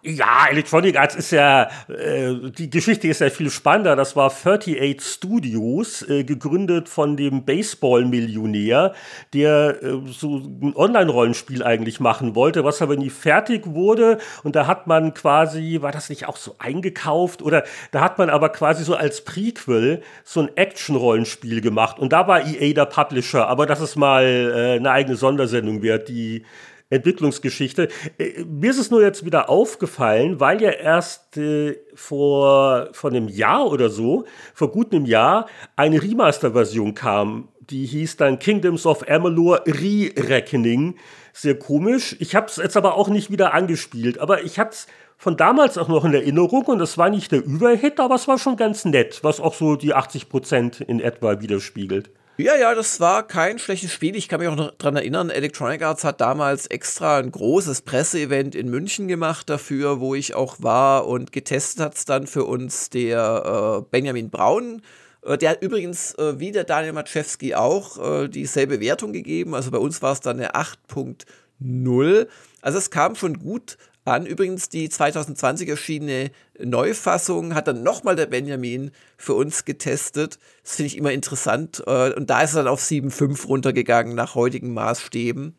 Ja, Electronic Arts ist ja, äh, die Geschichte ist ja viel spannender. Das war 38 Studios, äh, gegründet von dem Baseball-Millionär, der äh, so ein Online-Rollenspiel eigentlich machen wollte, was aber nie fertig wurde. Und da hat man quasi, war das nicht auch so eingekauft? Oder da hat man aber quasi so als Prequel so ein Action-Rollenspiel gemacht. Und da war EA der Publisher. Aber das ist mal äh, eine eigene Sondersendung wert, die Entwicklungsgeschichte. Äh, mir ist es nur jetzt wieder aufgefallen, weil ja erst äh, vor, vor einem Jahr oder so, vor gut einem Jahr, eine Remaster-Version kam. Die hieß dann Kingdoms of Amalur Re-Reckoning. Sehr komisch. Ich habe es jetzt aber auch nicht wieder angespielt, aber ich hatte es von damals auch noch in Erinnerung und es war nicht der Überhit, aber es war schon ganz nett, was auch so die 80 Prozent in etwa widerspiegelt. Ja, ja, das war kein schlechtes Spiel. Ich kann mich auch noch dran erinnern, Electronic Arts hat damals extra ein großes Presseevent in München gemacht dafür, wo ich auch war und getestet hat es dann für uns der äh, Benjamin Braun. Äh, der hat übrigens, äh, wie der Daniel Matschewski auch, äh, dieselbe Wertung gegeben. Also bei uns war es dann eine 8.0. Also es kam schon gut an. Übrigens, die 2020 erschienene Neufassung hat dann nochmal der Benjamin für uns getestet. Das finde ich immer interessant. Äh, und da ist er dann auf 7,5 runtergegangen nach heutigen Maßstäben.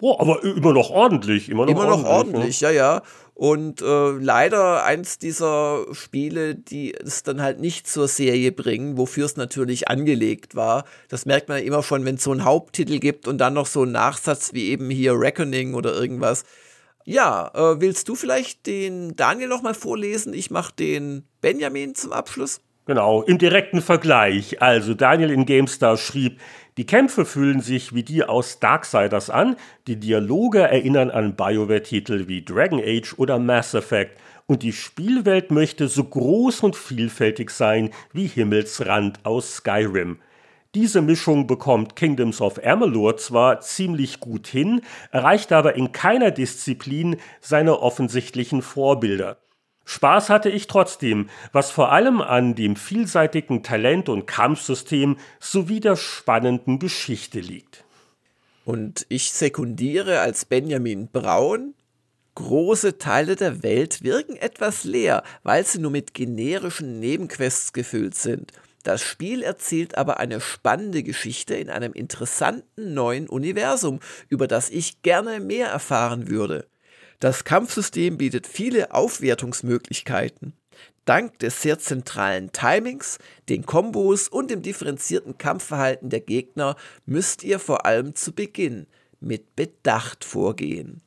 Oh, aber immer noch ordentlich. Immer noch immer ordentlich, noch ordentlich ne? ja, ja. Und äh, leider eins dieser Spiele, die es dann halt nicht zur Serie bringen, wofür es natürlich angelegt war. Das merkt man ja immer schon, wenn es so einen Haupttitel gibt und dann noch so einen Nachsatz wie eben hier Reckoning oder irgendwas ja, äh, willst du vielleicht den Daniel noch mal vorlesen? Ich mache den Benjamin zum Abschluss. Genau, im direkten Vergleich. Also Daniel in GameStar schrieb, die Kämpfe fühlen sich wie die aus Darksiders an, die Dialoge erinnern an BioWare-Titel wie Dragon Age oder Mass Effect und die Spielwelt möchte so groß und vielfältig sein wie Himmelsrand aus Skyrim. Diese Mischung bekommt Kingdoms of Amalur zwar ziemlich gut hin, erreicht aber in keiner Disziplin seine offensichtlichen Vorbilder. Spaß hatte ich trotzdem, was vor allem an dem vielseitigen Talent- und Kampfsystem sowie der spannenden Geschichte liegt. Und ich sekundiere als Benjamin Braun. Große Teile der Welt wirken etwas leer, weil sie nur mit generischen Nebenquests gefüllt sind. Das Spiel erzählt aber eine spannende Geschichte in einem interessanten neuen Universum, über das ich gerne mehr erfahren würde. Das Kampfsystem bietet viele Aufwertungsmöglichkeiten. Dank des sehr zentralen Timings, den Kombos und dem differenzierten Kampfverhalten der Gegner müsst ihr vor allem zu Beginn mit Bedacht vorgehen.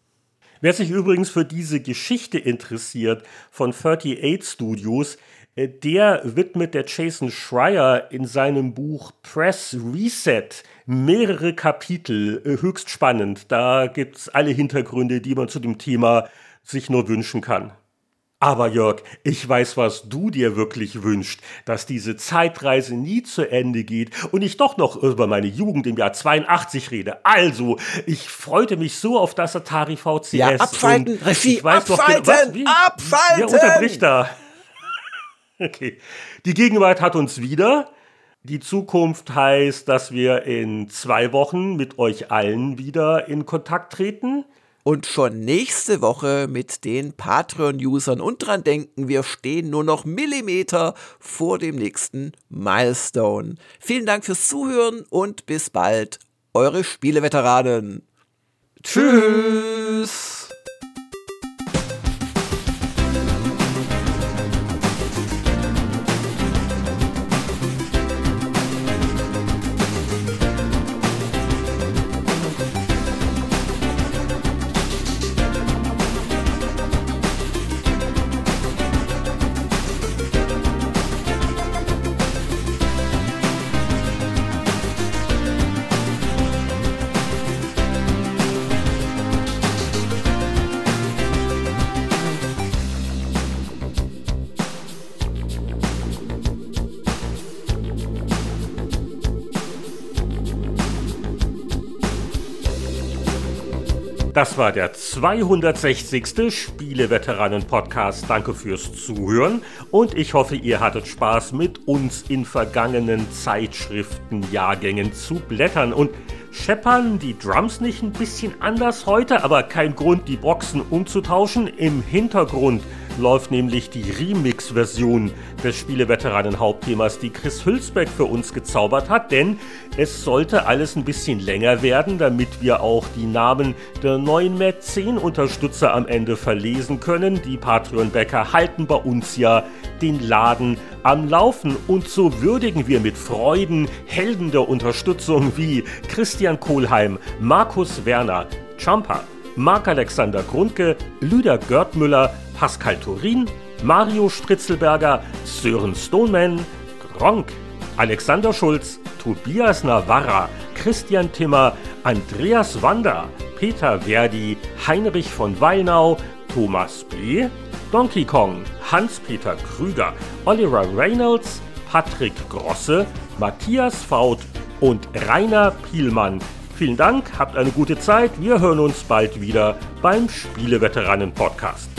Wer sich übrigens für diese Geschichte interessiert von 38 Studios, der widmet der Jason Schreier in seinem Buch Press Reset mehrere Kapitel, äh, höchst spannend. Da gibt es alle Hintergründe, die man zu dem Thema sich nur wünschen kann. Aber Jörg, ich weiß, was du dir wirklich wünschst, dass diese Zeitreise nie zu Ende geht und ich doch noch über meine Jugend im Jahr 82 rede. Also, ich freute mich so auf das Atari VCS. Ja, abschalten, Regie, abschalten, noch, abschalten! Ja, unterbricht da. [LAUGHS] Okay. Die Gegenwart hat uns wieder. Die Zukunft heißt, dass wir in zwei Wochen mit euch allen wieder in Kontakt treten. Und schon nächste Woche mit den Patreon-Usern. Und dran denken, wir stehen nur noch Millimeter vor dem nächsten Milestone. Vielen Dank fürs Zuhören und bis bald. Eure Spieleveteranen. Tschüss. War der 260. Spieleveteranen-Podcast. Danke fürs Zuhören und ich hoffe, ihr hattet Spaß mit uns in vergangenen Zeitschriftenjahrgängen zu blättern. Und scheppern die Drums nicht ein bisschen anders heute, aber kein Grund, die Boxen umzutauschen. Im Hintergrund läuft nämlich die Remix-Version des Spieleveteranen-Hauptthemas, die Chris Hülsbeck für uns gezaubert hat, denn es sollte alles ein bisschen länger werden, damit wir auch die Namen der neuen Mäzen-Unterstützer am Ende verlesen können. Die Patreon-Bäcker halten bei uns ja den Laden am Laufen und so würdigen wir mit Freuden Helden der Unterstützung wie Christian Kohlheim, Markus Werner, Champa, Marc-Alexander Grundke, Lüder Görtmüller, Pascal Turin, Mario Stritzelberger, Sören Stoneman, Gronk, Alexander Schulz, Tobias Navarra, Christian Timmer, Andreas Wander, Peter Verdi, Heinrich von Weinau, Thomas B., Donkey Kong, Hans-Peter Krüger, Oliver Reynolds, Patrick Grosse, Matthias Faut und Rainer Pielmann. Vielen Dank, habt eine gute Zeit. Wir hören uns bald wieder beim Spieleveteranen-Podcast.